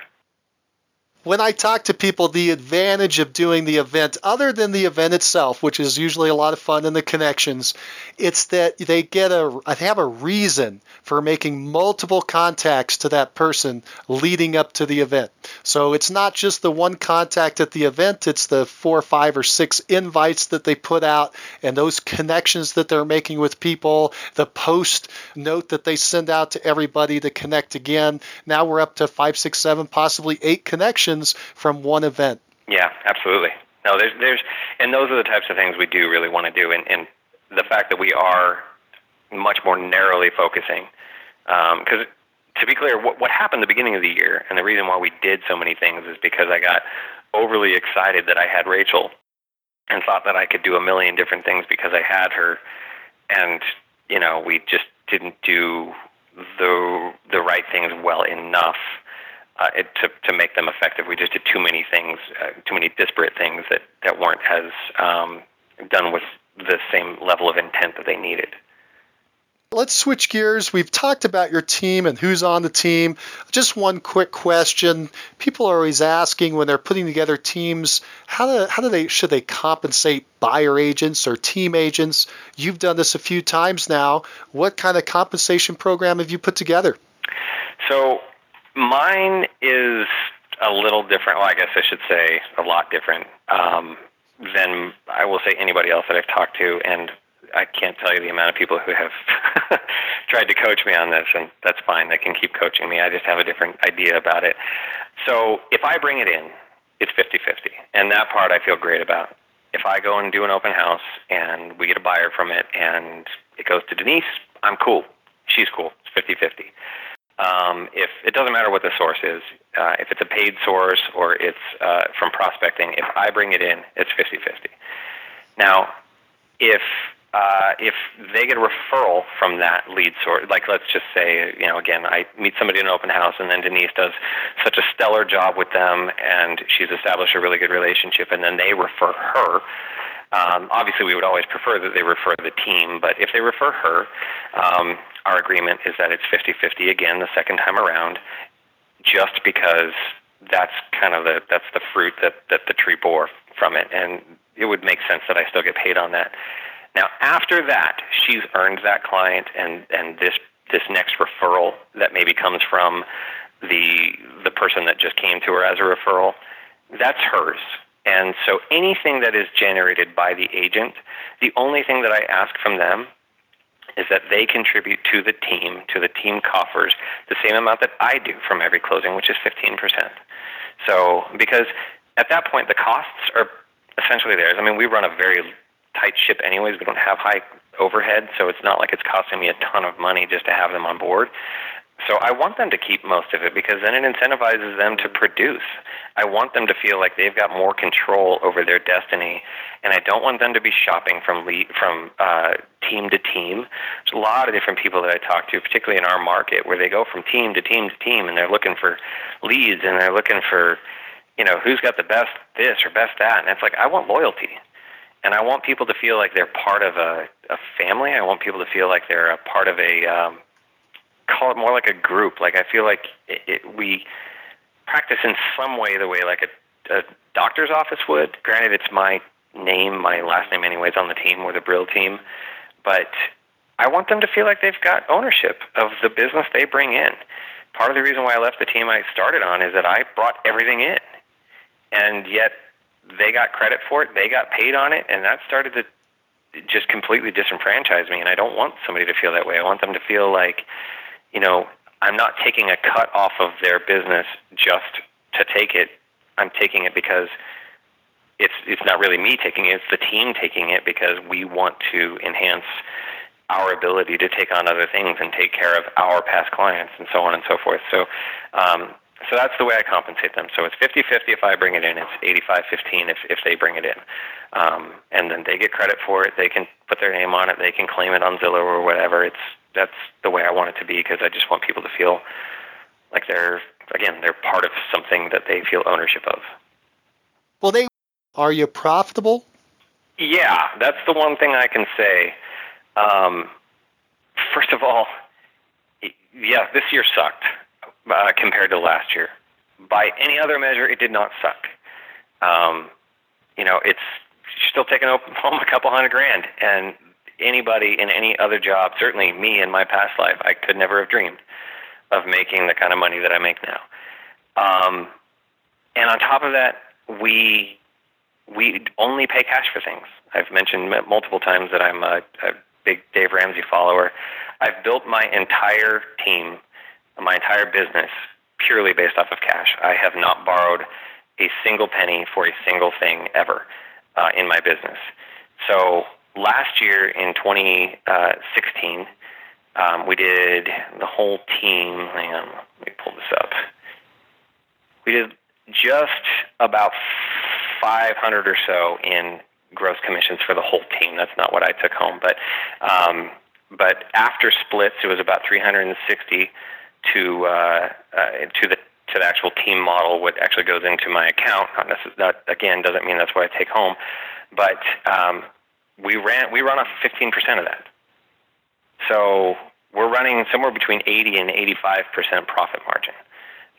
when I talk to people, the advantage of doing the event, other than the event itself, which is usually a lot of fun and the connections, it's that they get a they have a reason for making multiple contacts to that person leading up to the event. So it's not just the one contact at the event; it's the four, five, or six invites that they put out, and those connections that they're making with people. The post note that they send out to everybody to connect again. Now we're up to five, six, seven, possibly eight connections from one event. Yeah, absolutely. No, there's there's and those are the types of things we do really want to do, and, and the fact that we are much more narrowly focusing, because um, to be clear, what, what happened the beginning of the year, and the reason why we did so many things is because I got overly excited that I had Rachel, and thought that I could do a million different things because I had her, and you know we just didn't do the the right things well enough uh, it, to to make them effective. We just did too many things, uh, too many disparate things that that weren't as um, done with the same level of intent that they needed. Let's switch gears. We've talked about your team and who's on the team. Just one quick question. People are always asking when they're putting together teams, how do, how do they should they compensate buyer agents or team agents? You've done this a few times now. What kind of compensation program have you put together? So Mine is a little different. Well, I guess I should say a lot different um, than I will say anybody else that I've talked to, and I can't tell you the amount of people who have *laughs* tried to coach me on this, and that's fine. They can keep coaching me. I just have a different idea about it. So if I bring it in, it's 50-50, and that part I feel great about. If I go and do an open house and we get a buyer from it and it goes to Denise, I'm cool. She's cool. It's 50-50. Um, if it doesn't matter what the source is, uh, if it's a paid source or it's uh, from prospecting, if I bring it in, it's 50-50. Now, if uh, if they get a referral from that lead source, like let's just say, you know, again, I meet somebody in an open house, and then Denise does such a stellar job with them, and she's established a really good relationship, and then they refer her. Um, obviously, we would always prefer that they refer the team, but if they refer her, um, our agreement is that it's 50-50 again the second time around, just because that's kind of the that's the fruit that that the tree bore from it, and it would make sense that I still get paid on that. Now, after that, she's earned that client, and and this this next referral that maybe comes from the the person that just came to her as a referral, that's hers. And so anything that is generated by the agent, the only thing that I ask from them is that they contribute to the team, to the team coffers, the same amount that I do from every closing, which is 15%. So, because at that point, the costs are essentially theirs. I mean, we run a very tight ship anyways. We don't have high overhead, so it's not like it's costing me a ton of money just to have them on board. So I want them to keep most of it because then it incentivizes them to produce. I want them to feel like they've got more control over their destiny, and I don't want them to be shopping from lead, from uh, team to team. There's a lot of different people that I talk to, particularly in our market, where they go from team to team to team, and they're looking for leads, and they're looking for, you know, who's got the best this or best that, and it's like I want loyalty and I want people to feel like they're part of a, a family. I want people to feel like they're a part of a um, call it more like a group. Like I feel like it, it, we practice in some way the way like a, a doctor's office would. Granted, it's my name, my last name, anyways, on the team or the Brill team, but I want them to feel like they've got ownership of the business they bring in. Part of the reason why I left the team I started on is that I brought everything in, and yet they got credit for it, they got paid on it, and that started to just completely disenfranchise me. And I don't want somebody to feel that way. I want them to feel like, you know, I'm not taking a cut off of their business just to take it. I'm taking it because it's it's not really me taking it; it's the team taking it because we want to enhance our ability to take on other things and take care of our past clients and so on and so forth. So, um, so that's the way I compensate them. So it's 50-50 if I bring it in. It's 85-15 if, if they bring it in. Um, and then they get credit for it. They can put their name on it. They can claim it on Zillow or whatever. It's, that's the way I want it to be because I just want people to feel like they're, again, they're part of something that they feel ownership of. Well, they, are you profitable? Yeah, that's the one thing I can say. Um, first of all, yeah, this year sucked uh, compared to last year. By any other measure, it did not suck. Um, you know, it's still taking home *laughs* a couple hundred grand, and anybody in any other job, certainly me in my past life, I could never have dreamed of making the kind of money that I make now. Um, and on top of that, we we only pay cash for things. I've mentioned multiple times that I'm a, a big Dave Ramsey follower. I've built my entire team, my entire business, purely based off of cash. I have not borrowed a single penny for a single thing ever uh, in my business. So last year in 2016, um, we did the whole team. Hang on, let me pull this up. We did just about 500 or so in gross commissions for the whole team. That's not what I took home, but um, but after splits, it was about 360 to uh, uh, to the to the actual team model. What actually goes into my account, not necessarily, that again doesn't mean that's what I take home, but um, we ran we run off 15% of that. So we're running somewhere between 80 and 85% profit margin.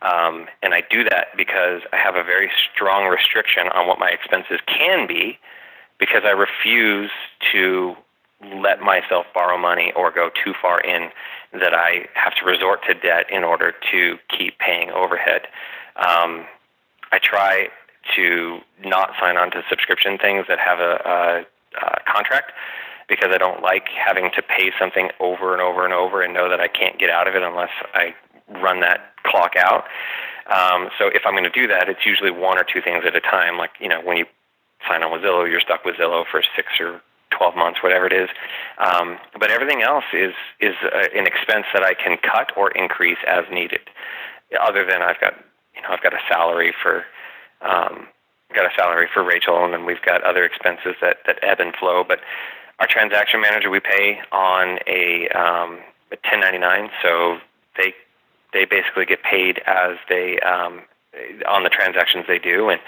Um, and I do that because I have a very strong restriction on what my expenses can be because I refuse to let myself borrow money or go too far in that I have to resort to debt in order to keep paying overhead. Um, I try to not sign on to subscription things that have a, a contract because I don't like having to pay something over and over and over and know that I can't get out of it unless I run that clock out. Um, so if I'm going to do that, it's usually one or two things at a time. Like you know, when you sign on with Zillow, you're stuck with Zillow for six or 12 months, whatever it is. Um, but everything else is is uh, an expense that I can cut or increase as needed. Other than I've got you know I've got a salary for um, got a salary for Rachel, and then we've got other expenses that that ebb and flow. But our transaction manager we pay on a, um, a 1099, so they they basically get paid as they um, on the transactions they do, and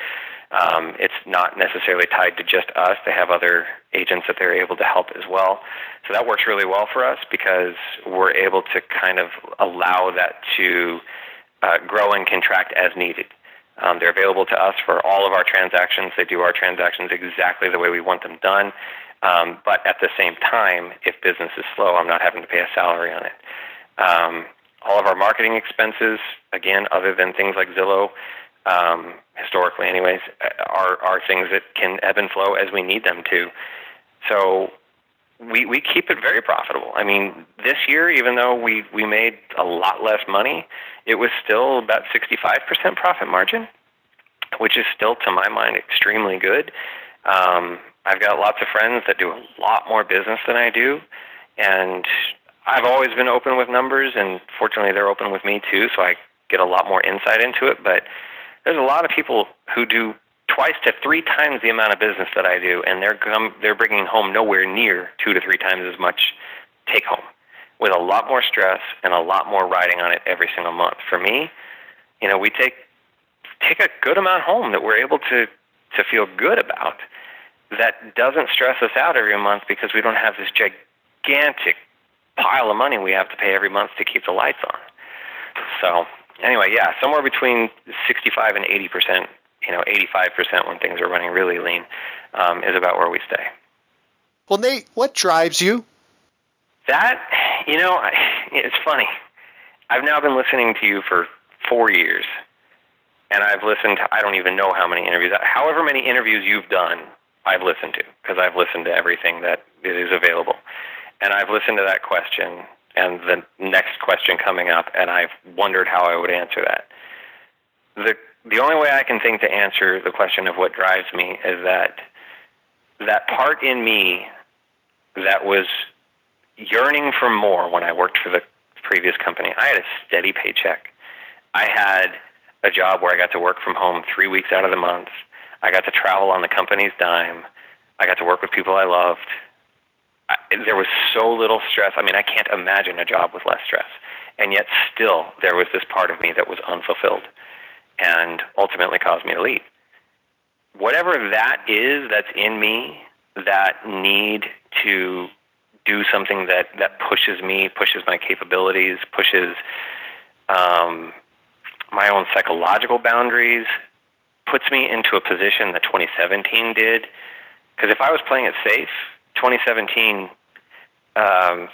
um, it's not necessarily tied to just us. They have other agents that they're able to help as well. So that works really well for us because we're able to kind of allow that to uh, grow and contract as needed. Um, they're available to us for all of our transactions. They do our transactions exactly the way we want them done. Um, but at the same time, if business is slow, I'm not having to pay a salary on it. Um, all of our marketing expenses, again, other than things like Zillow, um, historically, anyways, are are things that can ebb and flow as we need them to. So we we keep it very profitable. I mean, this year, even though we we made a lot less money, it was still about 65% profit margin, which is still, to my mind, extremely good. Um, I've got lots of friends that do a lot more business than I do, and I've always been open with numbers, and fortunately, they're open with me too, so I get a lot more insight into it. But there's a lot of people who do twice to three times the amount of business that I do, and they're come, they're bringing home nowhere near two to three times as much take home, with a lot more stress and a lot more riding on it every single month. For me, you know, we take take a good amount home that we're able to to feel good about. That doesn't stress us out every month because we don't have this gigantic pile of money we have to pay every month to keep the lights on. So anyway, yeah, somewhere between 65 and 80 percent, you know, 85 percent when things are running really lean, um, is about where we stay. Well, Nate, what drives you? That, you know, it's funny. I've now been listening to you for four years, and I've listened to I don't even know how many interviews. However many interviews you've done, I've listened to because I've listened to everything that is available, and I've listened to that question and the next question coming up, and I've wondered how I would answer that. The the only way I can think to answer the question of what drives me is that that part in me that was yearning for more when I worked for the previous company. I had a steady paycheck. I had a job where I got to work from home three weeks out of the month. I got to travel on the company's dime. I got to work with people I loved. I, there was so little stress. I mean, I can't imagine a job with less stress. And yet, still, there was this part of me that was unfulfilled and ultimately caused me to leave. Whatever that is that's in me, that need to do something that, that pushes me, pushes my capabilities, pushes um, my own psychological boundaries, puts me into a position that 2017 did. Because if I was playing it safe, 2017 um,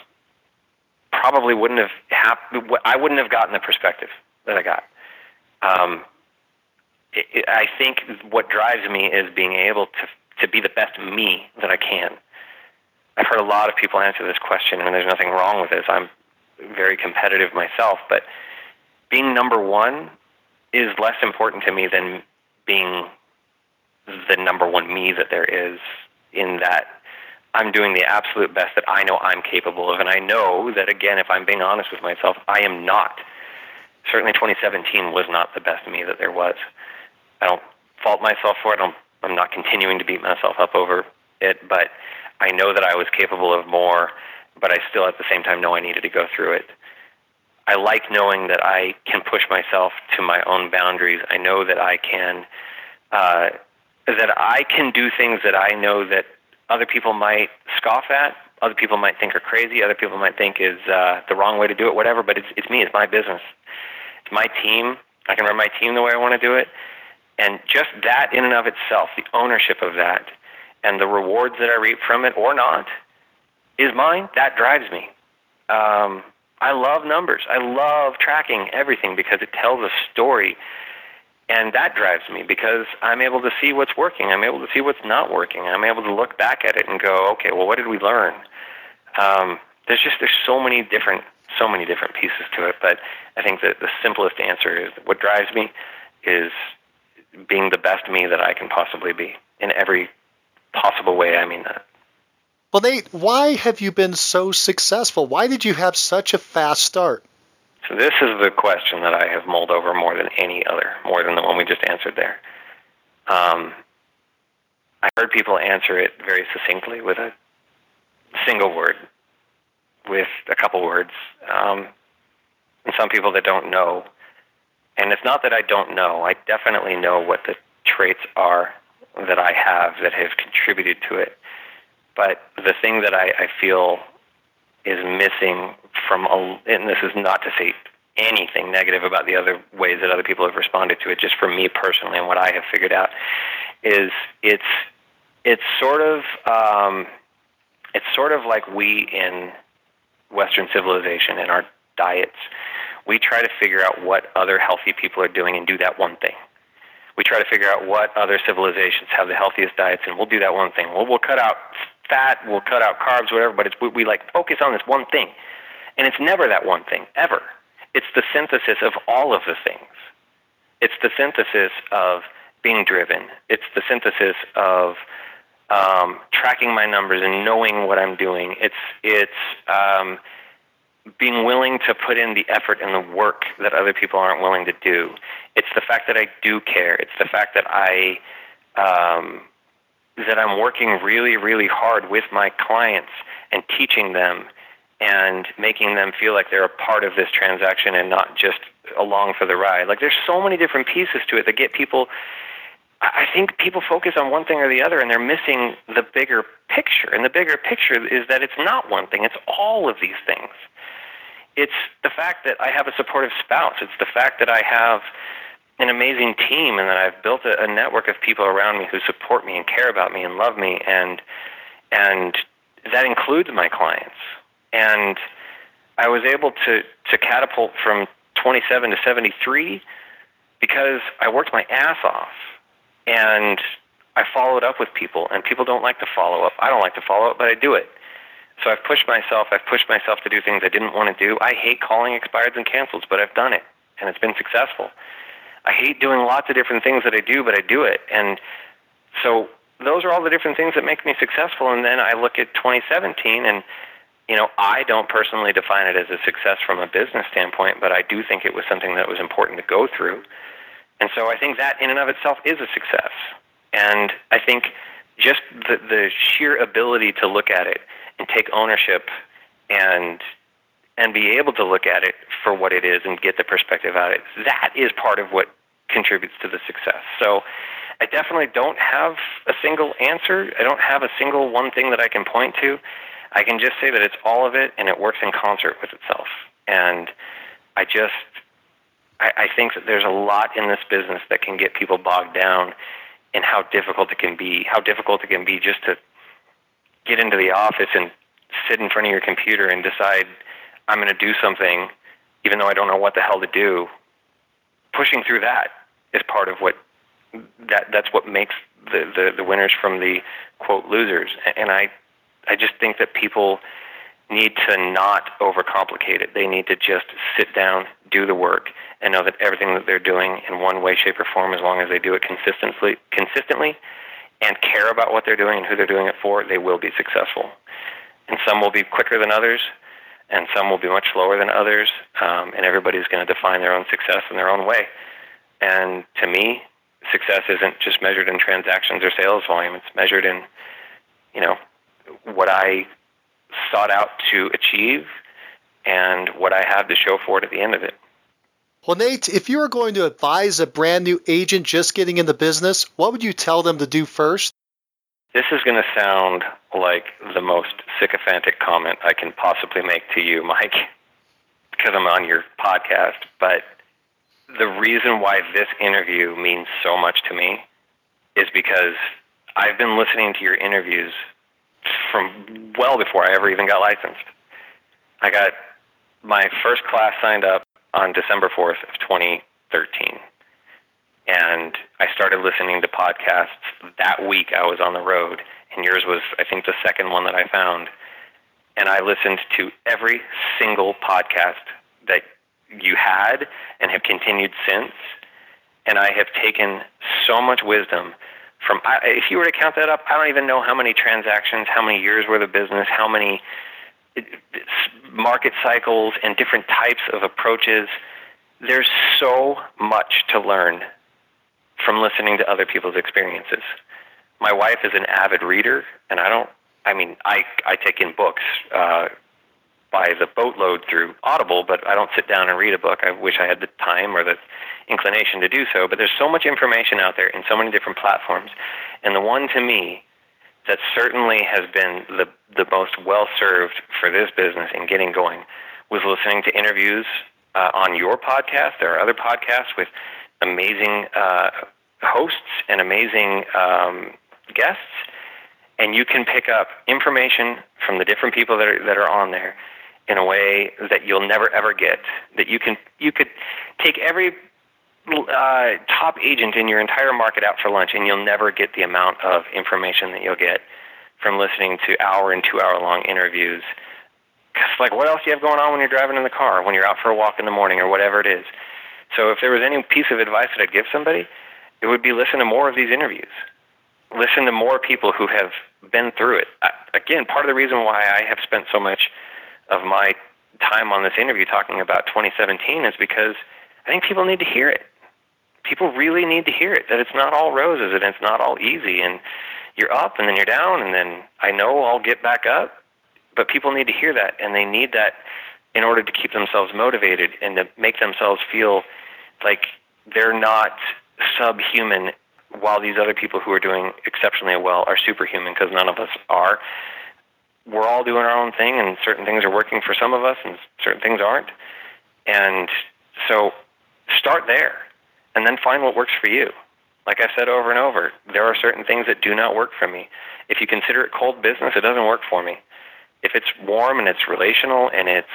probably wouldn't have happened. I wouldn't have gotten the perspective that I got. Um, I think what drives me is being able to to be the best me that I can. I've heard a lot of people answer this question, and there's nothing wrong with this. I'm very competitive myself, but being number one is less important to me than being the number one me that there is in that I'm doing the absolute best that I know I'm capable of. And I know that, again, if I'm being honest with myself, I am not. Certainly 2017 was not the best me that there was. I don't fault myself for it. I don't, I'm not continuing to beat myself up over it, but I know that I was capable of more, but I still at the same time know I needed to go through it. I like knowing that I can push myself to my own boundaries. I know that I can uh, that I can do things that I know that other people might scoff at, other people might think are crazy, other people might think is uh, the wrong way to do it, whatever. But it's it's me, it's my business, it's my team. I can run my team the way I want to do it, and just that in and of itself, the ownership of that, and the rewards that I reap from it or not, is mine. That drives me. Um, I love numbers. I love tracking everything because it tells a story and that drives me because I'm able to see what's working. I'm able to see what's not working. I'm able to look back at it and go, okay, well, what did we learn? Um, there's just there's so many different so many different pieces to it. But I think that the simplest answer is what drives me is being the best me that I can possibly be in every possible way. I mean that. Well, Nate, why have you been so successful? Why did you have such a fast start? So this is the question that I have mulled over more than any other, more than the one we just answered there. Um, I heard people answer it very succinctly with a single word, with a couple words, um, and some people that don't know. And it's not that I don't know. I definitely know what the traits are that I have that have contributed to it. But the thing that I, I feel is missing from a, and this is not to say anything negative about the other ways that other people have responded to it just for me personally and what I have figured out is it's it's sort of um, it's sort of like we in Western civilization in our diets we try to figure out what other healthy people are doing and do that one thing. We try to figure out what other civilizations have the healthiest diets and we'll do that one thing. We'll, we'll cut out fat, we'll cut out carbs, whatever, but it's, we, we like focus on this one thing. And it's never that one thing, ever. It's the synthesis of all of the things. It's the synthesis of being driven. It's the synthesis of um, tracking my numbers and knowing what I'm doing. It's it's um, being willing to put in the effort and the work that other people aren't willing to do. It's the fact that I do care. It's the fact that I um, that I'm working really, really hard with my clients and teaching them and making them feel like they're a part of this transaction and not just along for the ride. Like there's so many different pieces to it that get people I think people focus on one thing or the other and they're missing the bigger picture. And the bigger picture is that it's not one thing, it's all of these things. It's the fact that I have a supportive spouse. It's the fact that I have an amazing team and that I've built a, a network of people around me who support me and care about me and love me and and that includes my clients. And I was able to to catapult from 27 to 73 because I worked my ass off and I followed up with people and people don't like to follow up. I don't like to follow up, but I do it. So I've pushed myself. I've pushed myself to do things I didn't want to do. I hate calling expireds and cancels, but I've done it and it's been successful. I hate doing lots of different things that I do, but I do it. And so those are all the different things that make me successful. And then I look at 2017 and you know, I don't personally define it as a success from a business standpoint, but I do think it was something that was important to go through. And so I think that in and of itself is a success. And I think just the, the sheer ability to look at it and take ownership and and be able to look at it for what it is and get the perspective out of it, that is part of what contributes to the success. So I definitely don't have a single answer. I don't have a single one thing that I can point to. I can just say that it's all of it and it works in concert with itself. And I just I, I think that there's a lot in this business that can get people bogged down in how difficult it can be, how difficult it can be just to get into the office and sit in front of your computer and decide I'm going to do something even though I don't know what the hell to do. Pushing through that is part of what that that's what makes the, the, the winners from the quote losers. And I I just think that people need to not overcomplicate it. They need to just sit down, do the work, and know that everything that they're doing in one way, shape, or form, as long as they do it consistently, consistently, and care about what they're doing and who they're doing it for, they will be successful. And some will be quicker than others, and some will be much slower than others. Um, and everybody's going to define their own success in their own way. And to me, success isn't just measured in transactions or sales volume. It's measured in, you know, what I sought out to achieve and what I have to show for it at the end of it. Well, Nate, if you were going to advise a brand new agent just getting in the business, what would you tell them to do first? This is going to sound like the most sycophantic comment I can possibly make to you, *laughs* Mike, because I'm on your podcast. But the reason why this interview means so much to me is because I've been listening to your interviews from well before I ever even got licensed. I got my first class signed up on December 4th of 2013. And I started listening to podcasts that week I was on the road, and yours was, I think, the second one that I found. And I listened to every single podcast that you had and have continued since. And I have taken so much wisdom from if you were to count that up, I don't even know how many transactions, how many years worth of business, how many market cycles and different types of approaches. There's so much to learn from listening to other people's experiences. My wife is an avid reader, and I don't. I mean, I I take in books uh, by the boatload through Audible, but I don't sit down and read a book. I wish I had the time or the inclination to do so. But there's so much information out there in so many different platforms, and the one to me that certainly has been the the most well served for this business in getting going was listening to interviews uh, on your podcast. There are other podcasts with amazing uh, hosts and amazing um, guests, and you can pick up information from the different people that are that are on there in a way that you'll never ever get. That you can you could take every uh, top agent in your entire market out for lunch, and you'll never get the amount of information that you'll get from listening to hour and two hour long interviews. Cause like, what else do you have going on when you're driving in the car, when you're out for a walk in the morning, or whatever it is? So, if there was any piece of advice that I'd give somebody, it would be listen to more of these interviews. Listen to more people who have been through it. Again, part of the reason why I have spent so much of my time on this interview talking about 2017 is because I think people need to hear it. People really need to hear it that it's not all roses and it's not all easy and you're up and then you're down and then I know I'll get back up. But people need to hear that and they need that in order to keep themselves motivated and to make themselves feel like they're not subhuman while these other people who are doing exceptionally well are superhuman because none of us are, we're all doing our own thing, and certain things are working for some of us, and certain things aren't. And so start there, and then find what works for you. Like I've said over and over, there are certain things that do not work for me. If you consider it cold business, it doesn't work for me. If it's warm and it's relational and it's,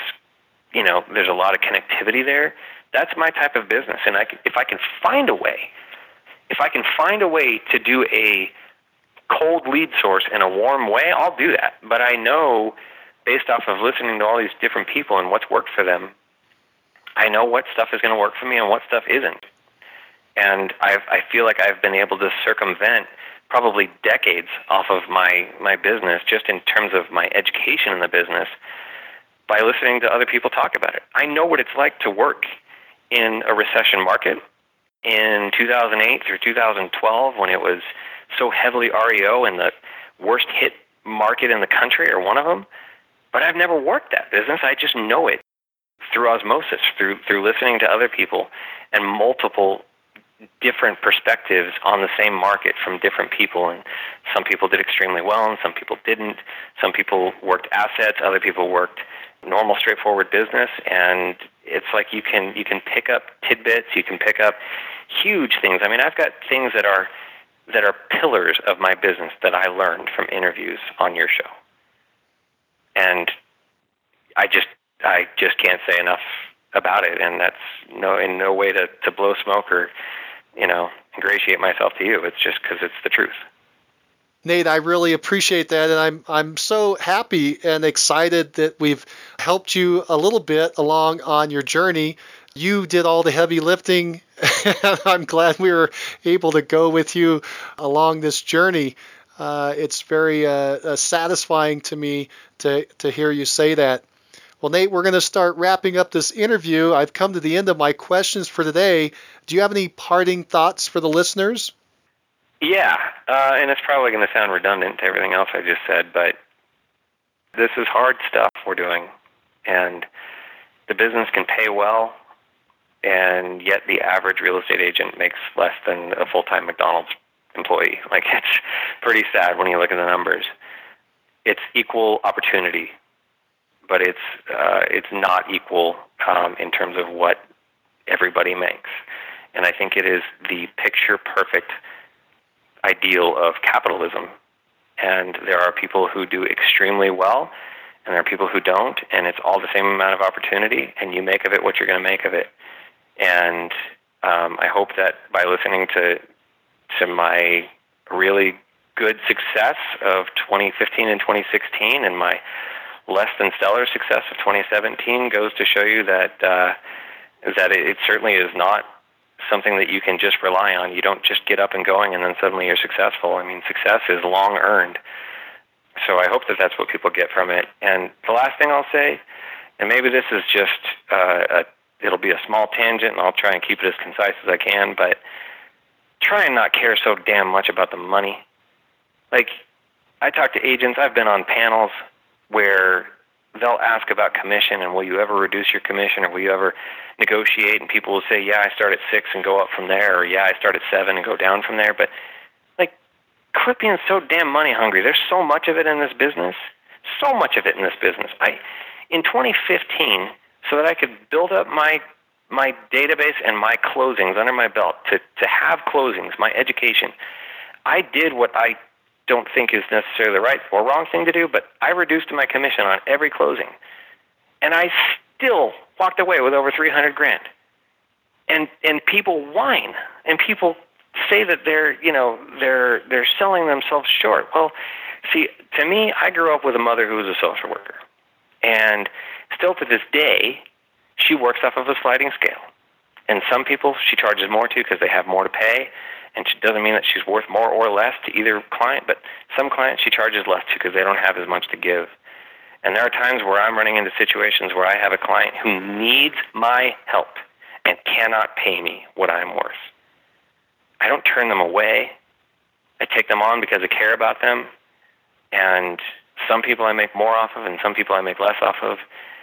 you know, there's a lot of connectivity there, that's my type of business. And I, can, if I can find a way, if I can find a way to do a cold lead source in a warm way, I'll do that. But I know, based off of listening to all these different people and what's worked for them, I know what stuff is going to work for me and what stuff isn't. And I've, I feel like I've been able to circumvent probably decades off of my, my business just in terms of my education in the business by listening to other people talk about it. I know what it's like to work in a recession market in 2008 through 2012 when it was so heavily REO and the worst hit market in the country or one of them. But I've never worked that business. I just know it through osmosis, through through listening to other people and multiple different perspectives on the same market from different people and some people did extremely well and some people didn't. Some people worked assets, other people worked normal straightforward business and it's like you can you can pick up tidbits, you can pick up huge things. I mean, I've got things that are that are pillars of my business that I learned from interviews on your show. And I just I just can't say enough about it and that's no in no way to to blow smoke or you know ingratiate myself to you. It's just cuz it's the truth. Nate, I really appreciate that, and I'm I'm so happy and excited that we've helped you a little bit along on your journey. You did all the heavy lifting, *laughs* I'm glad we were able to go with you along this journey. Uh, it's very uh, uh, satisfying to me to to hear you say that. Well, Nate, we're going to start wrapping up this interview. I've come to the end of my questions for today. Do you have any parting thoughts for the listeners? Yeah, uh, and it's probably going to sound redundant to everything else I just said, but this is hard stuff we're doing, and the business can pay well, and yet the average real estate agent makes less than a full-time McDonald's employee. *laughs* Like it's pretty sad when you look at the numbers. It's equal opportunity, but it's uh, it's not equal um, in terms of what everybody makes, and I think it is the picture perfect ideal of capitalism. And there are people who do extremely well, and there are people who don't, and it's all the same amount of opportunity, and you make of it what you're going to make of it. And um, I hope that by listening to to my really good success of 2015 and 2016, and my less than stellar success of 2017, goes to show you that uh, that it, certainly is not something that you can just rely on. You don't just get up and going and then suddenly you're successful. I mean, success is long earned. So I hope that that's what people get from it. And the last thing I'll say, and maybe this is just uh, a, it'll be a small tangent, and I'll try and keep it as concise as I can, but try and not care so damn much about the money. Like, I talk to agents. I've been on panels where they'll ask about commission and will you ever reduce your commission or will you ever negotiate? And people will say yeah i start at six and go up from there or yeah i start at seven and go down from there. But like being so damn money hungry. There's so much of it in this business so much of it in this business. I in 2015 so that i could build up my my database and my closings under my belt to to have closings my education i did what i don't think is necessarily the right or wrong thing to do, but I reduced my commission on every closing. And I still walked away with over 300 grand. And and people whine and people say that they're, you know, they're they're selling themselves short. Well, see, to me, I grew up with a mother who was a social worker. And still to this day, she works off of a sliding scale. And some people she charges more to because they have more to pay and it doesn't mean that she's worth more or less to either client, but some clients she charges less to because they don't have as much to give. And there are times where I'm running into situations where I have a client who needs my help and cannot pay me what I'm worth. I don't turn them away. I take them on because I care about them. And some people I make more off of and some people I make less off of.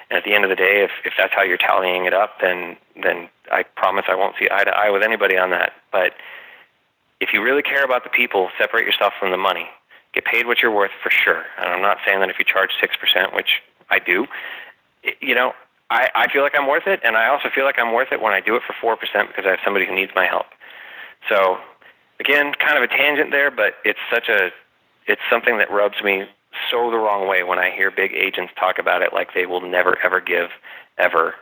And at the end of the day, if, if that's how you're tallying it up, then then I promise I won't see eye to eye with anybody on that. But if you really care about the people, separate yourself from the money. Get paid what you're worth for sure. And I'm not saying that if you charge 6%, which I do, you know, I, I feel like I'm worth it, and I also feel like I'm worth it when I do it for 4% because I have somebody who needs my help. So, again, kind of a tangent there, but it's such a, it's something that rubs me so the wrong way when I hear big agents talk about it like they will never ever give ever.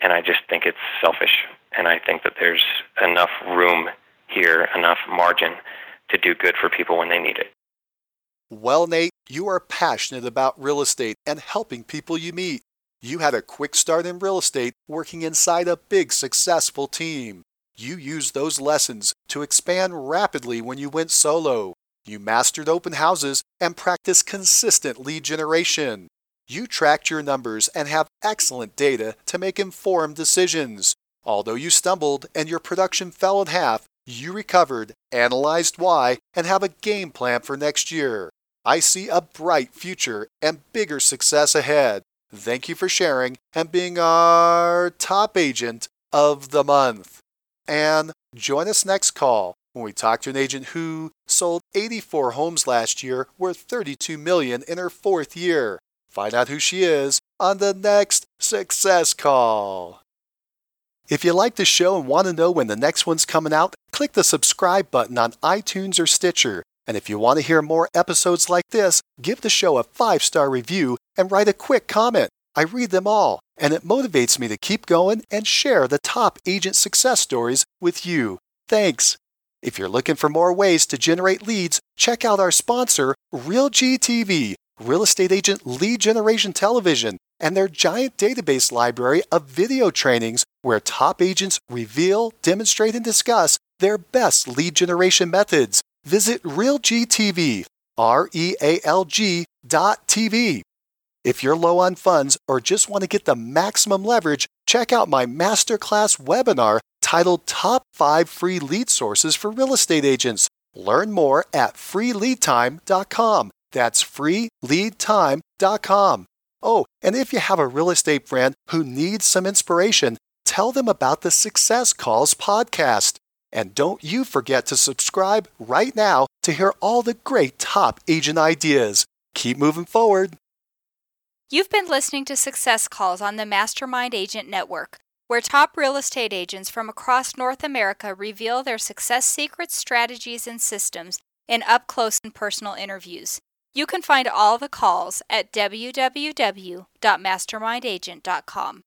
And I just think it's selfish. And I think that there's enough room here, enough margin to do good for people when they need it. Well, Nate, you are passionate about real estate and helping people you meet. You had a quick start in real estate working inside a big successful team. You used those lessons to expand rapidly when you went solo. You mastered open houses and practiced consistent lead generation. You tracked your numbers and have excellent data to make informed decisions. Although you stumbled and your production fell in half, you recovered, analyzed why, and have a game plan for next year. I see a bright future and bigger success ahead. Thank you for sharing and being our top agent of the month. And join us next call when we talk to an agent who sold 84 homes last year worth 32 million in her fourth year. Find out who she is on the next Success Call. If you like the show and want to know when the next one's coming out, click the subscribe button on iTunes or Stitcher. And if you want to hear more episodes like this, give the show a five star review and write a quick comment. I read them all, and it motivates me to keep going and share the top agent success stories with you. Thanks. If you're looking for more ways to generate leads, check out our sponsor, RealGTV, Real Estate Agent Lead Generation Television, and their giant database library of video trainings where top agents reveal, demonstrate, and discuss their best lead generation methods. Visit RealGTV, R E A L G dot TV. If you're low on funds or just want to get the maximum leverage, check out my masterclass webinar titled Top 5 Free Lead Sources for Real Estate Agents. Learn more at freeleadtime.com. That's freeleadtime.com. Oh, and if you have a real estate friend who needs some inspiration, tell them about the Success Calls podcast. And don't you forget to subscribe right now to hear all the great top agent ideas. Keep moving forward. You've been listening to Success Calls on the Mastermind Agent Network where top real estate agents from across North America reveal their success secrets, strategies, and systems in up close and personal interviews. You can find all the calls at www.mastermindagent.com.